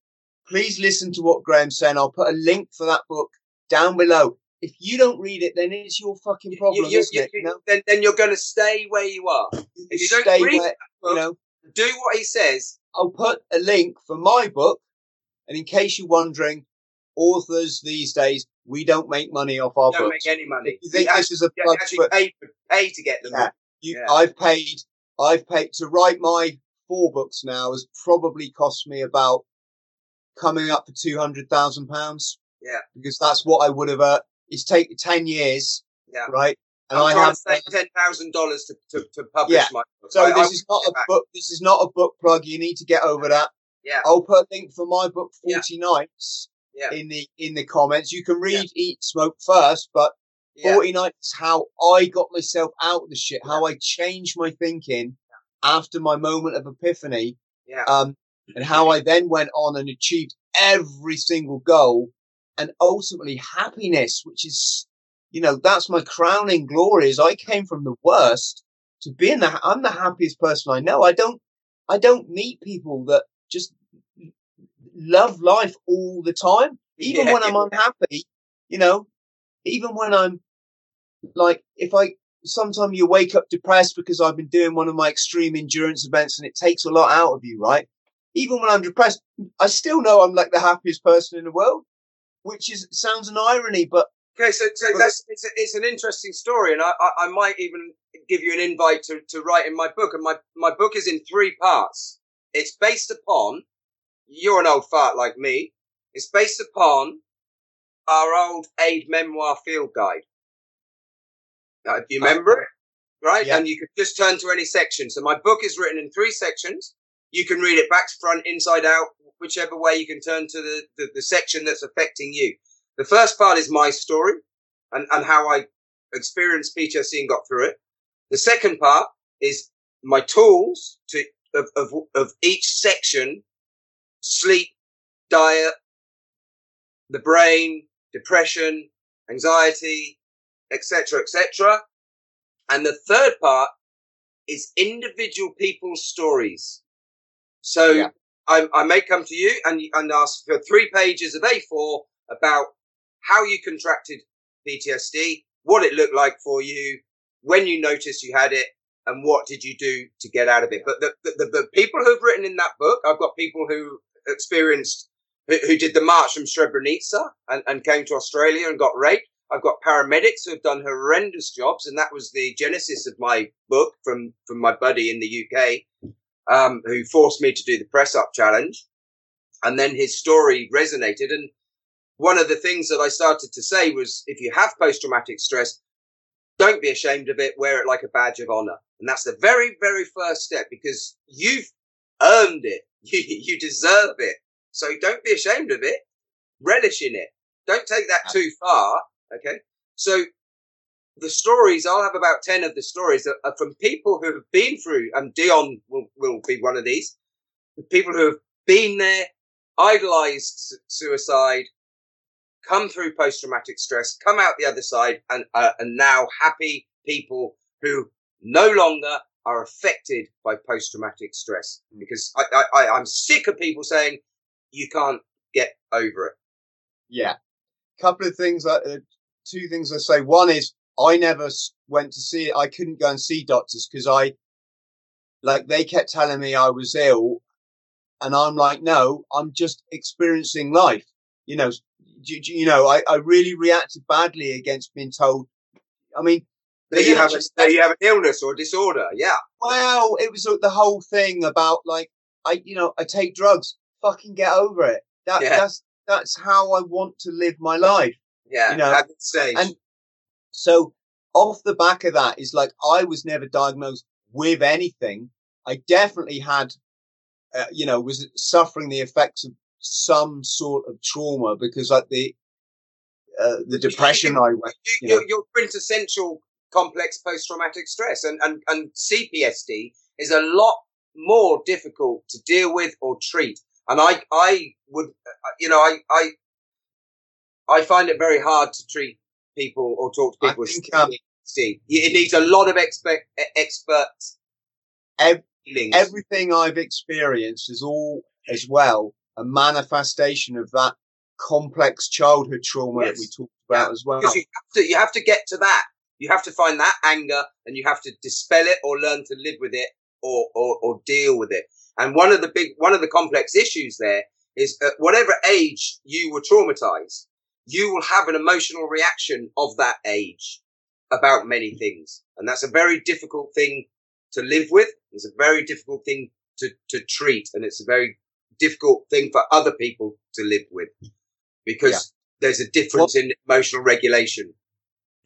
please listen to what Graham's saying. I'll put a link for that book down below. If you don't read it, then it's your fucking problem, You- you- isn't you- know, then, then you're going to stay where you are. If you don't read where- that book, you know, do what he says. I'll put a link for my book. And in case you're wondering, authors these days, we don't make money off our don't books. make any money. You think this is a actually, plug actually for, pay, pay to get them. Yeah. you, Yeah. I've paid, I've paid to write my four books now has probably cost me about coming up for two hundred thousand pounds. Yeah. because that's what I would have. Uh, it's taken ten years, Yeah. right? And I'm I have. to ten thousand dollars to to publish Yeah. my book. So I- I this is not a back. book. This is not a book plug. You need to get over that. Yeah, I'll put a link for my book, Yeah. Forty Nights, yeah, in the in the comments. You can read Eat Smoke first, but yeah. 40 Nights is how I got myself out of the shit, how I changed my thinking after my moment of epiphany, yeah. um, and how I then went on and achieved every single goal and ultimately happiness, which is, you know, that's my crowning glory is I came from the worst to being the, I'm the happiest person I know. I don't, I don't meet people that just love life all the time. (laughs) Even Yeah. when I'm unhappy, you know, even when I'm like, if I, sometimes you wake up depressed because I've been doing one of my extreme endurance events and it takes a lot out of you, right? Even when I'm depressed, I still know I'm like the happiest person in the world, which is, sounds an irony, but Okay, so, so that's it's, a, it's an interesting story, and I, I, I might even give you an invite to, to write in my book. And my, my book is in three parts. It's based upon you're an old fart like me. It's based upon our old aide memoire field guide. Uh, do you remember it? Right, Yeah. and you could just turn to any section. So my book is written in three sections. You can read it back, to front, inside out, whichever way you can turn to the, the, the section that's affecting you. The first part is my story and, and how I experienced PTSD and got through it. The second part is my tools to of, of, of each section, sleep, diet, the brain, depression, anxiety, etc., etc. And the third part is individual people's stories. So Yeah. I, I may come to you and, and ask for three pages of A4 about how you contracted PTSD, what it looked like for you, when you noticed you had it, and what did you do to get out of it. But the, the, the, the people who've written in that book, I've got people who experienced, who, who did the march from Srebrenica and, and came to Australia and got raped. I've got paramedics who have done horrendous jobs, and that was the genesis of my book from, from my buddy in the UK, um, who forced me to do the press up challenge. And then his story resonated. And one of the things that I started to say was if you have post traumatic stress, don't be ashamed of it, wear it like a badge of honor. And that's the very, very first step because you've earned it. (laughs) You, you deserve it. So don't be ashamed of it. Relish in it. Don't take that too far. Okay. So the stories, I'll have about 10 of the stories that are from people who have been through, and Dion will, will be one of these, people who have been there, idolized suicide, come through post traumatic stress, come out the other side, and uh, and now happy people who no longer are affected by post traumatic stress. Because I, I, I'm sick of people saying you can't get over it. yeah. Couple of things, uh, uh, two things I say. One is I never went to see it. I couldn't go and see doctors because I, like, they kept telling me I was ill. And I'm like, no, I'm just experiencing life. You know, do, do- you know, I, I really reacted badly against being told. I mean, That you have a, that you have an illness or a disorder. Yeah. Well, it was uh, the whole thing about like I, you know, I take drugs. Fucking get over it. That Yeah. that's that's how I want to live my life. Yeah. You know, at stage. and- So off the back of that is like I was never diagnosed with anything. I definitely had, uh, you know, was suffering the effects of some sort of trauma because like the uh, the depression I went. you, you know. you're quintessential complex post-traumatic stress and, and, and CPSD is a lot more difficult to deal with or treat. And I, I would, uh, you know, I, I, I find it very hard to treat people or talk to I people. with think, um, it needs a lot of expert expert Ev- everything I've experienced is all as well a manifestation of that complex childhood trauma that we talked about as well. because you have to you have to get to that. You have to find that anger, and you have to dispel it or learn to live with it or or, or deal with it. And one of the big one of the complex issues there is at whatever age you were traumatized, you will have an emotional reaction of that age about many things, and that's a very difficult thing to live with. It's a very difficult thing to to treat, and it's a very difficult thing for other people to live with because Yeah. there's a difference in emotional regulation.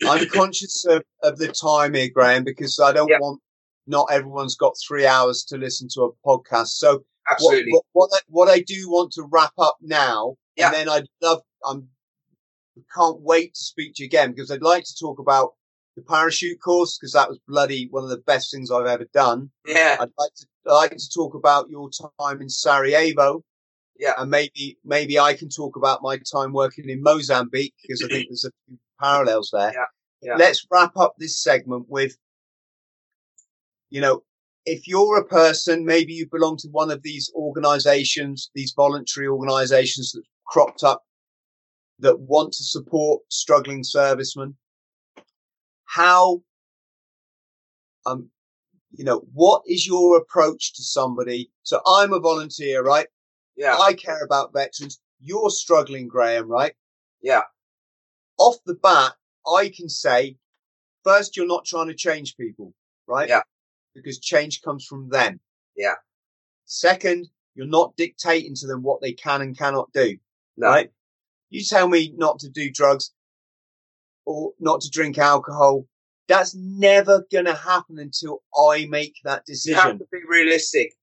I'm conscious of, of the time here, Graham, because I don't Yeah. want not everyone's got three hours to listen to a podcast. So what, Absolutely. what, what, I, what I do want to wrap up now, Yeah. and then I'd love, I'm, can't wait to speak to you again because I'd like to talk about the parachute course because that was bloody one of the best things I've ever done. yeah. I'd like to, I'd like to talk about your time in Sarajevo. Yeah. And maybe, maybe I can talk about my time working in Mozambique because I think there's a few parallels there. Yeah, yeah. Let's wrap up this segment with, you know, if you're a person, maybe you belong to one of these organizations, these voluntary organizations that cropped up that want to support struggling servicemen. How, um, you know, what is your approach to somebody? So I'm a volunteer, right? Yeah. I care about veterans. You're struggling, Graham, right? Yeah. Off the bat, I can say, first, you're not trying to change people, right? Yeah. Because change comes from them. Yeah. Second, you're not dictating to them what they can and cannot do, No. right? You tell me not to do drugs or not to drink alcohol. That's never going to happen until I make that You decision have to be realistic.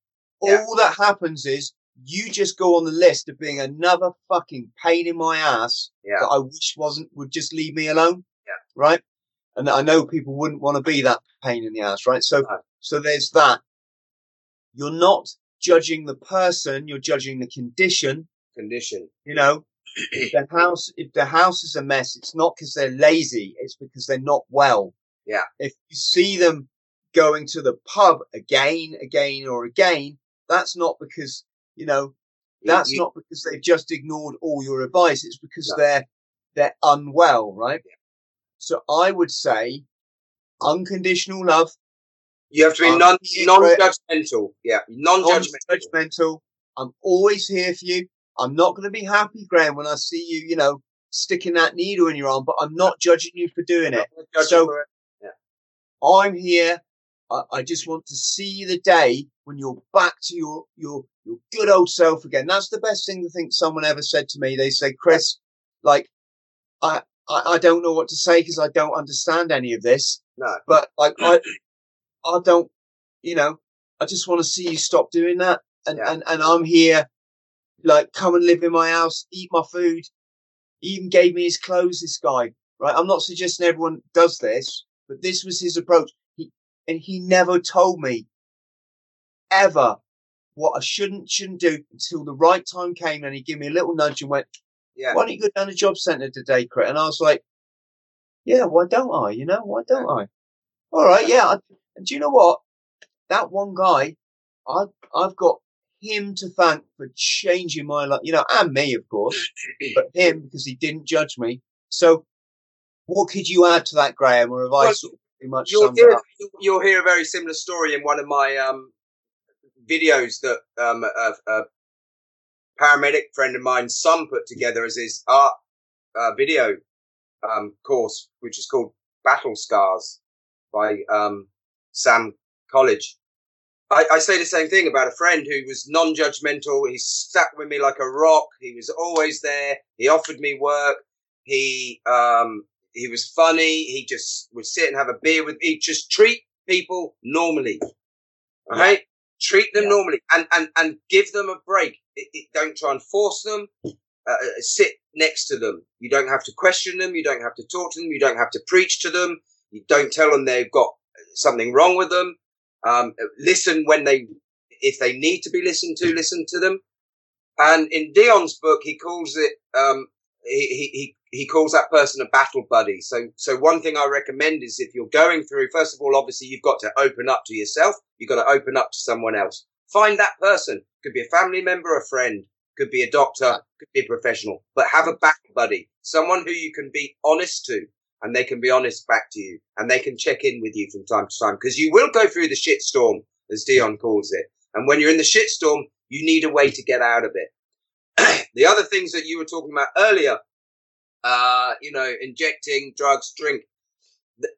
yeah. all that happens is you just go on the list of being another fucking pain in my ass Yeah. that I wish wasn't would just leave me alone. Yeah. Right. And I know people wouldn't want to be that pain in the ass, right? So No. so there's that. You're not judging the person, you're judging the condition. Condition. You know, (clears throat) the house if the house is a mess, it's not because they're lazy, it's because they're not well. Yeah. If you see them going to the pub again, again, or again, that's not because, you know, that's you- not because they've just ignored all your advice. It's because No. they're they're unwell, right? So I would say unconditional love, You have to be non yeah, non-judgmental. Yeah. Non-judgmental. non-judgmental. I'm always here for you. I'm not going to be happy, Graham, when I see you, you know, sticking that needle in your arm, but I'm not judging you for doing it. So- it. I'm here. I, I just want to see the day when you're back to your, your, your good old self again. That's the best thing I think someone ever said to me. They say, Chris, like, I, I, I don't know what to say because I don't understand any of this, No. but like, I, I don't, you know, I just want to see you stop doing that. And, Yeah. and, and I'm here, like, come and live in my house, eat my food. He even gave me his clothes, this guy, right? I'm not suggesting everyone does this, but this was his approach. He, and he never told me ever what I shouldn't, shouldn't do until the right time came and he gave me a little nudge and went, Yeah. why don't you go down to the job centre today, Crit? And I was like, yeah, why don't I? You know, why don't I? All right. Yeah. I, and do you know what? That one guy, I've, I've got him to thank for changing my life, you know, and me, of course, (laughs) but him because he didn't judge me. So what could you add to that, Graham? Or have I sort of pretty much You'll summed hear, up? you'll hear a very similar story in one of my um, videos that um, a, a paramedic friend of mine's son put together as his art uh, video um, course, which is called Battle Scars by um, Sam College. I, I say the same thing about a friend who was non-judgmental. He stuck with me like a rock. He was always there. He offered me work. He um, he was funny. He just would sit and have a beer with. He just treat people normally. All right, treat them Yeah. normally, and and and give them a break. It, it, don't try and force them. Uh, uh, sit next to them. You don't have to question them. You don't have to talk to them. You don't have to preach to them. You don't tell them they've got something wrong with them. Um, listen when they, if they need to be listened to, listen to them. And in Dion's book, he calls it, um, he, he, he he calls that person a battle buddy. So, so one thing I recommend is if you're going through, first of all, obviously you've got to open up to yourself. You've got to open up to someone else. Find that person. Could be a family member, a friend, could be a doctor, could be a professional, but have a battle buddy, someone who you can be honest to and they can be honest back to you and they can check in with you from time to time because you will go through the shit storm, as Dion calls it. And when you're in the shit storm, you need a way to get out of it. (clears throat) the other things that you were talking about earlier, uh, you know, injecting drugs, drink,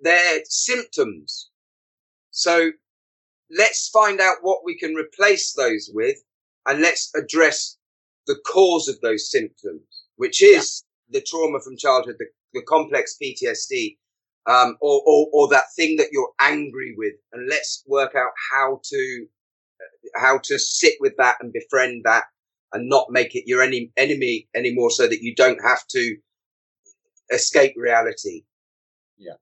they're symptoms. So let's find out what we can replace those with and let's address the cause of those symptoms, which is yeah. the trauma from childhood, the, the complex PTSD, um, or, or, or that thing that you're angry with. And let's work out how to, how to sit with that and befriend that and not make it your any, enemy anymore so that you don't have to escape reality. Yeah.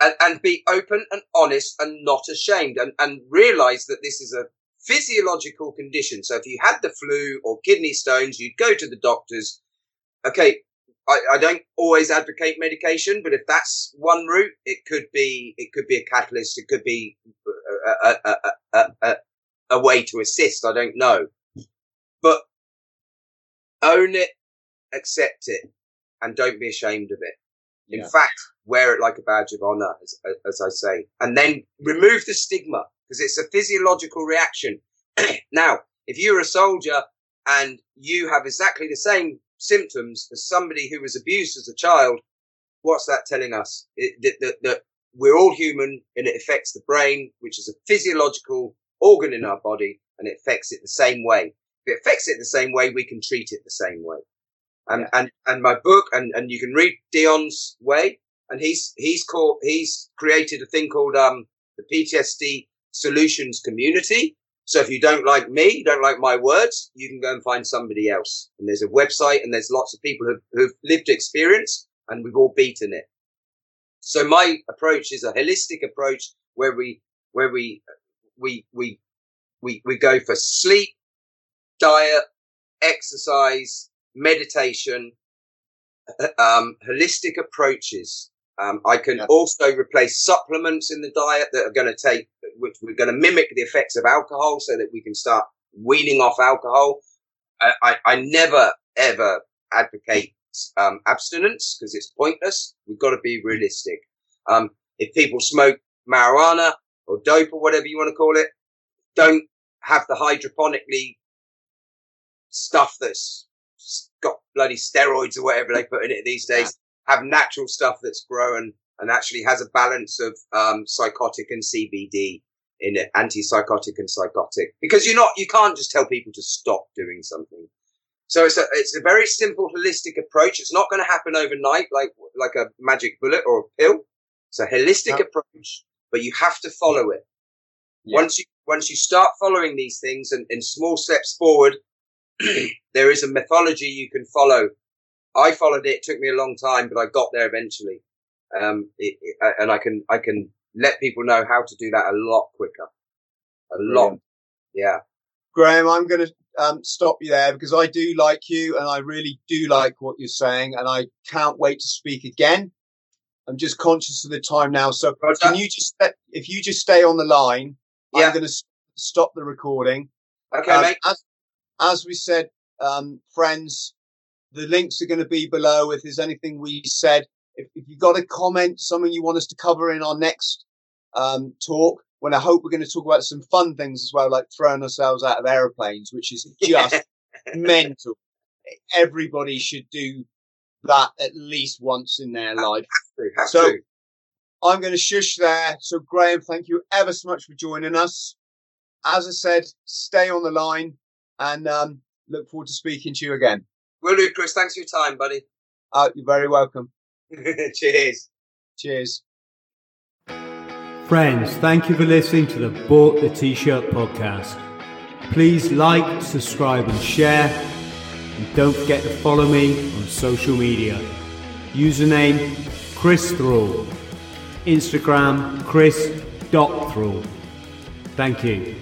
And, and be open and honest and not ashamed and, and realize that this is a physiological condition. So if you had the flu or kidney stones, you'd go to the doctors. Okay. I, I don't always advocate medication, but if that's one route, it could be, it could be a catalyst. It could be a, a, a, a, a way to assist. I don't know, but own it, accept it, and don't be ashamed of it. In fact, wear it like a badge of honor, as, as I say, and then remove the stigma because it's a physiological reaction. (clears throat) now, if you're a soldier and you have exactly the same symptoms as somebody who was abused as a child, what's that telling us? It, that, that, that we're all human and it affects the brain, which is a physiological organ in our body, and it affects it the same way. If it affects it the same way, we can treat it the same way. And, yeah. and, and my book, and, and you can read Dion's way, and he's, he's called, he's created a thing called, um, the PTSD solutions community. So if you don't like me, you don't like my words, you can go and find somebody else. And there's a website and there's lots of people who've, who've lived experience and we've all beaten it. So my approach is a holistic approach where we, where we, we, we, we, we go for sleep, diet, exercise, meditation, um, holistic approaches. Um, I can yeah. also replace supplements in the diet that are going to take, which we're going to mimic the effects of alcohol so that we can start weaning off alcohol. I, I, I never ever advocate um, abstinence because it's pointless. We've got to be realistic. Um, if people smoke marijuana or dope or whatever you want to call it, don't have the hydroponically stuff that's got bloody steroids or whatever they put in it these days. Have natural stuff that's grown and actually has a balance of um, psychotic and CBD in it, antipsychotic and psychotic. Because you're not, you can't just tell people to stop doing something. So it's a, it's a very simple holistic approach. It's not going to happen overnight like, like a magic bullet or a pill. It's a holistic yeah. approach, but you have to follow it. Yeah. Once you, once you start following these things and in small steps forward, (clears throat) there is a mythology you can follow. I followed it. It took me a long time, but I got there eventually. Um, it, it, and I can, I can let people know how to do that a lot quicker. A lot. Yeah. Graham, I'm going to um, stop you there because I do like you and I really do like what you're saying and I can't wait to speak again. I'm just conscious of the time now. So Roger. can you just, if you just stay on the line, yeah. I'm going to stop the recording. Okay, um, mate. As, as we said, um, friends, the links are going to be below. If there's anything we said, if, if you've got a comment, something you want us to cover in our next um, talk, when I hope we're going to talk about some fun things as well, like throwing ourselves out of aeroplanes, which is (laughs) just mental. Everybody should do that at least once in their life. so I'm going to shush there. So Graham, thank you ever so much for joining us. As I said, stay on the line and um, look forward to speaking to you again. Will do, Chris. Thanks for your time, buddy. Uh, you're very welcome. (laughs) Cheers. Cheers. Friends, thank you for listening to the Bought the T-Shirt podcast. Please like, subscribe and share. And don't forget to follow me on social media. Username Chris Thrall. Instagram Chris.Thrall. Thank you.